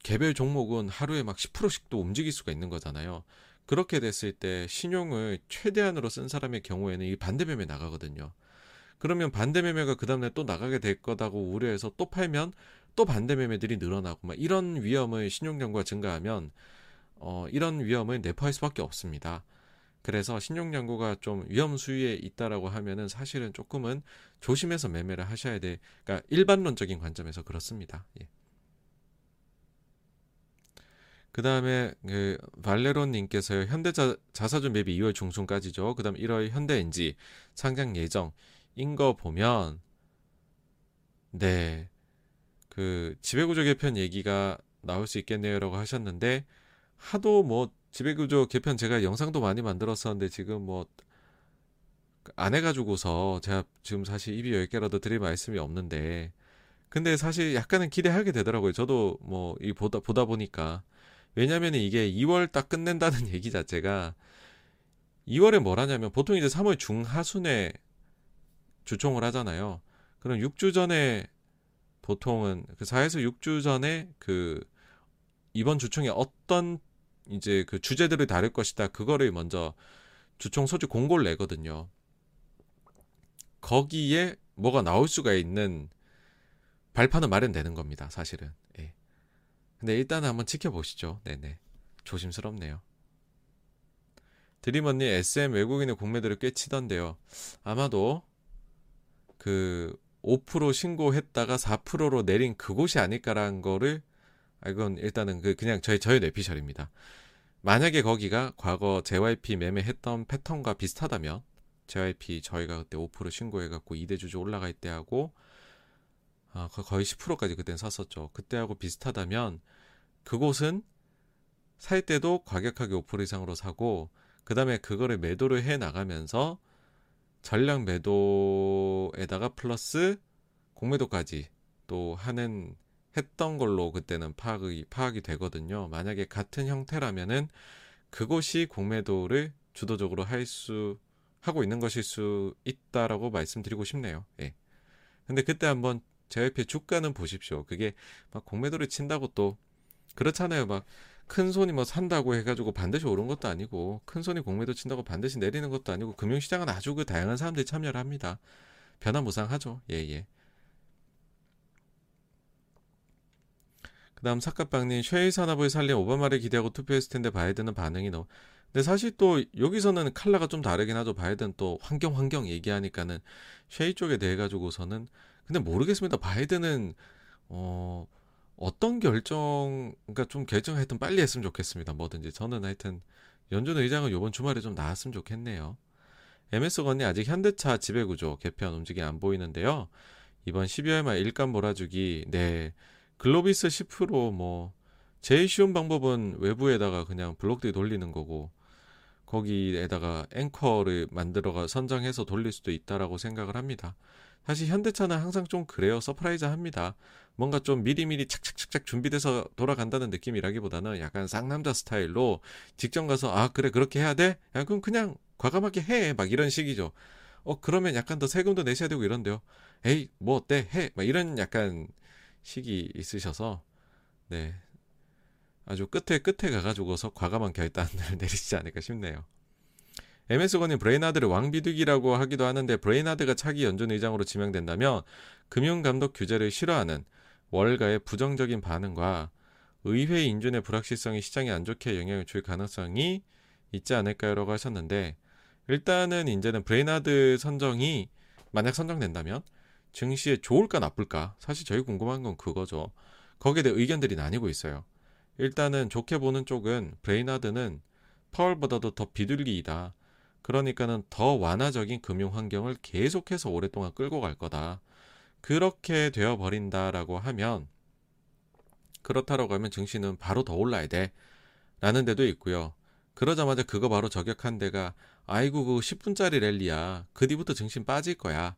개별 종목은 하루에 막 10%씩도 움직일 수가 있는 거잖아요. 그렇게 됐을 때 신용을 최대한으로 쓴 사람의 경우에는 이 반대매매 나가거든요. 그러면 반대매매가 그 다음날 또 나가게 될 거다고 우려해서 또 팔면 또 반대매매들이 늘어나고 막 이런 위험을 신용연구가 증가하면 어, 이런 위험을 내포할 수밖에 없습니다. 그래서 신용연구가 좀 위험 수위에 있다라고 하면은 사실은 조금은 조심해서 매매를 하셔야 돼. 그러니까 일반론적인 관점에서 그렇습니다. 예. 그 다음에 그 발레론님께서 현대자 자사주 매입 2월 중순까지죠. 그 다음 1월 현대엔지 상장 예정인 거 보면 네. 그 지배구조 개편 얘기가 나올 수 있겠네요라고 하셨는데 하도 뭐 지배구조 개편 제가 영상도 많이 만들었었는데 지금 뭐 안 해가지고서 제가 지금 사실 입이 열 개라도 드릴 말씀이 없는데 근데 사실 약간은 기대하게 되더라고요. 저도 뭐 이 보다 보다 보니까 왜냐면 이게 2월 딱 끝낸다는 얘기 자체가 2월에 뭘 하냐면 보통 이제 3월 중하순에 주총을 하잖아요. 그럼 6주 전에 보통은 그 4에서 6주 전에 그 이번 주총에 어떤 이제 그 주제들을 다룰 것이다. 그거를 먼저 주총 소집 공고를 내거든요. 거기에 뭐가 나올 수가 있는 발판은 마련되는 겁니다. 사실은. 예. 근데 일단은 한번 지켜보시죠. 네네. 조심스럽네요. 드림 언니 SM 외국인의 공매도를 꽤 치던데요. 아마도 그 5% 신고했다가 4%로 내린 그곳이 아닐까라는 거를 아, 이건 일단은 그 그냥 저의 저의 뇌피셜입니다. 만약에 거기가 과거 JYP 매매했던 패턴과 비슷하다면 JYP 저희가 그때 5% 신고해갖고 2대 주주 올라갈 때 하고 아, 거의 10%까지 그땐 샀었죠. 그때하고 비슷하다면 그곳은 살 때도 과격하게 5% 이상으로 사고 그 다음에 그거를 매도를 해 나가면서 전량 매도에다가 플러스 공매도까지 또 하는 했던 걸로 그때는 파악이 파악이 되거든요. 만약에 같은 형태라면은 그곳이 공매도를 주도적으로 할 수 하고 있는 것일 수 있다라고 말씀드리고 싶네요. 예. 근데 그때 한번 JYP 주가는 보십시오. 그게 막 공매도를 친다고 또 그렇잖아요. 막 큰 손이 뭐 산다고 해가지고 반드시 오른 것도 아니고 큰 손이 공매도 친다고 반드시 내리는 것도 아니고 금융시장은 아주 그 다양한 사람들이 참여를 합니다. 변화무쌍하죠. 예예. 예. 그다음 사카빵님 쉐이 산업을 살린 오바마를 기대하고 투표했을 텐데 바이든은 반응이 너무 근데 사실 또 여기서는 칼라가 좀 다르긴 하죠. 바이든 또 환경 환경 얘기하니까는 쉐이 쪽에 대해 가지고서는 근데 모르겠습니다. 바이든은 어 어떤 결정 그러니까 좀 결정 하여튼 빨리 했으면 좋겠습니다. 뭐든지 저는 하여튼 연준 의장은 이번 주말에 좀 나왔으면 좋겠네요. MS 건이 아직 현대차 지배구조 개편 움직임 안 보이는데요. 이번 12월 말 일감 몰아주기 네 글로비스 10%뭐 제일 쉬운 방법은 외부에다가 그냥 블록들이 돌리는 거고 거기에다가 앵커를 만들어가 선정해서 돌릴 수도 있다라고 생각을 합니다. 사실 현대차는 항상 좀 그래요. surprise 합니다. 뭔가 좀 미리미리 착착착착 준비돼서 돌아간다는 느낌이라기보다는 약간 쌍남자 스타일로 직전 가서 아 그래 그렇게 해야 돼? 야 그럼 그냥 과감하게 해. 막 이런 식이죠. 어 그러면 약간 더 세금도 내셔야 되고 이런데요. 에이 뭐 어때? 해. 막 이런 약간 식이 있으셔서 네 아주 끝에 끝에 가가지고서 과감한 결단을 내리시지 않을까 싶네요. MS건이 브레이나드를 왕비둘기라고 하기도 하는데 브레이나드가 차기 연준 의장으로 지명된다면 금융감독 규제를 싫어하는 월가의 부정적인 반응과 의회 인준의 불확실성이 시장에 안 좋게 영향을 줄 가능성이 있지 않을까요라고 하셨는데 일단은 이제는 브레이나드 선정이 만약 선정된다면 증시에 좋을까 나쁠까 사실 저희 궁금한 건 그거죠. 거기에 대해 의견들이 나뉘고 있어요. 일단은 좋게 보는 쪽은 브레이나드는 파월보다도 더 비둘기이다. 그러니까는 더 완화적인 금융 환경을 계속해서 오랫동안 끌고 갈 거다. 그렇게 되어 버린다라고 하면 그렇다라고 하면 증시는 바로 더 올라야 돼. 라는 데도 있고요. 그러자마자 그거 바로 저격한 데가 아이고 그 10분짜리 랠리야. 그 뒤부터 증시 빠질 거야.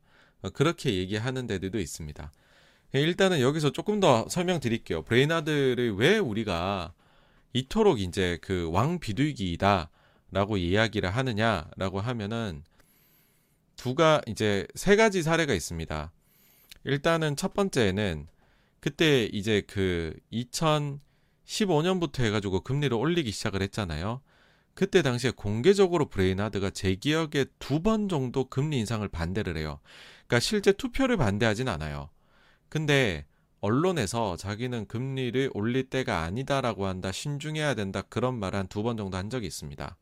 그렇게 얘기하는 데들도 있습니다. 일단은 여기서 조금 더 설명드릴게요. 브레이나드를 왜 우리가 이토록 이제 그 왕 비둘기이다 라고 이야기를 하느냐라고 하면은 두가 이제 세 가지 사례가 있습니다. 일단은 첫 번째는 그때 이제 그 2015년부터 해가지고 금리를 올리기 시작을 했잖아요. 그때 당시에 공개적으로 브레이너드가 제 기억에 두 번 정도 금리 인상을 반대를 해요. 그러니까 실제 투표를 반대하진 않아요. 근데 언론에서 자기는 금리를 올릴 때가 아니다라고 한다, 신중해야 된다 그런 말 한 두 번 정도 한 적이 있습니다.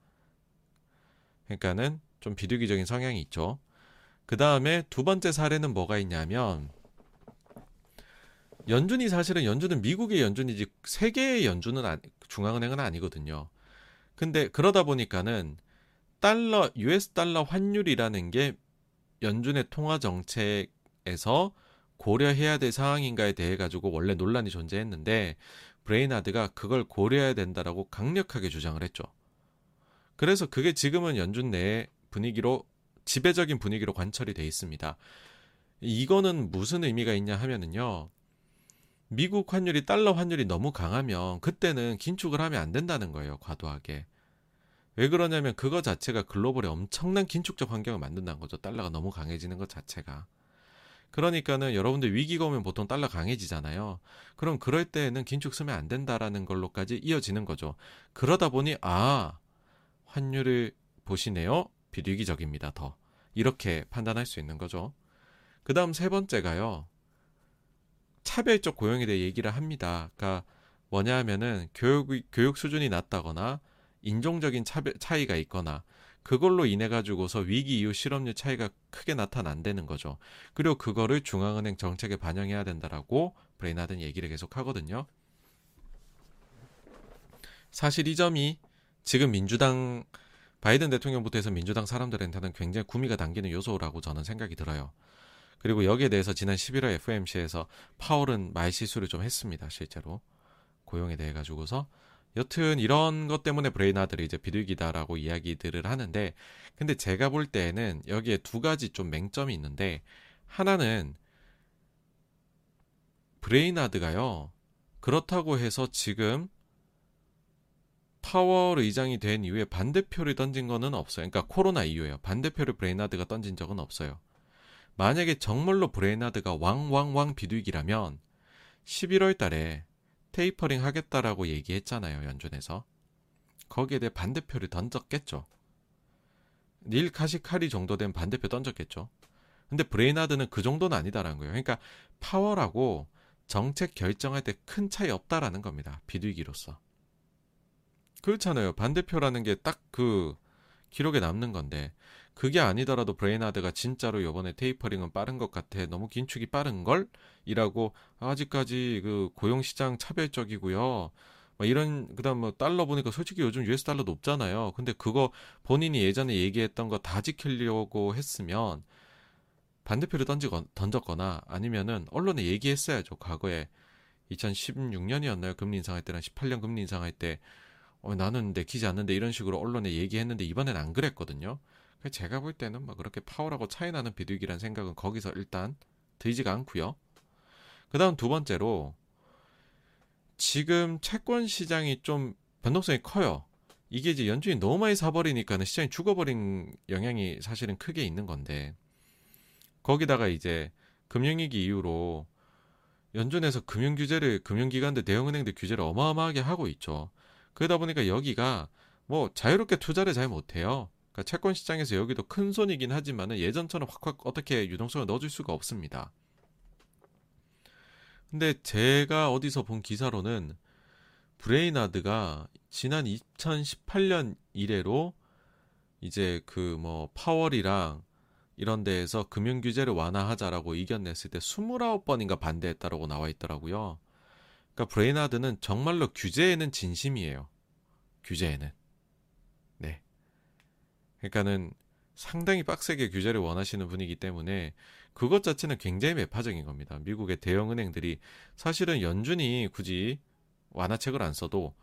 그러니까는 좀 비둘기적인 성향이 있죠. 그 다음에 두 번째 사례는 뭐가 있냐면 연준이 사실은 연준은 미국의 연준이지 세계의 연준은 아니, 중앙은행은 아니거든요. 근데 그러다 보니까는 달러 US 달러 환율이라는 게 연준의 통화 정책에서 고려해야 될 상황인가에 대해 가지고 원래 논란이 존재했는데 브레이너드가 그걸 고려해야 된다라고 강력하게 주장을 했죠. 그래서 그게 지금은 연준 내 분위기로 지배적인 분위기로 관철이 돼 있습니다. 이거는 무슨 의미가 있냐 하면은요. 미국 환율이 달러 환율이 너무 강하면 그때는 긴축을 하면 안 된다는 거예요. 과도하게. 왜 그러냐면 그거 자체가 글로벌에 엄청난 긴축적 환경을 만든다는 거죠. 달러가 너무 강해지는 것 자체가. 그러니까는 여러분들 위기가 오면 보통 달러 강해지잖아요. 그럼 그럴 때에는 긴축 쓰면 안 된다라는 걸로까지 이어지는 거죠. 그러다 보니 아 환율을 보시네요. 비위기적입니다. 더 이렇게 판단할 수 있는 거죠. 그 다음 세 번째가요. 차별적 고용에 대해 얘기를 합니다. 그러니까 뭐냐 하면은 교육, 교육 수준이 낮다거나 인종적인 차별, 차이가 있거나 그걸로 인해 가지고서 위기 이후 실업률 차이가 크게 나타난다는 거죠. 그리고 그거를 중앙은행 정책에 반영해야 된다라고 브레인하든 얘기를 계속 하거든요. 사실 이 점이 지금 민주당 바이든 대통령부터 해서 민주당 사람들한테는 굉장히 구미가 당기는 요소라고 저는 생각이 들어요. 그리고 여기에 대해서 지난 11월 FOMC에서 파월은 말 실수를 좀 했습니다. 실제로 고용에 대해 가지고서 여튼 이런 것 때문에 브레이너드를 이제 비둘기다라고 이야기들을 하는데 근데 제가 볼 때에는 여기에 두 가지 좀 맹점이 있는데 하나는 브레이너드가요 그렇다고 해서 지금 파월 의장이 된 이후에 반대표를 던진 거는 없어요. 그러니까 코로나 이후에요. 반대표를 브레이너드가 던진 적은 없어요. 만약에 정말로 브레이너드가 왕왕왕 비둘기라면 11월 달에 테이퍼링 하겠다라고 얘기했잖아요. 연준에서. 거기에 대해 반대표를 던졌겠죠. 닐 카시카리 정도 된 반대표 던졌겠죠. 근데 브레이너드는 그 정도는 아니다라는 거예요. 그러니까 파월하고 정책 결정할 때 큰 차이 없다라는 겁니다. 비둘기로서. 그렇잖아요. 반대표라는 게 딱 그 기록에 남는 건데 그게 아니더라도 브레이너드가 진짜로 요번에 tapering은 빠른 것 같아. 너무 긴축이 빠른 걸? 이라고 아직까지 그 고용 시장 차별적이고요. 뭐 이런 그다음 뭐 달러 보니까 솔직히 요즘 US 달러 높잖아요. 근데 그거 본인이 예전에 얘기했던 거 다 지키려고 했으면 반대표를 던지거 던졌거나 아니면은 언론에 얘기했어야죠. 과거에 2016년이었나요? 금리 인상할 때랑 18년 금리 인상할 때 어, 나는 내키지 않는데 이런 식으로 언론에 얘기했는데 이번엔 안 그랬거든요. 제가 볼 때는 막 그렇게 파월하고 차이 나는 비둘기란 생각은 거기서 일단 들지가 않고요. 그 다음 두 번째로 지금 채권 시장이 좀 변동성이 커요. 이게 이제 연준이 너무 많이 사버리니까는 시장이 죽어버린 영향이 사실은 크게 있는 건데 거기다가 이제 금융위기 이후로 연준에서 금융 규제를 금융기관들 대형은행들 규제를 어마어마하게 하고 있죠. 그러다 보니까 여기가 뭐 자유롭게 투자를 잘 못해요. 그러니까 채권 시장에서 여기도 큰 손이긴 하지만은 예전처럼 확확 어떻게 유동성을 넣어줄 수가 없습니다. 근데 제가 어디서 본 기사로는 브레이나드가 지난 2018년 이래로 이제 그 뭐 파월이랑 이런 데에서 금융 규제를 완화하자라고 의견 냈을 때 29번인가 반대했다라고 나와 있더라고요. 그러니까 브레이나드는 정말로 규제에는 진심이에요. 규제에는. 네. 그러니까는 상당히 빡세게 규제를 원하시는 분이기 때문에 그것 자체는 굉장히 매파적인 겁니다. 미국의 대형 은행들이 사실은 연준이 굳이 완화책을 안 써도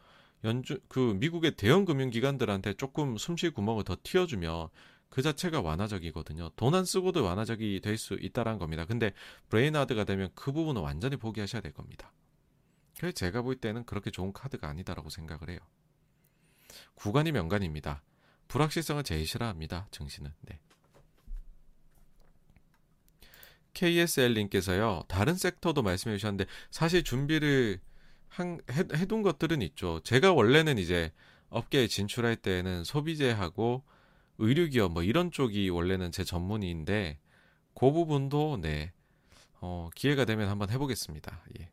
연준 그 미국의 대형 금융 기관들한테 조금 숨쉴 구멍을 더 틔워주면 그 자체가 완화적이거든요. 돈 안 쓰고도 완화적이 될 수 있다라는 겁니다. 근데 브레이너드가 되면 그 부분은 완전히 포기하셔야 될 겁니다. 그래서 제가 볼 때는 그렇게 좋은 카드가 아니다라고 생각을 해요. 구관이 명관입니다. 불확실성을 제일 싫어합니다. 증시는. 네. KSL님께서요. 다른 sector도 말씀해 주셨는데 사실 준비를 한, 해, 해둔 것들은 있죠. 제가 원래는 이제 업계에 진출할 때는 소비재하고 의료기업 뭐 이런 쪽이 원래는 제 전문인데 그 부분도 네 어, 기회가 되면 한번 해보겠습니다. 예.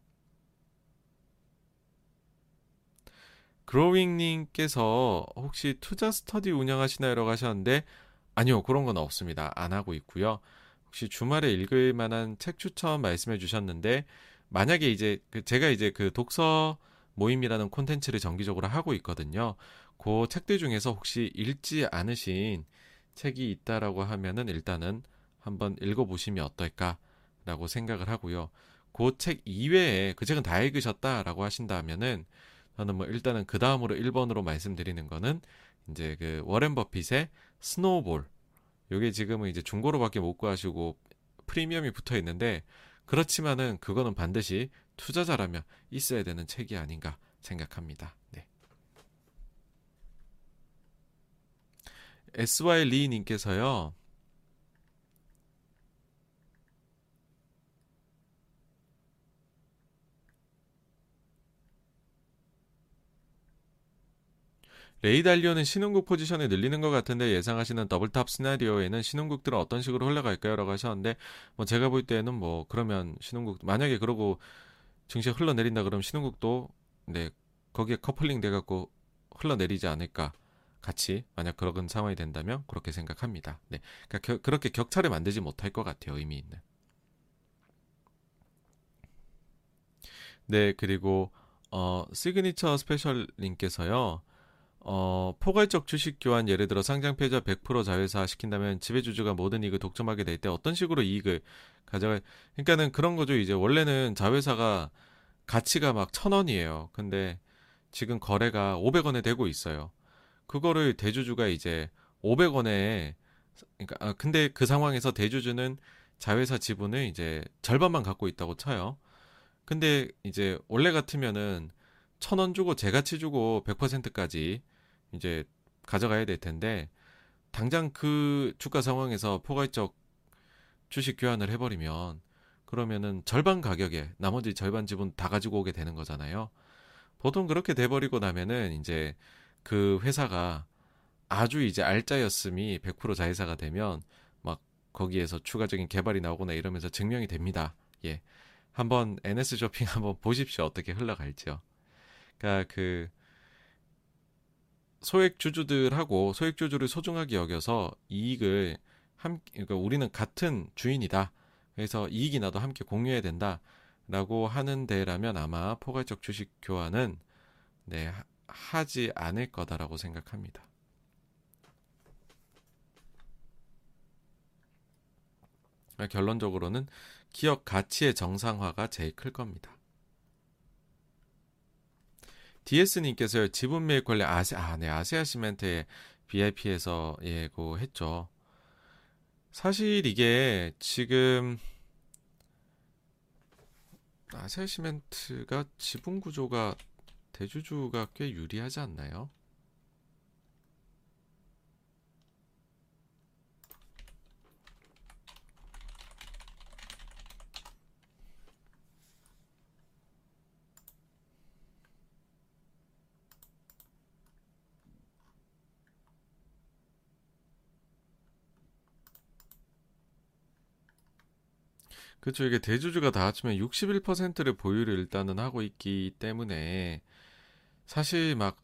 그로윙님께서 혹시 투자 스터디 운영하시나요라고 하셨는데 아니요 그런 건 없습니다. 안 하고 있고요. 혹시 주말에 읽을 만한 책 추천 말씀해 주셨는데 만약에 이제 그 제가 이제 그 독서 모임이라는 콘텐츠를 정기적으로 하고 있거든요. 그 책들 중에서 혹시 읽지 않으신 책이 있다라고 하면은 일단은 한번 읽어보시면 어떨까라고 생각을 하고요. 그 책 이외에 그 책은 다 읽으셨다라고 하신다면은 저는 뭐 일단은 그 다음으로 1번으로 말씀드리는 거는 이제 그 워렌 버핏의 스노우볼. 요게 지금은 이제 중고로밖에 못 구하시고 프리미엄이 붙어 있는데 그렇지만은 그거는 반드시 투자자라면 있어야 되는 책이 아닌가 생각합니다. 네. SY 리 님께서요. 레이달리오는 신흥국 포지션을 늘리는 것 같은데 예상하시는 double top 시나리오에는 신흥국들은 어떤 식으로 흘러갈까요? 라고 하셨는데 뭐 제가 볼 때는 뭐 그러면 신흥국 만약에 그러고 증시 흘러내린다 그러면 신흥국도 네 거기에 커플링 돼 갖고 흘러내리지 않을까 같이 만약 그런 상황이 된다면 그렇게 생각합니다. 네. 그러니까 겨, 그렇게 격차를 만들지 못할 것 같아요. 의미 있는. 네, 그리고 어 시그니처 스페셜 님께서요. 어, 포괄적 주식 교환 예를 들어 상장 폐지 100% 자회사 시킨다면 지배주주가 모든 이익을 독점하게 될 때 어떤 식으로 이익을 가져갈 그러니까는 그런 거죠. 이제 원래는 자회사가 가치가 막 천 원이에요. 근데 지금 거래가 500원에 되고 있어요. 그거를 대주주가 이제 500원에 그러니까 아, 근데 그 상황에서 대주주는 자회사 지분을 이제 절반만 갖고 있다고 쳐요. 근데 이제 원래 같으면은 천 원 주고 재가치 주고 100%까지 이제 가져가야 될 텐데 당장 그 주가 상황에서 포괄적 주식 교환을 해버리면 그러면은 절반 가격에 나머지 절반 지분 다 가지고 오게 되는 거잖아요. 보통 그렇게 돼버리고 나면은 이제 그 회사가 아주 이제 알짜였음이 100% 자회사가 되면 막 거기에서 추가적인 개발이 나오거나 이러면서 증명이 됩니다. 예. 한번 NS 쇼핑 한번 보십시오. 어떻게 흘러갈지요. 그러니까 그 소액 주주들하고 소액 주주를 소중하게 여겨서 이익을 함 그러니까 우리는 같은 주인이다. 그래서 이익이 나도 함께 공유해야 된다 라고 하는 데라면 아마 포괄적 주식 교환은 네 하지 않을 거다라고 생각합니다. 결론적으로는 기업 가치의 정상화가 제일 클 겁니다. DS님께서 지분 매입 관리 아세 아, 네, 아세아 시멘트에 BIP에서 예고했죠. 사실 이게 지금 아세아 시멘트가 지분 구조가 대주주가 꽤 유리하지 않나요? 그렇죠. 이게 대주주가 다 합치면 61%를 보유를 일단은 하고 있기 때문에 사실 막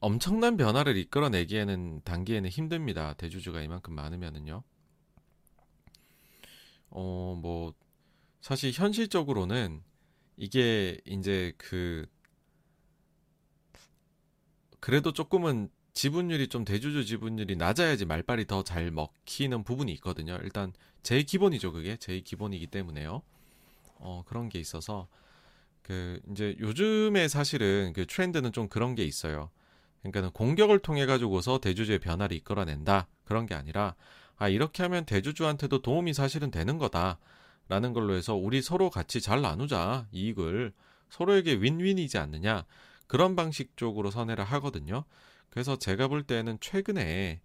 엄청난 변화를 이끌어내기에는 단기에는 힘듭니다. 대주주가 이만큼 많으면은요. 어, 뭐 사실 현실적으로는 이게 이제 그 그래도 조금은 지분율이 좀 대주주 지분율이 낮아야지 말빨이 더 잘 먹히는 부분이 있거든요. 일단 제일 기본이죠, 그게 제일 기본이기 때문에요. 어, 그런 게 있어서 그 이제 요즘에 사실은 그 트렌드는 좀 그런 게 있어요. 그러니까는 공격을 통해 가지고서 대주주의 변화를 이끌어낸다 그런 게 아니라 아 이렇게 하면 대주주한테도 도움이 사실은 되는 거다라는 걸로 해서 우리 서로 같이 잘 나누자 이익을 서로에게 윈윈이지 않느냐 그런 방식 쪽으로 선회를 하거든요. 그래서 제가 볼 때는 최근에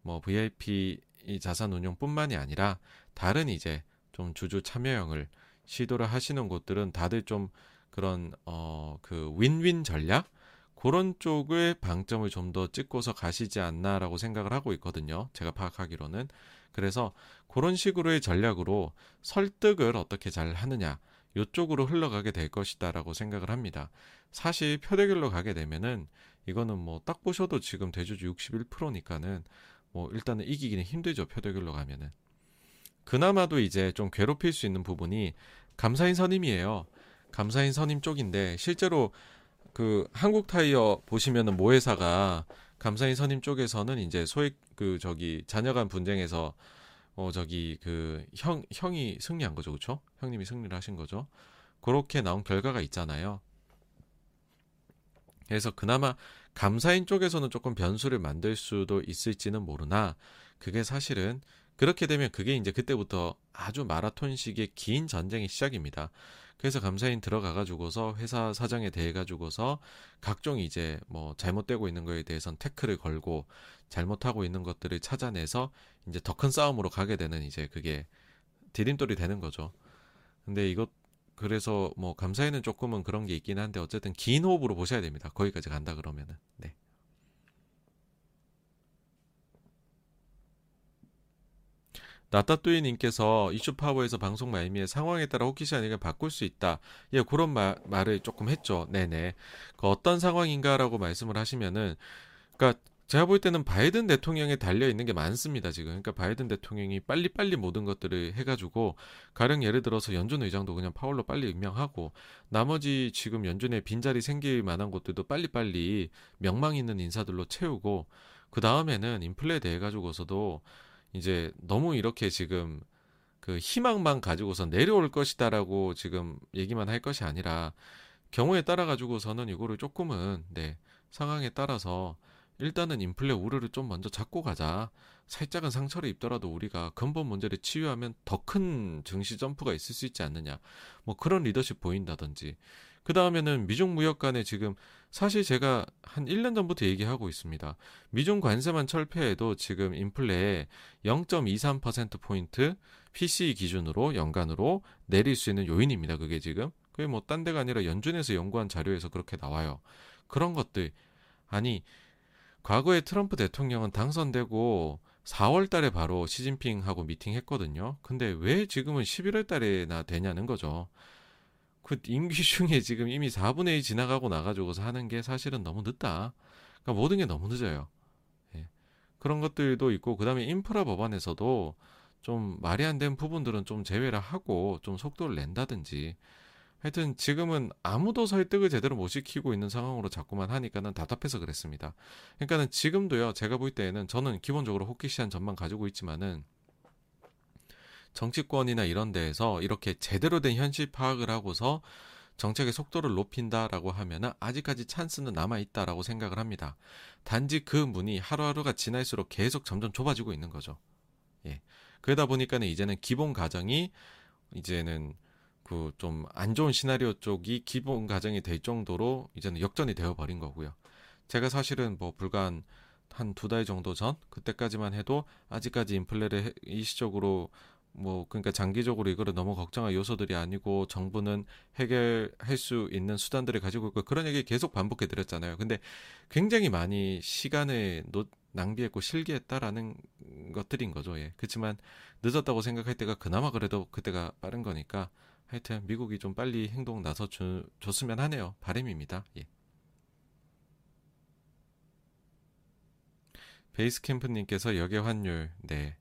뭐 VIP 자산 운용뿐만이 아니라 다른 이제 좀 주주 참여형을 시도를 하시는 곳들은 다들 좀 그런 어 그 윈윈 전략 그런 쪽의 방점을 좀 더 찍고서 가시지 않나라고 생각을 하고 있거든요. 제가 파악하기로는. 그래서 그런 식으로의 전략으로 설득을 어떻게 잘 하느냐. 요쪽으로 흘러가게 될 것이다라고 생각을 합니다. 사실 표대결로 가게 되면은 이거는 뭐 딱 보셔도 지금 대주주 61%니까는 뭐 일단은 이기기는 힘들죠. 표대결로 가면은. 그나마도 이제 좀 괴롭힐 수 있는 부분이 감사인 선임이에요. 감사인 선임 쪽인데 실제로 그 한국 타이어 보시면은 모회사가 감사인 선임 쪽에서는 이제 소액 그 저기 자녀 간 분쟁에서 어 저기 그 형 형이 승리한 거죠, 그렇죠? 형님이 승리를 하신 거죠. 그렇게 나온 결과가 있잖아요. 그래서 그나마 감사인 쪽에서는 조금 변수를 만들 수도 있을지는 모르나 그게 사실은 그렇게 되면 그게 이제 그때부터 아주 마라톤식의 긴 전쟁의 시작입니다. 그래서 감사인 들어가 가지고서 회사 사정에 대해 가지고서 각종 이제 뭐 잘못되고 있는 거에 대해선 태클을 걸고 잘못하고 있는 것들을 찾아내서 이제 더 큰 싸움으로 가게 되는 이제 그게 디딤돌이 되는 거죠. 근데 이것 그래서 뭐 감사에는 조금은 그런 게 있긴 한데 어쨌든 긴 호흡으로 보셔야 됩니다. 거기까지 간다 그러면은. 네. 나따뚜이님께서 이슈파워에서 방송 말미에 상황에 따라 호키시 아니가 바꿀 수 있다. 예, 그런 말, 말을 조금 했죠. 네네. 그 어떤 상황인가라고 말씀을 하시면은, 그러니까 제가 볼 때는 바이든 대통령에 달려 있는 게 많습니다 지금. 그러니까 바이든 대통령이 빨리 빨리 모든 것들을 해가지고 가령 예를 들어서 연준 의장도 그냥 파월로 빨리 임명하고 나머지 지금 연준에 빈자리 생길 만한 것들도 빨리 빨리 명망 있는 인사들로 채우고 그 다음에는 인플레에 대해 가지고서도 이제 너무 이렇게 지금 그 희망만 가지고서 내려올 것이다라고 지금 얘기만 할 것이 아니라 경우에 따라 가지고서는 이거를 조금은 네 상황에 따라서 일단은 인플레 우려를 좀 먼저 잡고 가자. 살짝은 상처를 입더라도 우리가 근본 문제를 치유하면 더 큰 증시 점프가 있을 수 있지 않느냐. 뭐 그런 리더십 보인다든지. 그 다음에는 미중 무역 간에 지금 사실 제가 한 1년 전부터 얘기하고 있습니다. 미중 관세만 철폐해도 지금 인플레에 0.23%포인트 PCE 기준으로 연간으로 내릴 수 있는 요인입니다. 그게 지금. 그게 뭐 딴 데가 아니라 연준에서 연구한 자료에서 그렇게 나와요. 그런 것들. 아니, 과거에 트럼프 대통령은 당선되고 4월 달에 바로 시진핑하고 미팅했거든요. 근데 왜 지금은 11월 달에나 되냐는 거죠. 그 임기 중에 지금 이미 4분의 1 지나가고 나가지고서 하는 게 사실은 너무 늦다. 그러니까 모든 게 너무 늦어요. 예. 그런 것들도 있고 그다음에 인프라 법안에서도 좀 말이 안 되는 부분들은 좀 제외를 하고 좀 속도를 낸다든지 하여튼 지금은 아무도 설득을 제대로 못 시키고 있는 상황으로 자꾸만 하니까는 답답해서 그랬습니다. 그러니까는 지금도요, 제가 볼 때에는 저는 기본적으로 호기시한 점만 가지고 있지만은 정치권이나 이런 데에서 이렇게 제대로 된 현실 파악을 하고서 정책의 속도를 높인다라고 하면은 아직까지 찬스는 남아 있다라고 생각을 합니다. 단지 그 문이 하루하루가 지날수록 계속 점점 좁아지고 있는 거죠. 예. 그러다 보니까는 이제는 기본 가정이 이제는 그 좀 안 좋은 시나리오 쪽이 기본 가정이 될 정도로 이제는 역전이 되어 버린 거고요. 제가 사실은 뭐 불과 한 두 달 정도 전 그때까지만 해도 아직까지 인플레를 일시적으로 뭐 그러니까 장기적으로 이거를 너무 걱정할 요소들이 아니고 정부는 해결할 수 있는 수단들을 가지고 있고 그런 얘기 계속 반복해 드렸잖아요. 근데 굉장히 많이 시간을 노, 낭비했고 실기했다라는 것들인 거죠. 예. 그렇지만 늦었다고 생각할 때가 그나마 그래도 그때가 빠른 거니까 하여튼 미국이 좀 빨리 행동 나서 주, 줬으면 하네요. 바램입니다. 예. 베이스 캠프님께서 역의 환율, 네.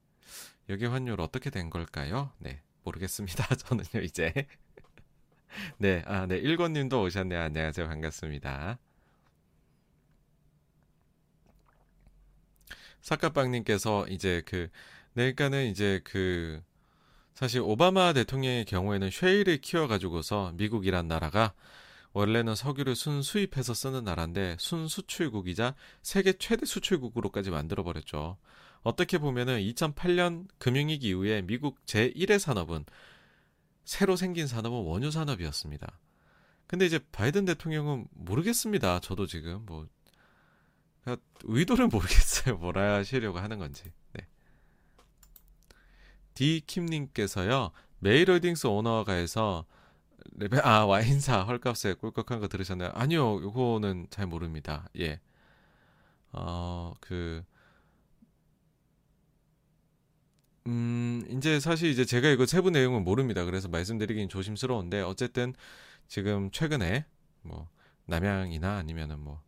역의 환율 어떻게 된 걸까요? 네. 모르겠습니다. 저는요, 이제. 네, 아, 네. 일권님도 오셨네요. 안녕하세요. 반갑습니다. 사카빵님께서 이제 그, 네, 그러니까는 이제 그, 사실 오바마 대통령의 경우에는 쉐일을 키워가지고서 미국이란 나라가 원래는 석유를 순수입해서 쓰는 나라인데 순수출국이자 세계 최대 수출국으로까지 만들어버렸죠. 어떻게 보면은 2008년 금융위기 이후에 미국 제1의 산업은 새로 생긴 산업은 원유 산업이었습니다. 근데 이제 바이든 대통령은 모르겠습니다. 저도 지금 뭐 그러니까 의도를 모르겠어요. 뭐라 하시려고 하는 건지. 네. 디킴님께서요. 매일홀딩스 오너가에서 레뱅 아 와인사 헐값에 꿀꺽한 거 들으셨나요? 아니요, 요거는 잘 모릅니다. 예. 어그 음, 이제 사실 이제 제가 이거 세부 내용은 모릅니다. 그래서 말씀드리긴 조심스러운데 어쨌든 지금 최근에 뭐 남양이나 아니면은 뭐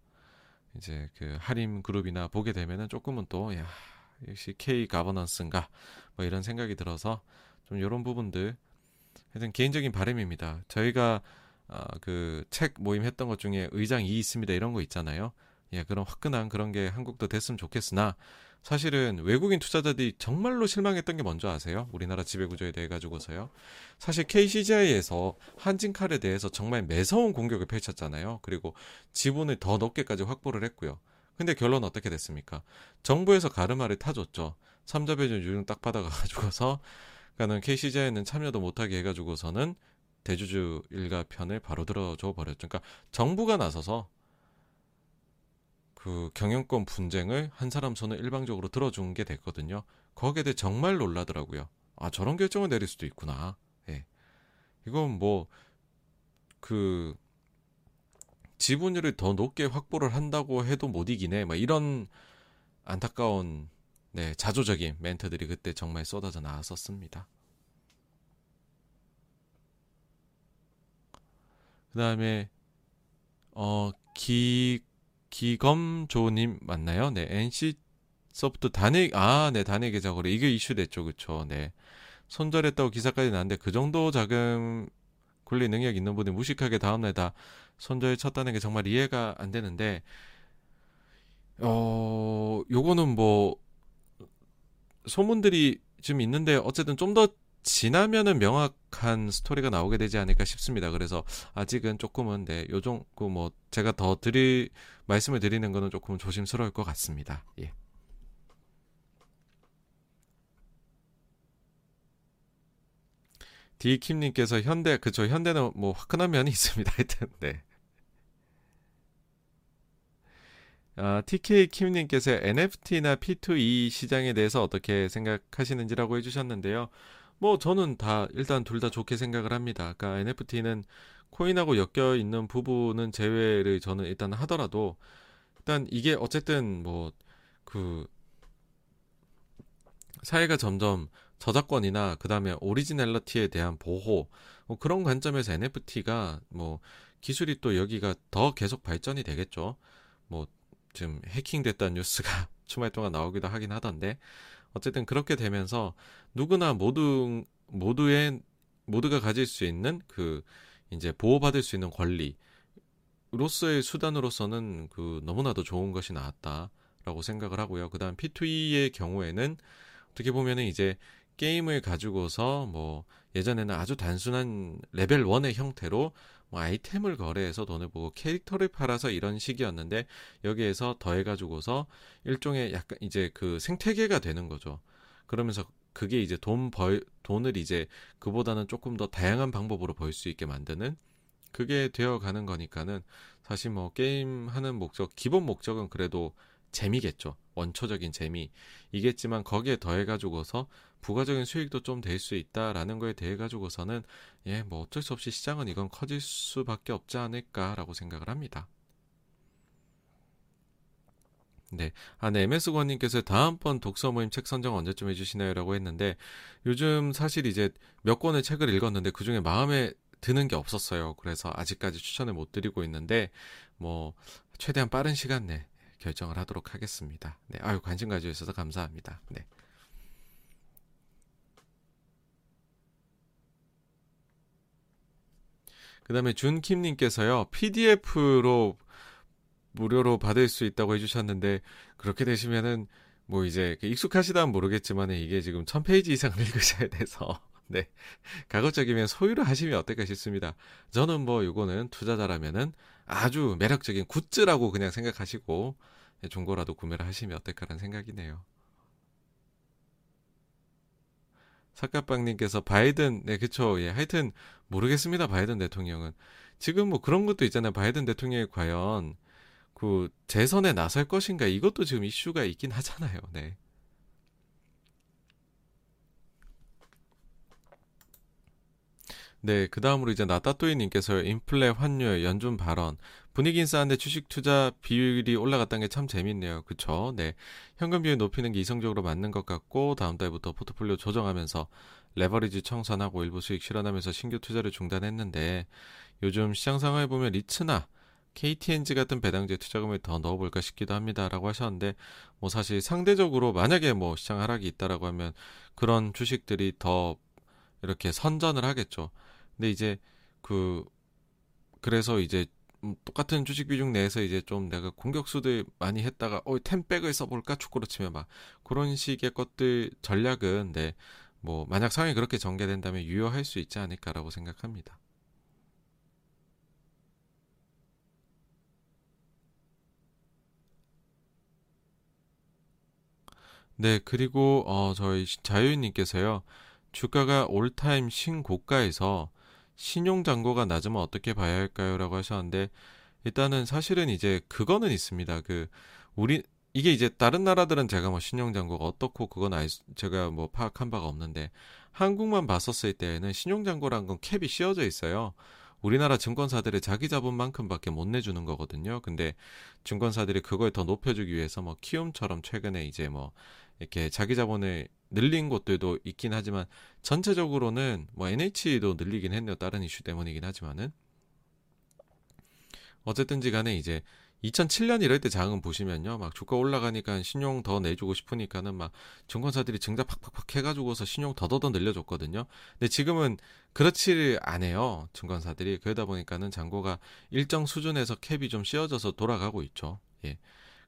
이제 그 하림 그룹이나 보게 되면은 조금은 또 야, 역시 K 가버넌스인가 뭐 이런 생각이 들어서 좀 이런 부분들 하여튼 개인적인 바람입니다. 저희가 어, 그책 모임 했던 것 중에 의장 이 있습니다 이런 거 있잖아요. 예, 그런 화끈한 그런 게 한국도 됐으면 좋겠으나 사실은 외국인 투자자들이 정말로 실망했던 게 뭔지 아세요? 우리나라 지배구조에 대해 가지고서요. 사실 KCGI에서 한진칼에 대해서 정말 매서운 공격을 펼쳤잖아요. 그리고 지분을 더 높게까지 확보를 했고요. 근데 결론 어떻게 됐습니까? 정부에서 가르마를 타줬죠. 삼자배전 유증 딱 받아가지고서 그러니까는 KCGI는 참여도 못하게 해가지고서는 대주주 일가 편을 바로 들어줘 버렸죠. 그러니까 정부가 나서서 그 경영권 분쟁을 한 사람 손을 일방적으로 들어준 게 됐거든요. 거기에 대해 정말 놀라더라고요. 아 저런 결정을 내릴 수도 있구나. 예. 이건 뭐 그 지분율을 더 높게 확보를 한다고 해도 못 이기네. 막 이런 안타까운 네, 자조적인 멘트들이 그때 정말 쏟아져 나왔었습니다. 그 다음에, 어, 기, 기검조님 맞나요? 네, NC 소프트 단일 아, 네, 단일 계좌 거래 이게 이슈됐죠, 그쵸? 네, 손절했다고 기사까지 나왔는데 그 정도 자금 굴리 능력 있는 분이 무식하게 다음날 다 손절 쳤다는 게 정말 이해가 안 되는데, 어, 요거는 뭐 소문들이 좀 있는데 어쨌든 좀 더 지나면은 명확한 스토리가 나오게 되지 않을까 싶습니다. 그래서 아직은 조금은 네, 요정 그뭐 제가 더 드릴 말씀을 드리는 거는 조금 조심스러울 것 같습니다. 예. 디킴님께서 현대 그쵸 현대는 뭐 화끈한 면이 있습니다. 하여튼 네. 아, TK 킴님께서 NFT나 P2E 시장에 대해서 어떻게 생각하시는지라고 해주셨는데요. 뭐 저는 다 일단 둘 다 좋게 생각을 합니다. 그러니까 NFT는 코인하고 엮여 있는 부분은 제외를 저는 일단 하더라도 일단 이게 어쨌든 뭐 그 사회가 점점 저작권이나 그다음에 originality에 대한 보호 뭐 그런 관점에서 NFT가 뭐 기술이 또 여기가 더 계속 발전이 되겠죠. 뭐 지금 해킹됐다는 뉴스가 주말 동안 나오기도 하긴 하던데 어쨌든 그렇게 되면서 누구나 모두 모두의 모두가 가질 수 있는 그 이제 보호받을 수 있는 권리로서의 수단으로서는 그 너무나도 좋은 것이 나왔다라고 생각을 하고요. 그다음 P2E의 경우에는 어떻게 보면은 이제 게임을 가지고서 뭐 예전에는 아주 단순한 레벨 1의 형태로 뭐 아이템을 거래해서 돈을 보고 캐릭터를 팔아서 이런 식이었는데 여기에서 더해가지고서 일종의 약간 이제 그 생태계가 되는 거죠. 그러면서 그게 이제 돈 벌, 돈을 이제 그보다는 조금 더 다양한 방법으로 벌 수 있게 만드는 그게 되어 가는 거니까는 사실 뭐 게임 하는 목적, 기본 목적은 그래도 재미겠죠. 원초적인 재미이겠지만 거기에 더해 가지고서 부가적인 수익도 좀 될 수 있다라는 거에 대해 가지고서는 예, 뭐 어쩔 수 없이 시장은 이건 커질 수밖에 없지 않을까라고 생각을 합니다. 네. 아, 네. MS 권님께서 다음번 독서 모임 책 선정 언제쯤 해주시나요? 라고 했는데, 요즘 사실 이제 몇 권의 책을 읽었는데, 그 중에 마음에 드는 게 없었어요. 그래서 아직까지 추천을 못 드리고 있는데, 뭐, 최대한 빠른 시간 내 결정을 하도록 하겠습니다. 네. 아유, 관심 가져주셔서 감사합니다. 네. 그 다음에 준킴님께서요, PDF로 무료로 받을 수 있다고 해주셨는데, 그렇게 되시면은, 뭐 이제, 익숙하시다면 모르겠지만, 이게 지금 1000페이지 이상 읽으셔야 돼서, 네. 가급적이면 소유를 하시면 어떨까 싶습니다. 저는 뭐, 요거는 투자자라면은 아주 매력적인 굿즈라고 그냥 생각하시고, 중고라도 구매를 하시면 어떨까라는 생각이네요. 사카빵님께서 바이든, 네, 그쵸. 예, 하여튼, 모르겠습니다. 바이든 대통령은. 지금 뭐 그런 것도 있잖아요. 바이든 대통령이 과연 그 재선에 나설 것인가 이것도 지금 이슈가 있긴 하잖아요. 네. 네, 그 다음으로 이제 나따또이님께서 인플레 환율 연준 발언 분위기 인싸한데 주식 투자 비율이 올라갔다는 게 참 재밌네요. 그쵸? 네. 현금 비율 높이는 게 이성적으로 맞는 것 같고 다음 달부터 포트폴리오 조정하면서 레버리지 청산하고 일부 수익 실현하면서 신규 투자를 중단했는데 요즘 시장 상황을 보면 리츠나 KTNG 같은 배당주에 투자금을 더 넣어볼까 싶기도 합니다라고 하셨는데 뭐 사실 상대적으로 만약에 뭐 시장 하락이 있다라고 하면 그런 주식들이 더 이렇게 선전을 하겠죠. 근데 이제 그 그래서 이제 음, 똑같은 주식 비중 내에서 이제 좀 내가 공격수들 많이 했다가 어 템백을 써볼까 축구로 치면 막 그런 식의 것들 전략은 네 뭐 만약 상황이 그렇게 전개된다면 유효할 수 있지 않을까라고 생각합니다. 네 그리고 어 저희 자유인님께서요 주가가 올타임 신고가에서 신용 잔고가 낮으면 어떻게 봐야 할까요? 라고 하셨는데 일단은 사실은 이제 그거는 있습니다. 그 우리 이게 이제 다른 나라들은 제가 뭐 신용 잔고가 어떻고 그건 알 수, 제가 뭐 파악한 바가 없는데 한국만 봤었을 때에는 신용 잔고란 건 캡이 씌워져 있어요. 우리나라 증권사들의 자기 자본만큼밖에 못 내주는 거거든요. 근데 증권사들이 그걸 더 높여주기 위해서 뭐 키움처럼 최근에 이제 뭐 이렇게 자기 자본을 늘린 곳들도 있긴 하지만 전체적으로는 뭐 NH도 늘리긴 했네요. 다른 이슈 때문이긴 하지만은 어쨌든지 간에 이제 2007년 이럴 때 장은 보시면요. 막 주가 올라가니까 신용 더 내주고 싶으니까는 막 증권사들이 증자 팍팍팍 해가지고서 신용 더더더 늘려줬거든요. 근데 지금은 그렇지를 않아요. 증권사들이. 그러다 보니까는 잔고가 일정 수준에서 캡이 좀 씌워져서 돌아가고 있죠. 예.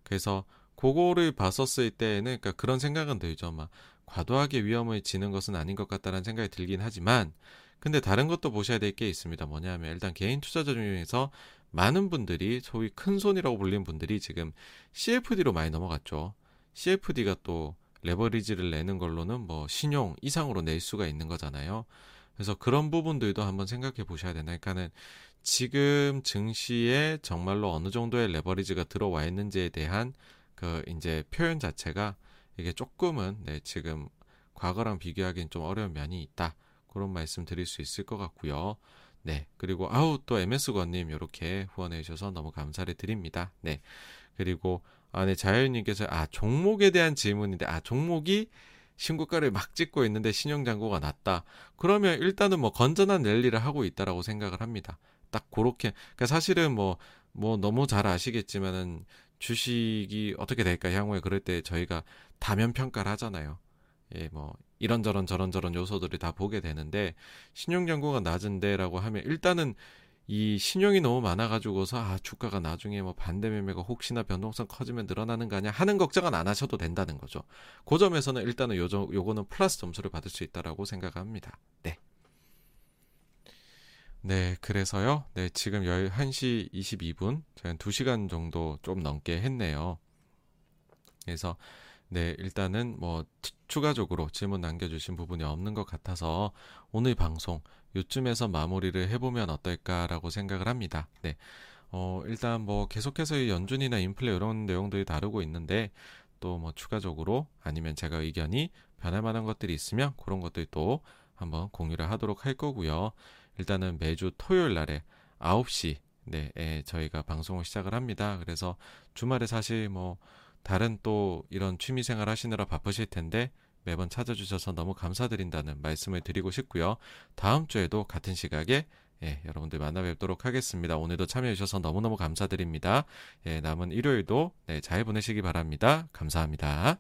그래서 그거를 봤었을 때에는 그러니까 그런 생각은 들죠. 막 과도하게 위험을 지는 것은 아닌 것 같다는 생각이 들긴 하지만 근데 다른 것도 보셔야 될 게 있습니다. 뭐냐면 일단 개인 투자자 중에서 많은 분들이 소위 큰 손이라고 불리는 분들이 지금 CFD로 많이 넘어갔죠. CFD가 또 레버리지를 내는 걸로는 뭐 신용 이상으로 낼 수가 있는 거잖아요. 그래서 그런 부분들도 한번 생각해 보셔야 되나. 그러니까는 지금 증시에 정말로 어느 정도의 레버리지가 들어와 있는지에 대한 그 이제 표현 자체가 이게 조금은 네, 지금 과거랑 비교하기엔 좀 어려운 면이 있다. 그런 말씀 드릴 수 있을 것 같고요. 네. 그리고 아우 또 MS권님 이렇게 후원해 주셔서 너무 감사를 드립니다. 네. 그리고 아, 네, 자연님께서 아 종목에 대한 질문인데 아 종목이 신고가를 막 찍고 있는데 신용잔고가 낮다. 그러면 일단은 뭐 건전한 랠리를 하고 있다라고 생각을 합니다. 딱 그렇게 그러니까 사실은 뭐뭐 뭐 너무 잘 아시겠지만은 주식이 어떻게 될까 향후에 그럴 때 저희가 다면 평가를 하잖아요. 예, 뭐 이런저런 저런저런 요소들이 다 보게 되는데 신용 잔고가 낮은데라고 하면 일단은 이 신용이 너무 많아가지고서 아 주가가 나중에 뭐 반대 매매가 혹시나 변동성 커지면 늘어나는 거 아니야 하는 걱정은 안 하셔도 된다는 거죠. 그 점에서는 일단은 요저 요거는 플러스 점수를 받을 수 있다라고 생각합니다. 네. 네, 그래서요. 네, 지금 11시 22분, 저희 2시간 정도 좀 넘게 했네요. 그래서, 네, 일단은 뭐, 추가적으로 질문 남겨주신 부분이 없는 것 같아서 오늘 방송 요쯤에서 마무리를 해보면 어떨까라고 생각을 합니다. 네. 어, 일단 뭐 계속해서 이 연준이나 인플레 이런 내용들이 다루고 있는데 또 뭐 추가적으로 아니면 제가 의견이 변할 만한 것들이 있으면 그런 것들도 한번 공유를 하도록 할 거고요. 일단은 매주 토요일 날에 9시 네, 에 저희가 방송을 시작을 합니다. 그래서 주말에 사실 뭐 다른 또 이런 취미 생활 하시느라 바쁘실 텐데 매번 찾아주셔서 너무 감사드린다는 말씀을 드리고 싶고요. 다음 주에도 같은 시각에 예, 여러분들 만나 뵙도록 하겠습니다. 오늘도 참여해주셔서 너무너무 감사드립니다. 예, 남은 일요일도 네, 잘 보내시기 바랍니다. 감사합니다.